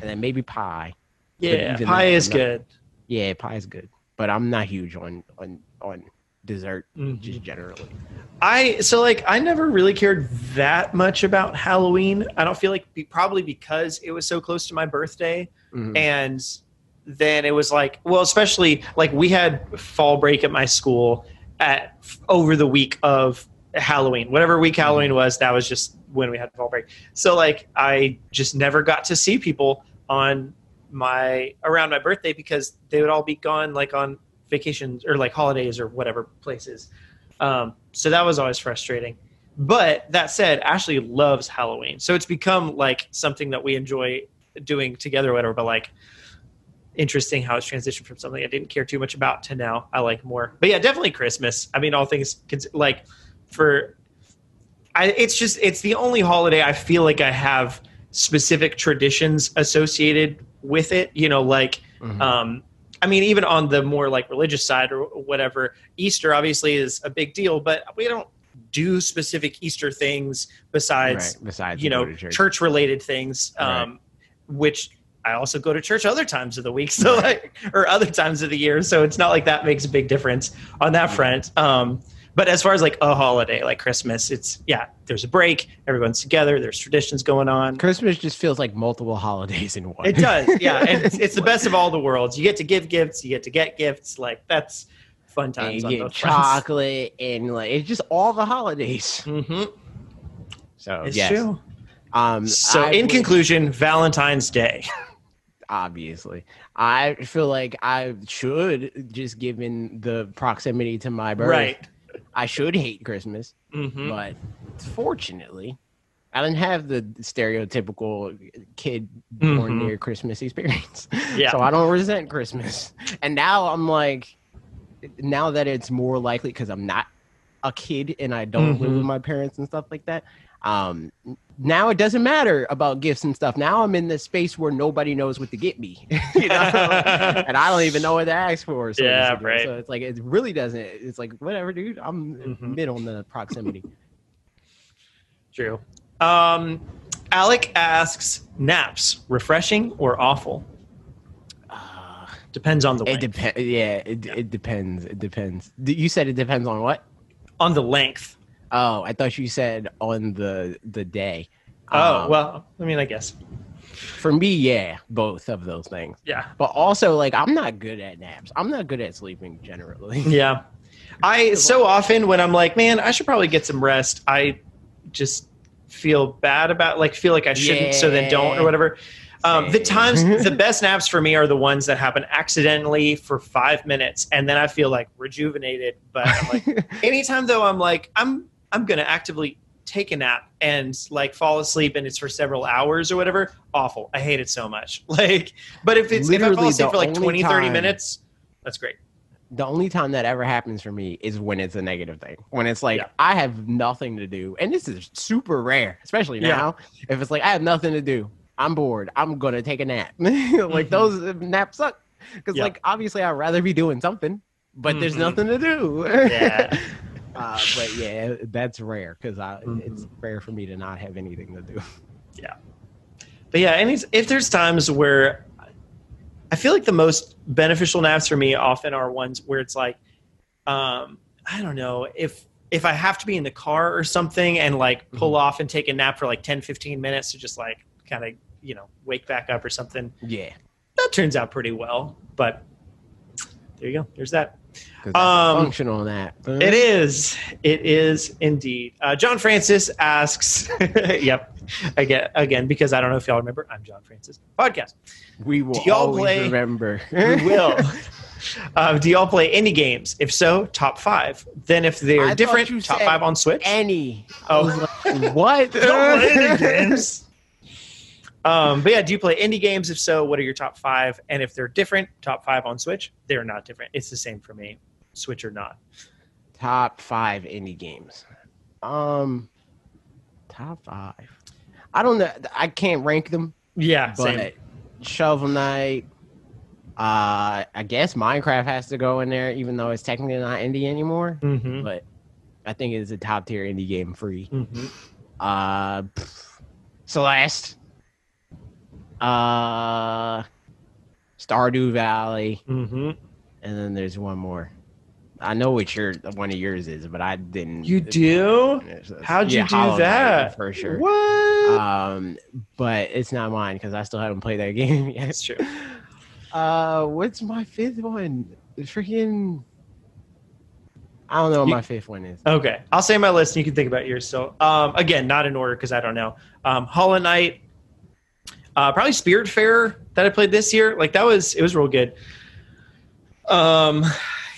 And then maybe pie. Yeah, pie is not- good. Yeah, pie is good, but I'm not huge on on on dessert Mhm. just generally. I so like I never really cared that much about Halloween. I don't feel like be, probably because it was so close to my birthday, Mhm. and then it was like well, especially like we had fall break at my school at over the week of Halloween, whatever week Halloween was. That was just when we had fall break. So like I just never got to see people on my around my birthday because they would all be gone like on vacations or like holidays or whatever places. Um, so that was always frustrating. But that said, Ashley loves Halloween, so it's become like something that we enjoy doing together, or whatever. But like, interesting how it's transitioned from something I didn't care too much about to now I like more. But yeah, definitely Christmas. I mean, all things like for, I it's just it's the only holiday I feel like I have specific traditions associated with it. You know, like Mhm. um, I mean, even on the more like religious side or whatever, Easter obviously is a big deal, but we don't do specific Easter things besides right. Besides, you know church related things, um, which I also go to church other times of the week, [laughs] so like or other times of the year. So it's not like that makes a big difference on that front. Um, but as far as like a holiday like Christmas, it's yeah, there's a break, everyone's together, there's traditions going on. Christmas just feels like multiple holidays in one. It does, [laughs] yeah, and it's, it's the best of all the worlds. You get to give gifts, you get to get gifts. Like that's fun And times you on get both fronts. chocolate and like it's just all the holidays. hmm So It's yes. true. Um, So, I in would- conclusion, Valentine's Day. [laughs] obviously. I feel like I should, just given the proximity to my birth, Right. I should hate Christmas. hmm But fortunately, I didn't have the stereotypical kid born Mhm. near Christmas experience. [laughs] Yeah. So I don't resent Christmas. And now I'm like, now that it's more likely because I'm not a kid and I don't live Mhm. with my parents and stuff like that. Um, now it doesn't matter about gifts and stuff. Now I'm in this space where nobody knows what to get me, [laughs] you know, [laughs] and I don't even know what to ask for. So Yeah, right. So it's like it really doesn't. It's like whatever, dude. I'm Mhm. mid on the proximity. [laughs] True. Um, Alec asks, naps refreshing or awful? Uh, Depends on the it depends. Yeah, it, it depends. It depends. You said it depends on what? on the length. Oh, I thought you said on the the day. Oh Um, well, I mean, I guess. for me, yeah, both of those things. Yeah. But also, like, I'm not good at naps. I'm not good at sleeping generally. [laughs] Yeah. I [laughs] so often when I'm like, man, I should probably get some rest. I just feel bad about like feel like I shouldn't, so then don't or whatever. Um, the times [laughs] the best naps for me are the ones that happen accidentally for five minutes, and then I feel like rejuvenated. But I'm like, anytime though, I'm like, I'm I'm gonna actively take a nap and like fall asleep, and it's for several hours or whatever. Awful. I hate it so much. [laughs] Like, but if it's if I fall Literally asleep for like only 20, 30 minutes, that's great. the only time that ever happens for me is when it's a negative thing. When it's like Yeah. I have nothing to do, and this is super rare, especially Yeah. now. If it's like I have nothing to do, I'm bored. I'm gonna take a nap. [laughs] like Mhm. those uh, naps suck because Yeah. like obviously I'd rather be doing something, but there's Mhm. nothing to do. Yeah. [laughs] Uh, but [laughs] yeah, that's rare because Mhm. it's rare for me to not have anything to do. Yeah, but yeah, and it's, if there's times where I feel like the most beneficial naps for me often are ones where it's like, um, I don't know, if if I have to be in the car or something and like pull off and take a nap for like 10, 15 minutes to just like kind of, you know, wake back up or something, Yeah, that turns out pretty well. But there you go. There's that. Because Um, functional nap. It is. It is indeed. Uh, John Francis asks, [laughs] yep, again, again, because I don't know if y'all remember, I'm John Francis. Podcast. We will Do y'all play- remember. We [laughs] will. Uh, do y'all play indie games? If so, top five. Then, if they're thought different, top five on Switch. Any. Oh. Like, [laughs] what? Don't play indie games. Um, but yeah, do you play indie games? If so, what are your top five? And if they're different, top five on Switch. They're not different. It's the same for me, Switch or not. top five indie games. Um, top five. I don't know. I can't rank them, Yeah, but same. Shovel Knight. Uh, I guess Minecraft has to go in there, even though it's technically not indie anymore. Mm-hmm. But I think it's a top tier indie game free. Mm-hmm. Uh, pff, Celeste. Uh, Stardew Valley, Mm-hmm. and then there's one more. I know what your one of yours is, but I didn't. You do? How'd you yeah, do Hollow Knight, that? for sure? What? Um, but it's not mine because I still haven't played that [laughs] game yet. That's true. Uh, what's my fifth one? Freaking. I don't know what You- my fifth one is. Okay, I'll say my list, and you can think about yours. So, um, again, not in order because I don't know. Um, Hollow Knight, uh, probably Spiritfarer that I played this year. Like that was it was real good. Um,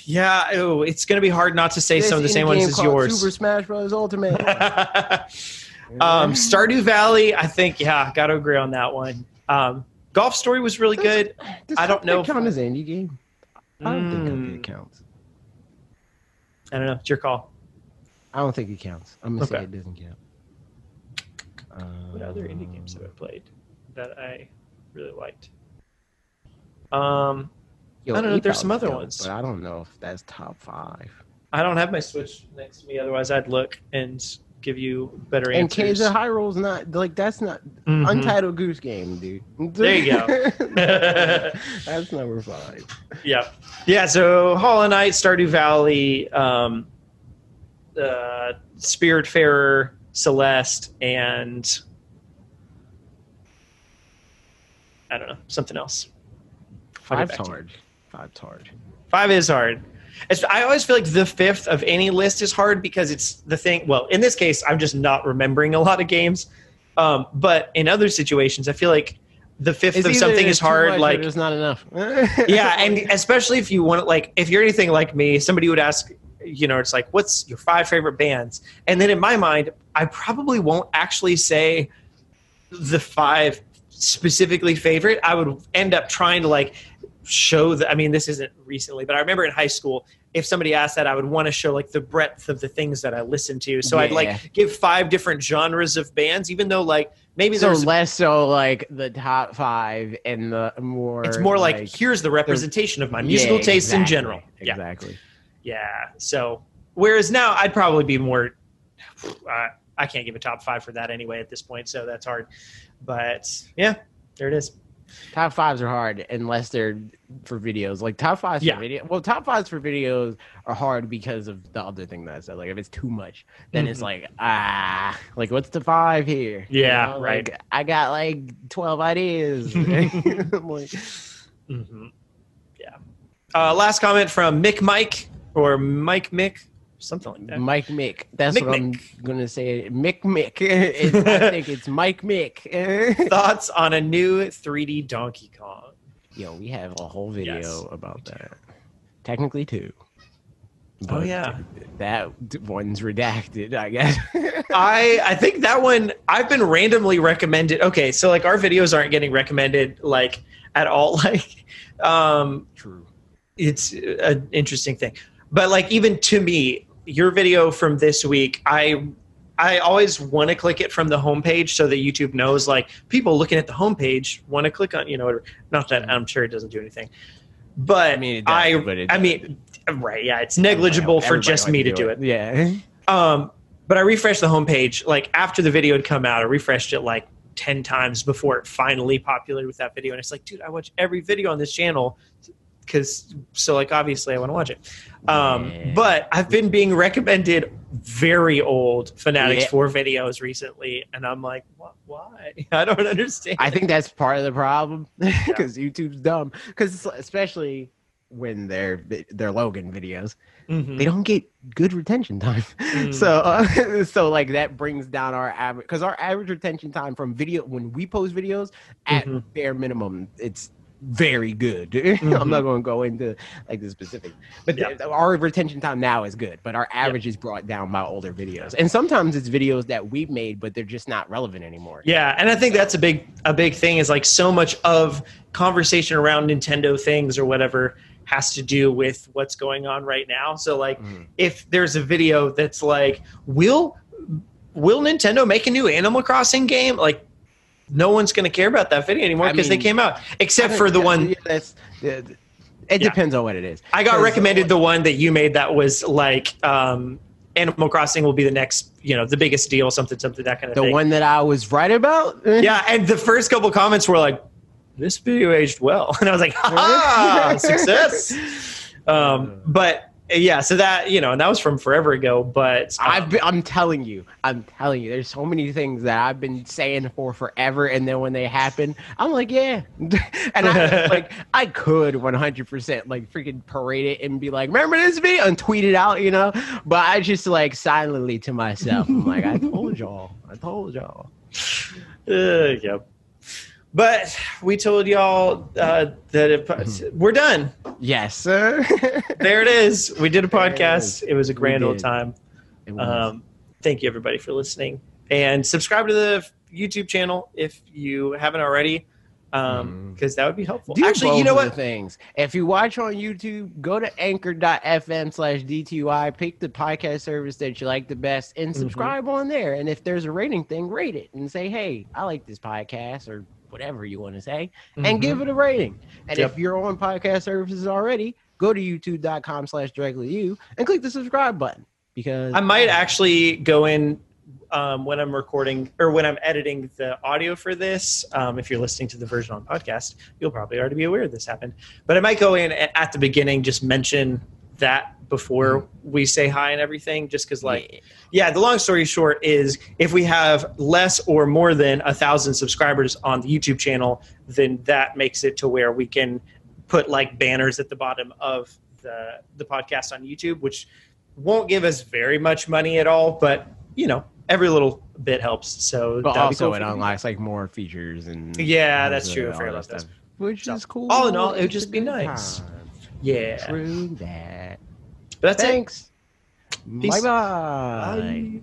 yeah, oh, it's gonna be hard not to say some of the same ones as yours. Super Smash Bros. Ultimate. [laughs] um, Stardew Valley, I think, yeah, got to agree on that one. Um, Golf Story was really good. Does I don't know if- Count as indie game? I don't think Mm. Cuphead counts. I don't know. It's your call. I don't think it counts. I'm gonna say it doesn't count. What other indie games have Um, I played that I really liked? Um, Yo, I don't know, there's some other ones. but I don't know if that's top five. I don't have my Switch next to me. Otherwise, I'd look and give you better And answers. Cadence of Hyrule's not like that's not Mhm. Untitled Goose Game, dude. There you go. [laughs] [laughs] that's number five. yeah, yeah. So Hollow Knight, Stardew Valley, um, uh, Spiritfarer, Celeste, and I don't know something else. I'll Five's back to you. hard. Five's hard. Five is hard. It's, I always feel like the fifth of any list is hard because it's the thing. Well, in this case, I'm just not remembering a lot of games. Um, but in other situations, I feel like the fifth It's of something is hard. Like, there's not enough. [laughs] yeah, and especially if you want to, like, if you're anything like me, somebody would ask, you know, it's like, what's your five favorite bands? And then in my mind, I probably won't actually say the five specifically favorite. I would end up trying to like show that. I mean, this isn't recently, but I remember in high school, if somebody asked that, I would want to show like the breadth of the things that I listen to. So I'd like give five different genres of bands, even though like maybe so there's. less so like the top five and the more. it's more like, here's the representation of my musical Yeah, tastes in exactly, general. Yeah. Exactly. Yeah. So, whereas now I'd probably be more. [sighs] Uh, I can't give a top five for that anyway at this point, so that's hard. But yeah, there it is. Top fives are hard unless they're for videos. Like top fives Yeah. for video. Well, top fives for videos are hard because of the other thing that I said. Like if it's too much, then it's Mhm. like ah, like what's the five here? You Yeah, know, right. Like, I got like twelve ideas. [laughs] [laughs] Like, hmm Yeah. Uh, last comment from Mick Mike or Mike Mick, something like that. Mike Mick. That's Mick what I'm gonna say. Mick Mick. [laughs] It- I [laughs] think it's Mike Mick. [laughs] Thoughts on a new 3D Donkey Kong? Yo, we have a whole video Yes, about that. Technically two. Oh, But yeah. that one's redacted. I guess. I I think that one I've been randomly recommended. Okay, so like our videos aren't getting recommended like at all. Like, um, True. it's an interesting thing. But like even to me, your video from this week, I I always want to click it from the homepage so that YouTube knows like people looking at the homepage want to click on you know not that I'm sure it doesn't do anything, but I mean, it I but I mean right. Yeah, it's negligible for just me to do it. Yeah. [laughs] Um, but I refreshed the homepage like after the video had come out. I refreshed it like ten times before it finally populated with that video, and it's like, dude, I watch every video on this channel because so like obviously I want to watch it. Um, Yeah. But I've been being recommended very old Fanatics Yeah. Four videos recently, and I'm like, what? Why? [laughs] I don't understand. I think that's part of the problem [laughs] because YouTube's dumb. Because especially when they're they're Logan videos, Mhm. they don't get good retention time. [laughs] Mm. So uh, so like that brings down our average because our average retention time from video when we post videos at Mhm. bare minimum it's very good. [laughs] I'm Mhm. not going to go into like the specific, but Yeah. the- our retention time now is good. But our average is brought down by older videos, and sometimes it's videos that we've made, but they're just not relevant anymore. Yeah, and I think that's a big a big thing is like so much of conversation around Nintendo things or whatever has to do with what's going on right now. So like Mhm. if there's a video that's like will will Nintendo make a new Animal Crossing game? Like no one's going to care about that video anymore because they came out except for the think- one yeah, that's yeah, it Yeah. depends on what it is. I got recommended the one that you made that was like um Animal Crossing will be the next, you know, the biggest deal, something, something, that kind of the thing. The one that I was right about. [laughs] yeah, and the first couple comments were like, "This video aged well," [laughs] and I was like, "Ha success!" [laughs] Um, but yeah, so that you know, and that was from forever ago. But um, I've been, I'm telling you, I'm telling you, there's so many things that I've been saying for forever, and then when they happen, I'm like, yeah, [laughs] and I like I could 100 percent like freaking parade it and be like, remember this video and tweet it out, you know, but I just like silently to myself, I'm like, I told y'all, I told y'all. [laughs] uh, yep. But we told y'all uh, that it, we're done. Yes, sir. [laughs] There it is. We did a There it podcast. It was a grand old time. Um, thank you everybody for listening, and subscribe to the YouTube channel if you haven't already, because that would be helpful. Do Actually, you know what? Things. If you watch on YouTube, go to anchor.fm slash DTY, pick the podcast service that you like the best, and Mhm. subscribe on there. And if there's a rating thing, rate it and say, hey, I like this podcast or whatever you want to say, and Mhm. give it a rating. And Yep. if you're on podcast services already, go to youtube.com slash directly you and click the subscribe button because I might actually go in um, when I'm recording or when I'm editing the audio for this. Um, if you're listening to the version on podcast, you'll probably already be aware this happened. But I might go in at the beginning, just mention that before mm-hmm. we say hi and everything, just because like yeah, the long story short is if we have less or more than a thousand subscribers on the YouTube channel, then that makes it to where we can put like banners at the bottom of the the podcast on YouTube, which won't give us very much money at all, but you know, every little bit helps. So but also cool it unlocks like more features and Yeah, that's true. I all that about stuff, which So, is cool. all in all, it would just be nice. time. Yeah, True that. But that's Thanks. it. Bye bye